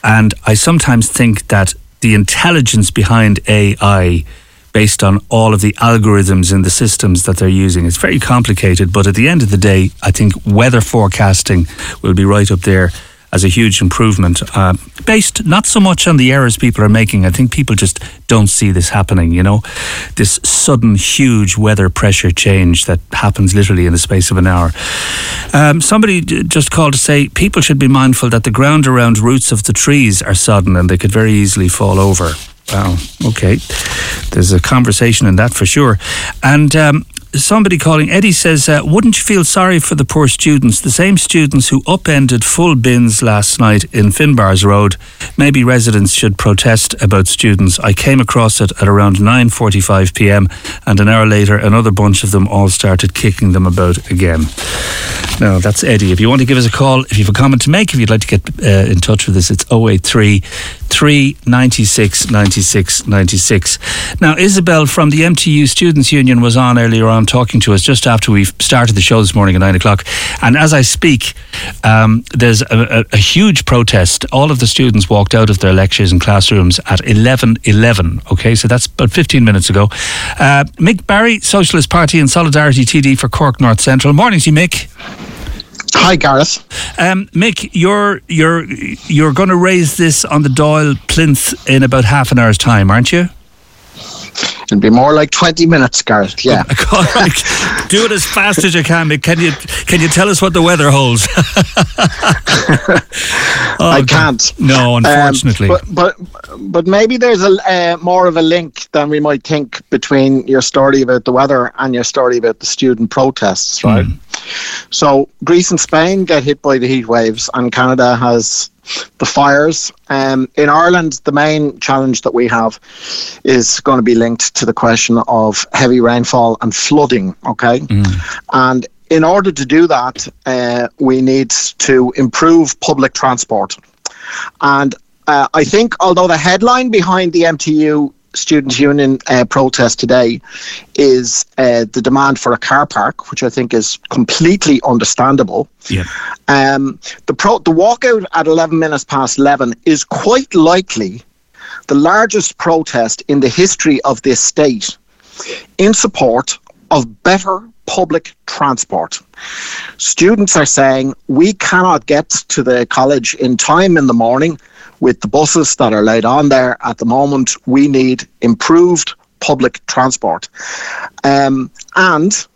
And I sometimes think that the intelligence behind AI based on all of the algorithms in the systems that they're using. It's very complicated, but at the end of the day, I think weather forecasting will be right up there as a huge improvement, uh, based not so much on the errors people are making. I think people just don't see this happening, you know, this sudden huge weather pressure change that happens literally in the space of an hour. Um, somebody just called to say people should be mindful that the ground around roots of the trees are sodden and they could very easily fall over. Wow. Okay. There's a conversation in that for sure. And um, somebody calling Eddie says, uh, "Wouldn't you feel sorry for the poor students, the same students who upended full bins last night in Finbars Road? Maybe residents should protest about students. I came across it at around 9:45 p.m. and an hour later, another bunch of them all started kicking them about again." Now that's Eddie. If you want to give us a call, if you have a comment to make, if you'd like to get uh, in touch with us, it's 083 396 96 96. Now, Isabel from the MTU Students' Union was on earlier on talking to us just after we started the show this morning at 9 o'clock. And as I speak, um, there's a, a, a, huge protest. All of the students walked out of their lectures and classrooms at 11 11. Okay, so that's about 15 minutes ago. Uh, Mick Barry, Socialist Party and Solidarity TD for Cork North Central. Morning to you, Mick. Hi, Gareth. Um, Mick, you're you're you're going to raise this on the Dáil plinth in about half an hour's time, aren't you? It'll be more like twenty minutes, Gareth. Yeah. Do it as fast as you can. Can you can you tell us what the weather holds? oh, I can't. No, unfortunately. Um, but, but but maybe there's a uh, more of a link than we might think between your story about the weather and your story about the student protests, right? Mm. So Greece and Spain get hit by the heat waves, and Canada has the fires. Um, in Ireland, the main challenge that we have is going to be linked to the question of heavy rainfall and flooding. Okay, mm. and in order to do that, uh, we need to improve public transport. And uh, I think, although the headline behind the MTU Students' Union uh, protest today is uh, the demand for a car park, which I think is completely understandable. Yeah. Um, the pro- the walkout at 11 minutes past 11 is quite likely the largest protest in the history of this state in support of better public transport. Students are saying we cannot get to the college in time in the morning with the buses that are laid on there at the moment. We need improved public transport. Um, and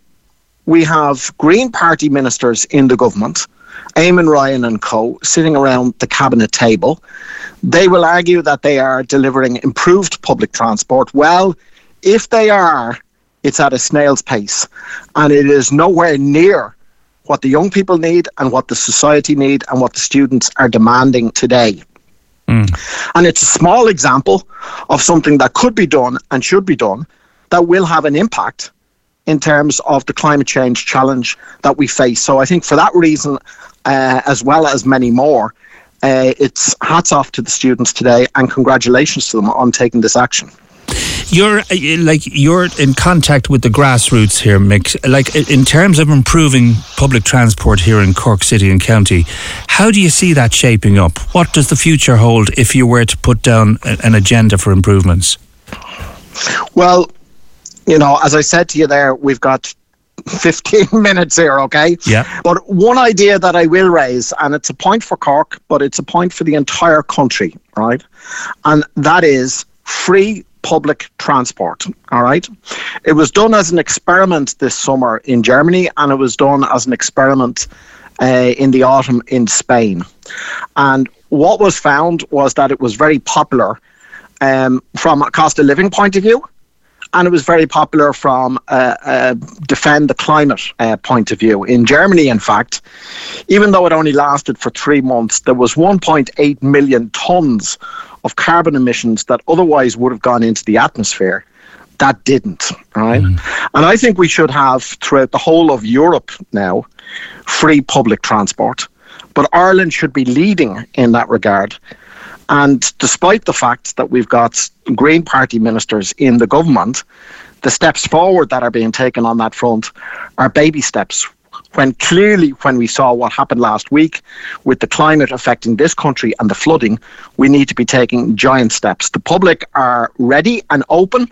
we have Green Party ministers in the government, Eamon Ryan and co, sitting around the cabinet table. They will argue that they are delivering improved public transport. Well, if they are, it's at a snail's pace, and it is nowhere near what the young people need and what the society need and what the students are demanding today. And it's a small example of something that could be done and should be done that will have an impact in terms of the climate change challenge that we face. So I think for that reason, uh, as well as many more, uh, it's hats off to the students today and congratulations to them on taking this action. You're uh, like you're in contact with the grassroots here, Mick. Like in terms of improving public transport here in Cork City and County, how do you see that shaping up? What does the future hold if you were to put down an agenda for improvements? Well, you know, as I said to you there, we've got 15 minutes here, okay? Yeah. But one idea that I will raise, and it's a point for Cork, but it's a point for the entire country, right? And that is free public transport. All right. It was done as an experiment this summer in Germany, and it was done as an experiment uh, in the autumn in Spain. And what was found was that it was very popular um, from a cost of living point of view. And it was very popular from a, a defend the climate uh, point of view. In Germany, in fact, even though it only lasted for three months, there was 1.8 million tons of carbon emissions that otherwise would have gone into the atmosphere that didn't right? Mm. And i think we should have throughout the whole of europe now free public transport. But ireland should be leading in that regard. And despite the fact that we've got green party ministers in the government the steps forward that are being taken on that front are baby steps when clearly, when we saw what happened last week with the climate affecting this country and the flooding, we need to be taking giant steps. The public are ready and open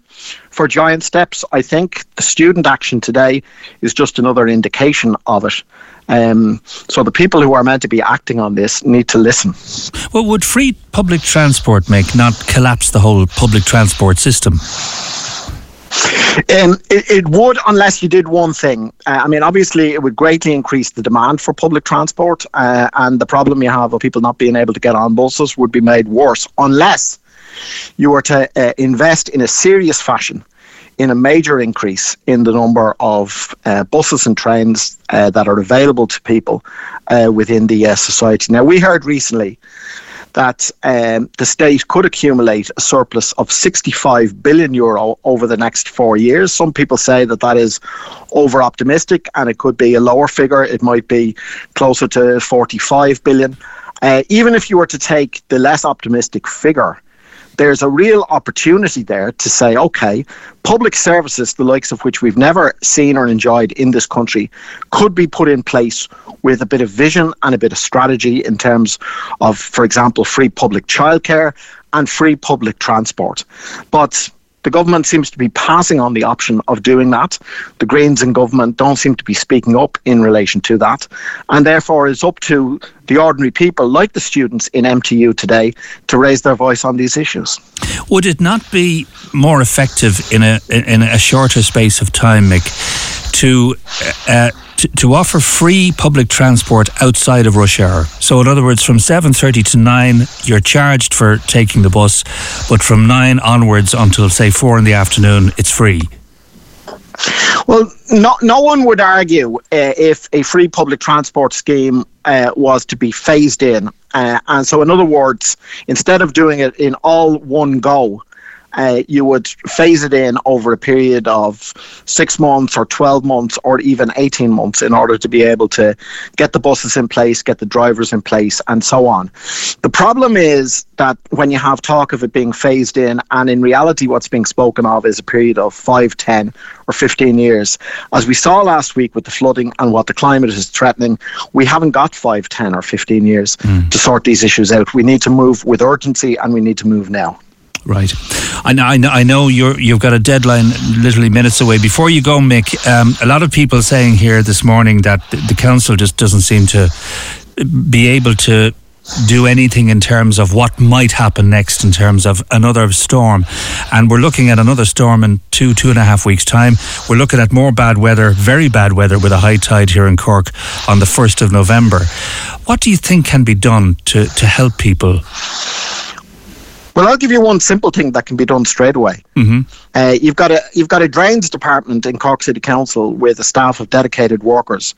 for giant steps. I think the student action today is just another indication of it. Um, so the people who are meant to be acting on this need to listen. Well, would free public transport make not collapse the whole public transport system? Um, it, it, would, unless you did one thing. Uh, I mean, obviously, it would greatly increase the demand for public transport, uh, and the problem you have of people not being able to get on buses would be made worse, unless you were to uh, invest in a serious fashion in a major increase in the number of uh, buses and trains uh, that are available to people uh, within the society. Now, we heard recently that um, the state could accumulate a surplus of 65 billion euro over the next four years. Some people say that that is over optimistic and it could be a lower figure. It might be closer to 45 billion. Uh, even if you were to take the less optimistic figure, there's a real opportunity there to say, okay, public services, the likes of which we've never seen or enjoyed in this country, could be put in place with a bit of vision and a bit of strategy in terms of, for example, free public childcare and free public transport. But the government seems to be passing on the option of doing that. The Greens in government don't seem to be speaking up in relation to that. And therefore, it's up to the ordinary people, like the students in MTU today, to raise their voice on these issues. Would it not be more effective in a, in a shorter space of time, Mick, to uh, to, to offer free public transport outside of rush hour. So, in other words, from 7.30 to 9, you're charged for taking the bus, but from 9 onwards until, say, 4 in the afternoon, it's free. Well, no, no one would argue uh, if a free public transport scheme uh, was to be phased in. Uh, and so, in other words, instead of doing it in all one go, uh, you would phase it in over a period of six months or 12 months or even 18 months in order to be able to get the buses in place, get the drivers in place, and so on. The problem is that when you have talk of it being phased in, and in reality, what's being spoken of is a period of 5, 10, or 15 years. As we saw last week with the flooding and what the climate is threatening, we haven't got 5, 10, or 15 years mm. to sort these issues out. We need to move with urgency and we need to move now. Right. I know, I know, you're, you've got a deadline literally minutes away. Before you go, Mick, um, a lot of people saying here this morning that the council just doesn't seem to be able to do anything in terms of what might happen next in terms of another storm. And we're looking at another storm in two, two and a half weeks' time. We're looking at more bad weather, very bad weather with a high tide here in Cork on the 1st of November. What do you think can be done to, to help people? Well, I'll give you one simple thing that can be done straight away. Mm-hmm. Uh, you've got a you've got a drains department in Cork City Council with a staff of dedicated workers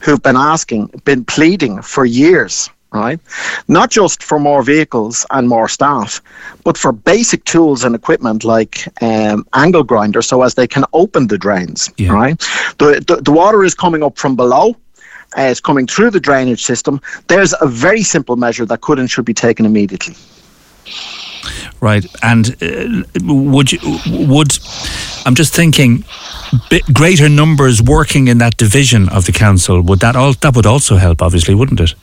who've been asking, been pleading for years right? Not just for more vehicles and more staff, but for basic tools and equipment like um, angle grinder so as they can open the drains, yeah. right? The, the, the water is coming up from below. Uh, it's coming through the drainage system. There's a very simple measure that could and should be taken immediately. Right, and uh, would you, would I'm just thinking greater numbers working in that division of the council would that all that would also help obviously wouldn't it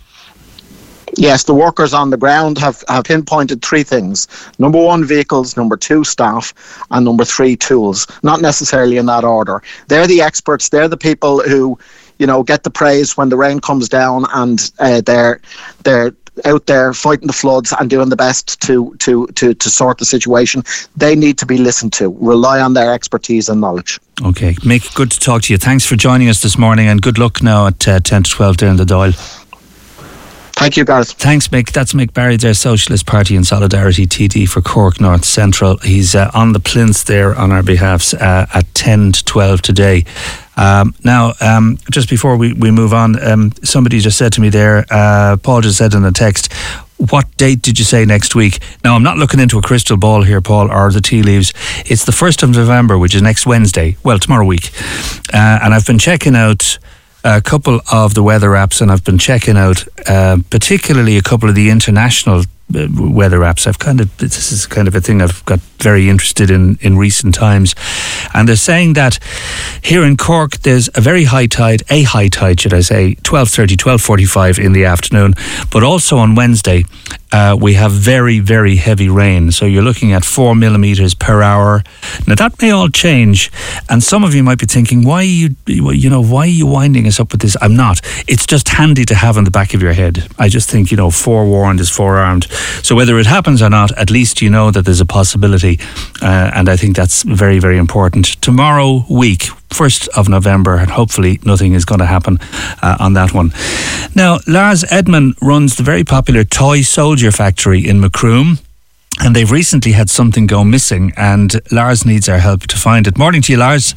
Yes, the workers on the ground have, have pinpointed three things. Number one, vehicles. Number two, staff. And number three, tools. Not necessarily in that order. They're the experts. They're the people who, you know, get the praise when the rain comes down and uh, they're, they're out there fighting the floods and doing the best to, to, to, to sort the situation. They need to be listened to. Rely on their expertise and knowledge. Okay. Mick, good to talk to you. Thanks for joining us this morning and good luck now at uh, 10 to 12 there in the Dáil. Thank you, Gareth. Thanks, Mick. That's Mick Barry, their Socialist Party and Solidarity TD for Cork North Central. He's uh, on the plinth there on our behalf uh, at 10 to 12 today. Um, now, um, just before we, we move on, um, somebody just said to me there, uh, Paul just said in a text, what date did you say next week? Now, I'm not looking into a crystal ball here, Paul, or the tea leaves. It's the 1st of November, which is next Wednesday. Well, tomorrow week. Uh, and I've been checking out a couple of the weather apps, and I've been checking out uh, particularly a couple of the international weather apps. I've kind of this is kind of a thing I've got very interested in in recent times, and they're saying that here in Cork there's a very high tide, a high tide should I say, 12:30, 12:45 in the afternoon, but also on Wednesday uh, we have very, very heavy rain. So you're looking at four millimeters per hour. Now that may all change, and some of you might be thinking, "Why you, you know, why are you winding us up with this?" I'm not. It's just handy to have in the back of your head. I just think you know, forewarned is forearmed. So whether it happens or not, at least you know that there's a possibility, uh, and I think that's very, very important. Tomorrow week 1st of November, and hopefully nothing is going to happen uh, on that one. Now, Lars Edman runs the very popular Toy Soldier Factory in Macroom. And they've recently had something go missing, and Lars needs our help to find it. Morning to you, Lars.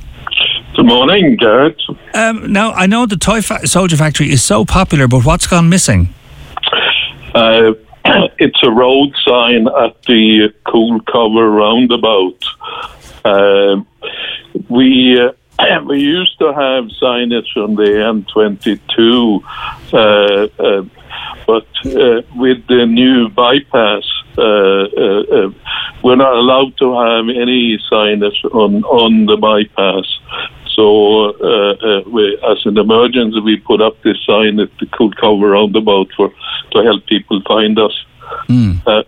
Good morning, Gareth. Um, now, I know the Toy Fa- Soldier Factory is so popular, but what's gone missing? Uh, it's a road sign at the Coolcower roundabout. Uh, we uh, we used to have signage on the M22, uh, uh, but uh, with the new bypass, uh, uh, we're not allowed to have any signage on, on the bypass. So, we, as an emergency, we put up this sign at the Coolcower roundabout for to help people find us. Mm.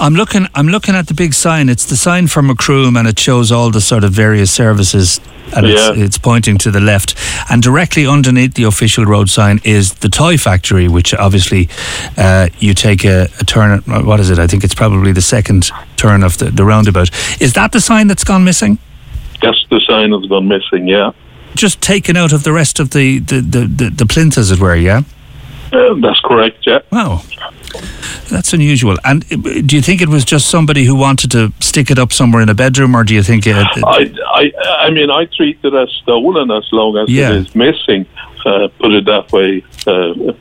I'm looking. I'm looking at the big sign. It's the sign for Macroom, and it shows all the sort of various services, and yeah. it's, it's, pointing to the left. And directly underneath the official road sign is the toy factory, which obviously uh, you take a, a, turn. At, what is it? I think it's probably the second turn of the, the roundabout. Is that the sign that's gone missing? Yes, the sign has gone missing. Yeah. Just taken out of the rest of the the the, the, the plinth, as it were. Yeah. Uh, that's correct. Yeah. Wow. That's unusual. And uh, do you think it was just somebody who wanted to stick it up somewhere in a bedroom, or do you think it? it I, I, I mean, I treat it as stolen as long as yeah. it is missing. Uh, put it that way. Uh,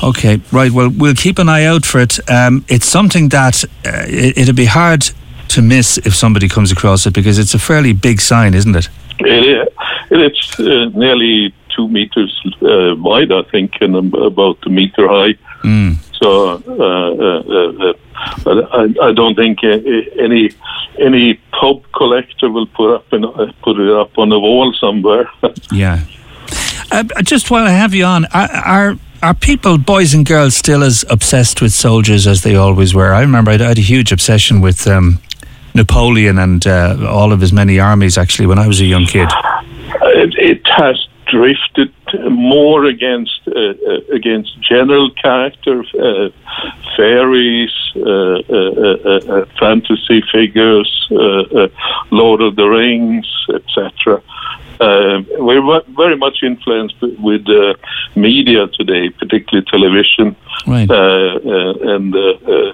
Okay, right. Well, we'll keep an eye out for it. Um, it's something that uh, it, it'd be hard to miss if somebody comes across it because it's a fairly big sign, isn't it? It is. It's uh, nearly two meters uh, wide, I think, and about a meter high. Mm. So, uh, uh, uh, but I, I don't think uh, any any pub collector will put up uh, put it up on the wall somewhere. Yeah. Uh, just while I have you on, are, are are people, boys and girls, still as obsessed with soldiers as they always were? I remember I had a huge obsession with um, Napoleon and uh, all of his many armies. Actually, when I was a young kid. it, it has drifted more against uh, uh, against general character, uh, fairies, uh, uh, uh, fantasy figures, Lord of the Rings, etc. Um, we're very much influenced with- media today, particularly television. Right. Uh, uh, and uh,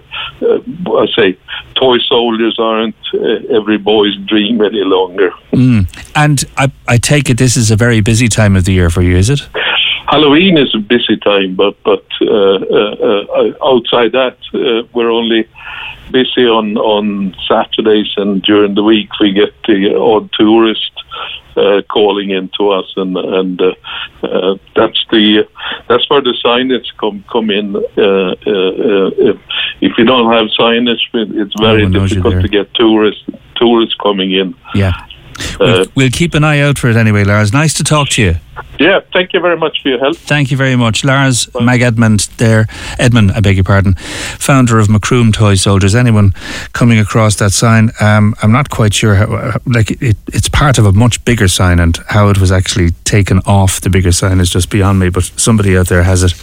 I say, toy soldiers aren't uh, every boy's dream any longer. Mm. And I, I take it this is a very busy time of the year for you, is it? Halloween is a busy time, but but uh, uh, uh, outside that, uh, we're only busy on on Saturdays and during the week we get the odd tourist uh, calling in to us, and and uh, uh, that's the that's where the signage come come in. Uh, uh, uh, if, if you don't have signage, it's very difficult to get tourists tourists coming in. Yeah. We'll, we'll keep an eye out for it anyway, Lars. Nice to talk to you. Yeah, thank you very much for your help. Thank you very much. Lars Mag Edmund there, Edmund, I beg your pardon, founder of Macroom Toy Soldiers. Anyone coming across that sign, um, I'm not quite sure how, like it, it's part of a much bigger sign and how it was actually taken off the bigger sign is just beyond me, but somebody out there has it.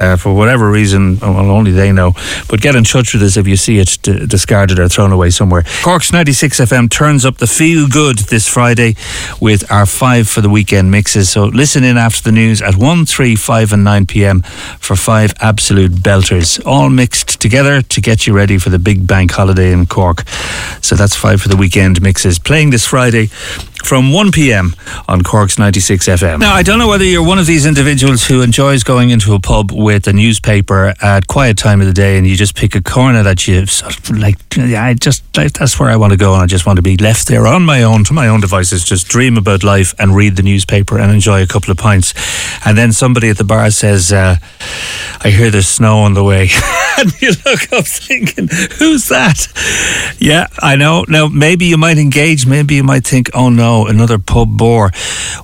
Uh, for whatever reason, well, only they know. But get in touch with us if you see it d- discarded or thrown away somewhere. Cork's 96 FM turns up the feel good this Friday with our five for the weekend mixes. So listen in after the news at 1, 3, 5, and 9 pm for five absolute belters, all mixed together to get you ready for the big bank holiday in Cork. So that's five for the weekend mixes. Playing this Friday from 1 pm on Cork's 96 FM. Now, I don't know whether you're one of these individuals who enjoys going into a pub with a newspaper at quiet time of the day and you just pick a corner that you sort of like, I just, that's where I want to go and I just want to be left there on my own, to my own devices, just dream about life and read the newspaper and enjoy a couple of pints. And then somebody at the bar says, uh, I hear there's snow on the way. and you look up thinking, who's that? Yeah, I know. Now, maybe you might engage. Maybe you might think, oh no, another pub bore.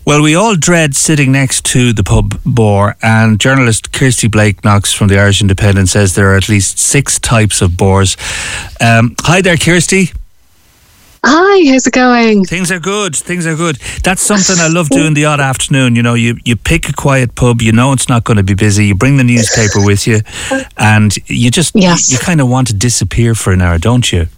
Well, we all dread sitting next to the pub bore, and journalist Kirsty Blake Knox from the Irish Independent says there are at least six types of bores. Um, hi there, Kirsty. Hi, how's it going? Things are good. Things are good. That's something I love doing the odd afternoon. You know, you, you pick a quiet pub, you know it's not going to be busy, you bring the newspaper with you, and you just, Yes. you, kind of want to disappear for an hour, don't you?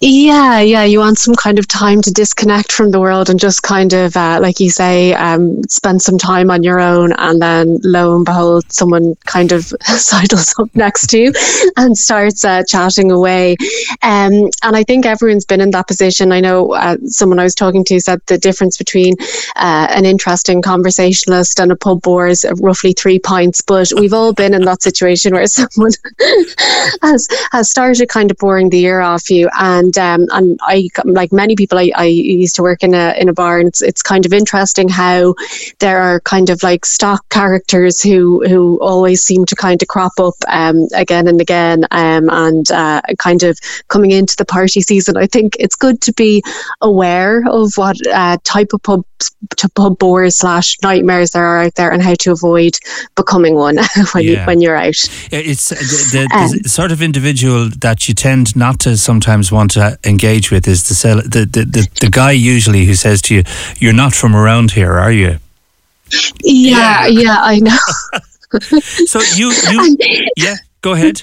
Yeah, yeah. You want some kind of time to disconnect from the world and just kind of, uh, like you say, um, spend some time on your own. And then lo and behold, someone kind of sidles up next to you and starts uh, chatting away. Um, and I think everyone's been in that position. I know uh, someone I was talking to said the difference between uh, an interesting conversationalist and a pub bore is roughly three pints. But we've all been in that situation where someone has has started kind of boring the ear off you and um and I like many people I, I used to work in a in a bar and it's it's kind of interesting how there are kind of like stock characters who who always seem to kind of crop up um again and again um and uh, kind of coming into the party season. I think it's good to be aware of what uh, type of pub to pub bores slash nightmares there are out there and how to avoid becoming one when you when you're out. It's uh, the, the, Um, the sort of individual that you tend not to sometimes want to engage with is the, sell, the, the, the, the guy usually who says to you, You're not from around here, are you? Yeah, yeah, I know. So you, you yeah, go ahead.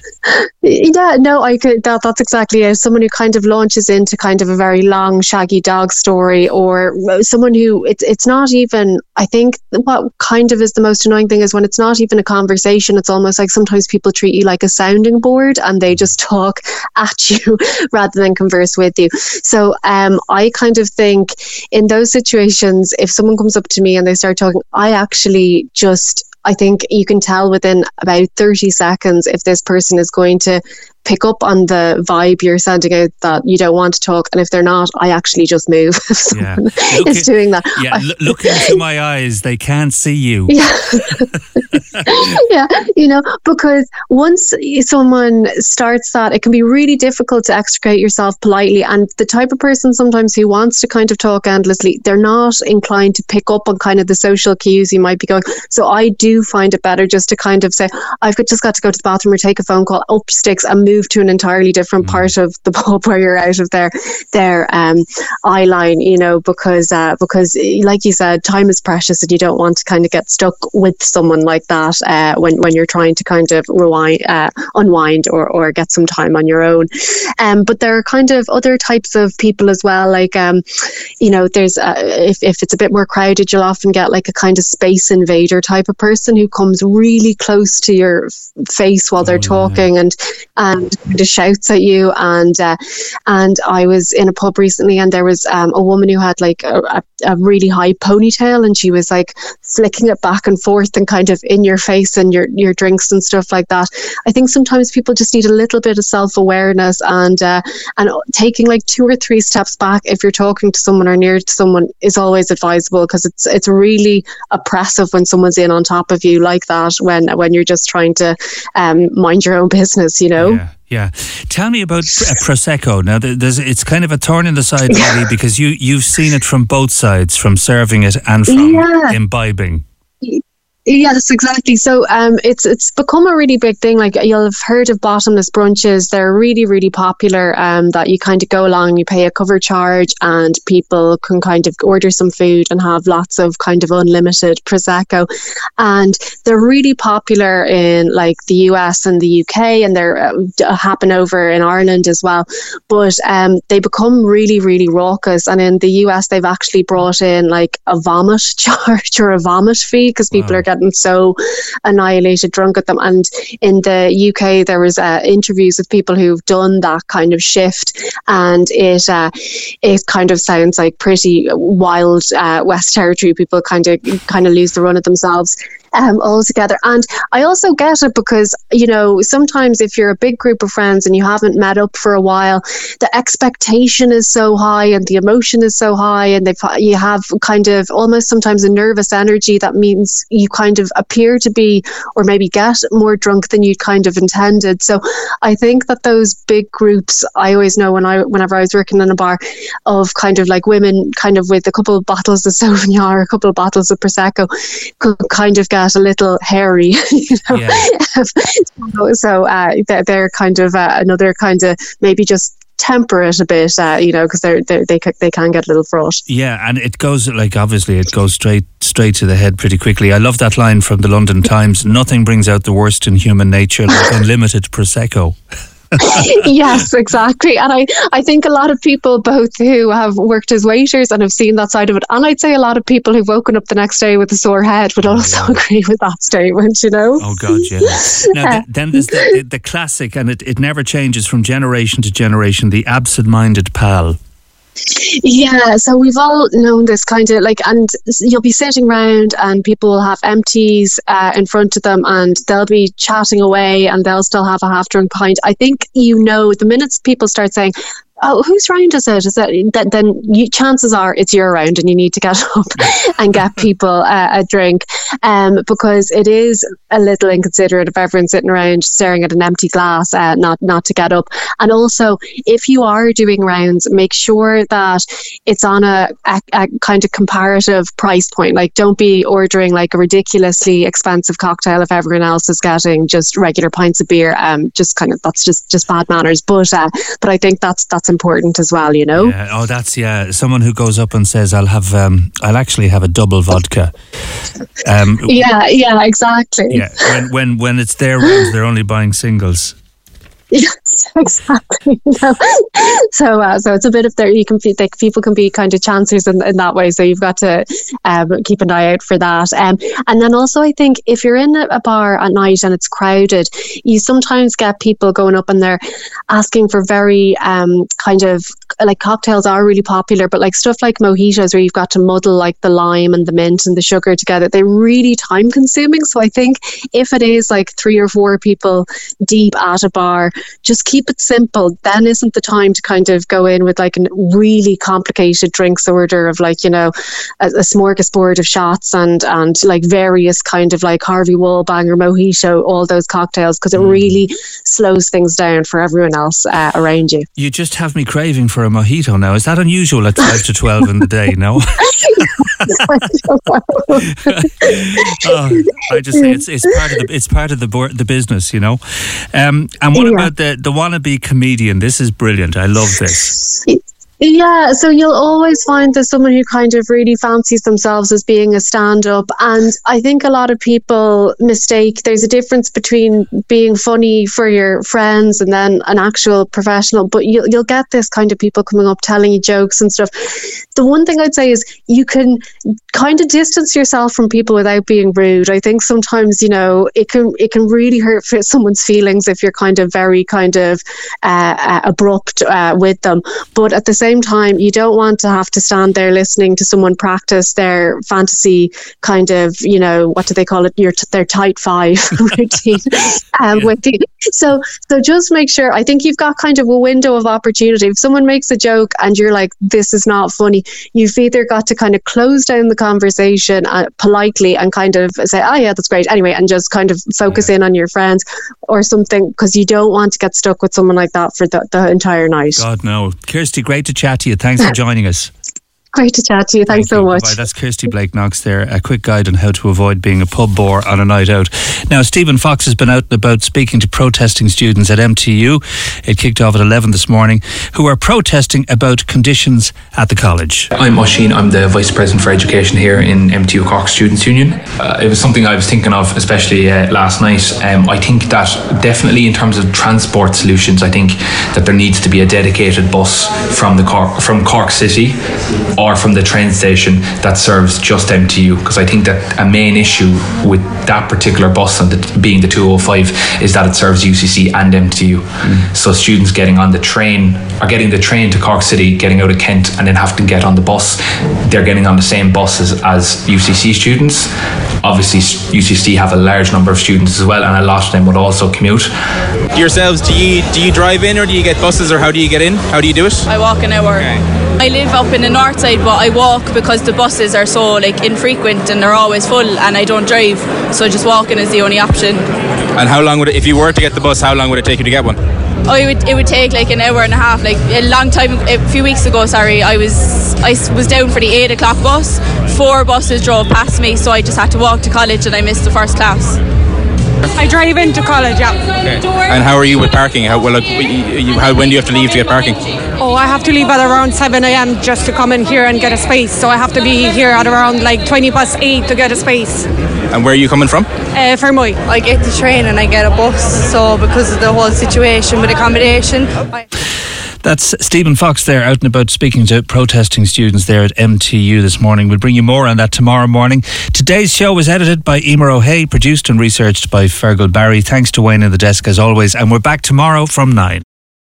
Yeah, no, I could. That, that's exactly it. Someone who kind of launches into kind of a very long, shaggy dog story, or someone who it's it's not even. I think what kind of is the most annoying thing is when it's not even a conversation. It's almost like sometimes people treat you like a sounding board, and they just talk at you rather than converse with you. So, um, I kind of think in those situations, if someone comes up to me and they start talking, I actually just I think you can tell within about 30 seconds if this person is going to pick up on the vibe you're sending out that you don't want to talk and if they're not I actually just move if someone Look is at- doing that Yeah, l- look into my eyes. They can't see you. yeah. yeah, you know, because once someone starts that, it can be really difficult to extricate yourself politely. And the type of person sometimes who wants to kind of talk endlessly, they're not inclined to pick up on kind of the social cues you might be going. So I do find it better just to kind of say, I've just got to go to the bathroom or take a phone call, up sticks, and move to an entirely different part of the pub where you're out of their their um, eye line, you know, because uh, because like you said, time is precious, and you don't want to kind of get stuck with someone like that uh, when when you're trying to kind of rewind, uh, unwind, or or get some time on your own. Um, but there are kind of other types of people as well, like um, you know, there's uh, if if it's a bit more crowded, you'll often get like a kind of space invader type of person who comes really close to your face while they're talking and and of shouts at you and uh, and I was in a pub recently and there was um, a woman who had like a, a, a really high ponytail and she was like flicking it back and forth and kind of in your face and your your drinks and stuff like that. I think sometimes people just need a little bit of self awareness and uh, and taking like two or three steps back if you're talking to someone or near to someone is always advisable because it's it's really oppressive when someone's in on top of you like that when when you're just trying to um, mind your own business, you know. Yeah. Yeah, tell me about uh, prosecco. Now, there's, it's kind of a thorn in the side, really, because you you've seen it from both sides, from serving it and from Yeah. imbibing. Yes, exactly. So um, it's it's become a really big thing. Like you'll have heard of bottomless brunches. They're really really popular. Um, that you kind of go along, you pay a cover charge, and people can kind of order some food and have lots of kind of unlimited prosecco, and they're really popular in like the US and the UK, and they're uh, happen over in Ireland as well. But um, they become really really raucous, and in the US they've actually brought in like a vomit charge or a vomit fee because people are getting so annihilated drunk at them. And in the UK, there was uh, interviews with people who've done that kind of shift, and it uh, it kind of sounds like pretty wild uh, West Territory. People kind of kind of lose the run of themselves. Um, all together. and I also get it because you know sometimes if you're a big group of friends and you haven't met up for a while, the expectation is so high and the emotion is so high, and they've you have kind of almost sometimes a nervous energy that means you kind of appear to be or maybe get more drunk than you kind of intended. So I think that those big groups, I always know when I whenever I was working in a bar, of kind of like women, kind of with a couple of bottles of Sauvignon or a couple of bottles of prosecco, could kind of get a little hairy. You know? so so uh, they're, they're kind of uh, another kind of maybe just temper it a bit, uh, you know, because they're, they're they they can get a little fraught. Yeah, and it goes like obviously it goes straight straight to the head pretty quickly. I love that line from the London Times. Nothing brings out the worst in human nature like unlimited prosecco. yes, exactly. And I, I think a lot of people, both who have worked as waiters and have seen that side of it, and I'd say a lot of people who've woken up the next day with a sore head would oh, also agree with that statement, you know? Oh God, yeah. Now th- then there's the, the, the classic, and it, it never changes from generation to generation. The absent-minded pal. Yeah, so we've all known this kind of like, and you'll be sitting around and people will have empties uh, in front of them and they'll be chatting away and they'll still have a half drunk pint. I think you know the minutes people start saying, Oh, whose round is it? Is that, that then you, chances are it's your round and you need to get up and get people uh, a drink um, because it is a little inconsiderate of everyone sitting around staring at an empty glass, uh, not not to get up. And also, if you are doing rounds, make sure that it's on a, a, a kind of comparative price point. Like, don't be ordering like a ridiculously expensive cocktail if everyone else is getting just regular pints of beer. Um, just kind of that's just just bad manners. But uh, but I think that's that's important as well. You know. Yeah, oh, that's yeah. Someone who goes up and says, "I'll have, um, I'll actually have a double vodka." Um, Yeah, yeah, exactly. yeah. When when when it's their rounds, they're only buying singles. Yes, exactly. So, uh, so it's a bit of there. You can be, like, people can be kind of chancers in, in that way. So you've got to um, keep an eye out for that. Um, and then also, I think if you're in a bar at night and it's crowded, you sometimes get people going up and they're asking for very um, kind of like cocktails are really popular, but like stuff like mojitos where you've got to muddle like the lime and the mint and the sugar together, they're really time consuming. So I think if it is like three or four people deep at a bar, just keep it simple. Then isn't the time to kind of go in with like a really complicated drinks order of like, you know, a, a smorgasbord of shots and, and like various kind of like Harvey Wallbanger, mojito, all those cocktails, because it really slows things down for everyone else uh, around you. You just have me craving for a mojito now. Is that unusual at 5 to 12 in the day? No? oh, I just say it's, it's part of the it's part of the board, the business, you know. Um, and what Yeah. about the the wannabe comedian? This is brilliant. I love this. Yeah, so you'll always find there's someone who kind of really fancies themselves as being a stand up. And I think a lot of people mistake there's a difference between being funny for your friends and then an actual professional. But you'll, you'll get this kind of people coming up telling you jokes and stuff. The one thing I'd say is you can kind of distance yourself from people without being rude. I think sometimes, you know, it can it can really hurt someone's feelings if you're kind of very kind of uh, uh, abrupt uh, with them. But at the same time, you don't want to have to stand there listening to someone practice their fantasy kind of, you know, what do they call it? Your their tight five routine um, with you. So so just make sure. I think you've got kind of a window of opportunity. If someone makes a joke and you're like, this is not funny, you've either got to kind of close down the conversation uh, politely and kind of say, oh yeah, that's great. Anyway, and just kind of focus in on your friends or something because you don't want to get stuck with someone like that for the, the entire night. God no, Kirsty, great to chat to you. Thanks for joining us. Great to chat to you. Thanks so much. Bye. That's Kirsty Blake Knox there. A quick guide on how to avoid being a pub bore on a night out. Now, Stephen Fox has been out and about speaking to protesting students at MTU. It kicked off at 11 this morning, who are protesting about conditions at the college. I'm Oisin. I'm the Vice President for Education here in MTU Cork Students Union. Uh, it was something I was thinking of, especially uh, last night. Um, I think that definitely in terms of transport solutions, I think that there needs to be a dedicated bus from the Cork, from Cork City or from the train station that serves just MTU. Because I think that a main issue with that particular bus and the, being the 205 is that it serves UCC and MTU. Mm. So students getting on the train are getting the train to Cork City, getting out of Kent, and then have to get on the bus. They're getting on the same bus as, as UCC students. Obviously, UCC have a large number of students as well, and a lot of them would also commute. Yourselves, do you do you drive in or do you get buses or how do you get in? How do you do it? I walk an hour. I live up in the north side, but I walk because the buses are so like infrequent and they're always full, and I don't drive, so just walking is the only option. And how long would it, if you were to get the bus, how long would it take you to get one? Oh, it would, it would take like an hour and a half. Like a long time, a few weeks ago. Sorry, I was I was down for the eight o'clock bus. Four buses drove past me, so I just had to walk to college, and I missed the first class. I drive into college, yeah. And how are you with parking? How well, like, you, you, how when do you have to leave to get parking? Oh, I have to leave at around 7 a.m. just to come in here and get a space. So I have to be here at around like 20 past 8 to get a space. And where are you coming from? Uh, for my. I get the train and I get a bus, so because of the whole situation with accommodation. I- That's Stephen Fox there out and about speaking to protesting students there at MTU this morning. We'll bring you more on that tomorrow morning. Today's show was edited by Emer O'Hay, produced and researched by Fergal Barry. Thanks to Wayne in the desk as always, and we're back tomorrow from 9.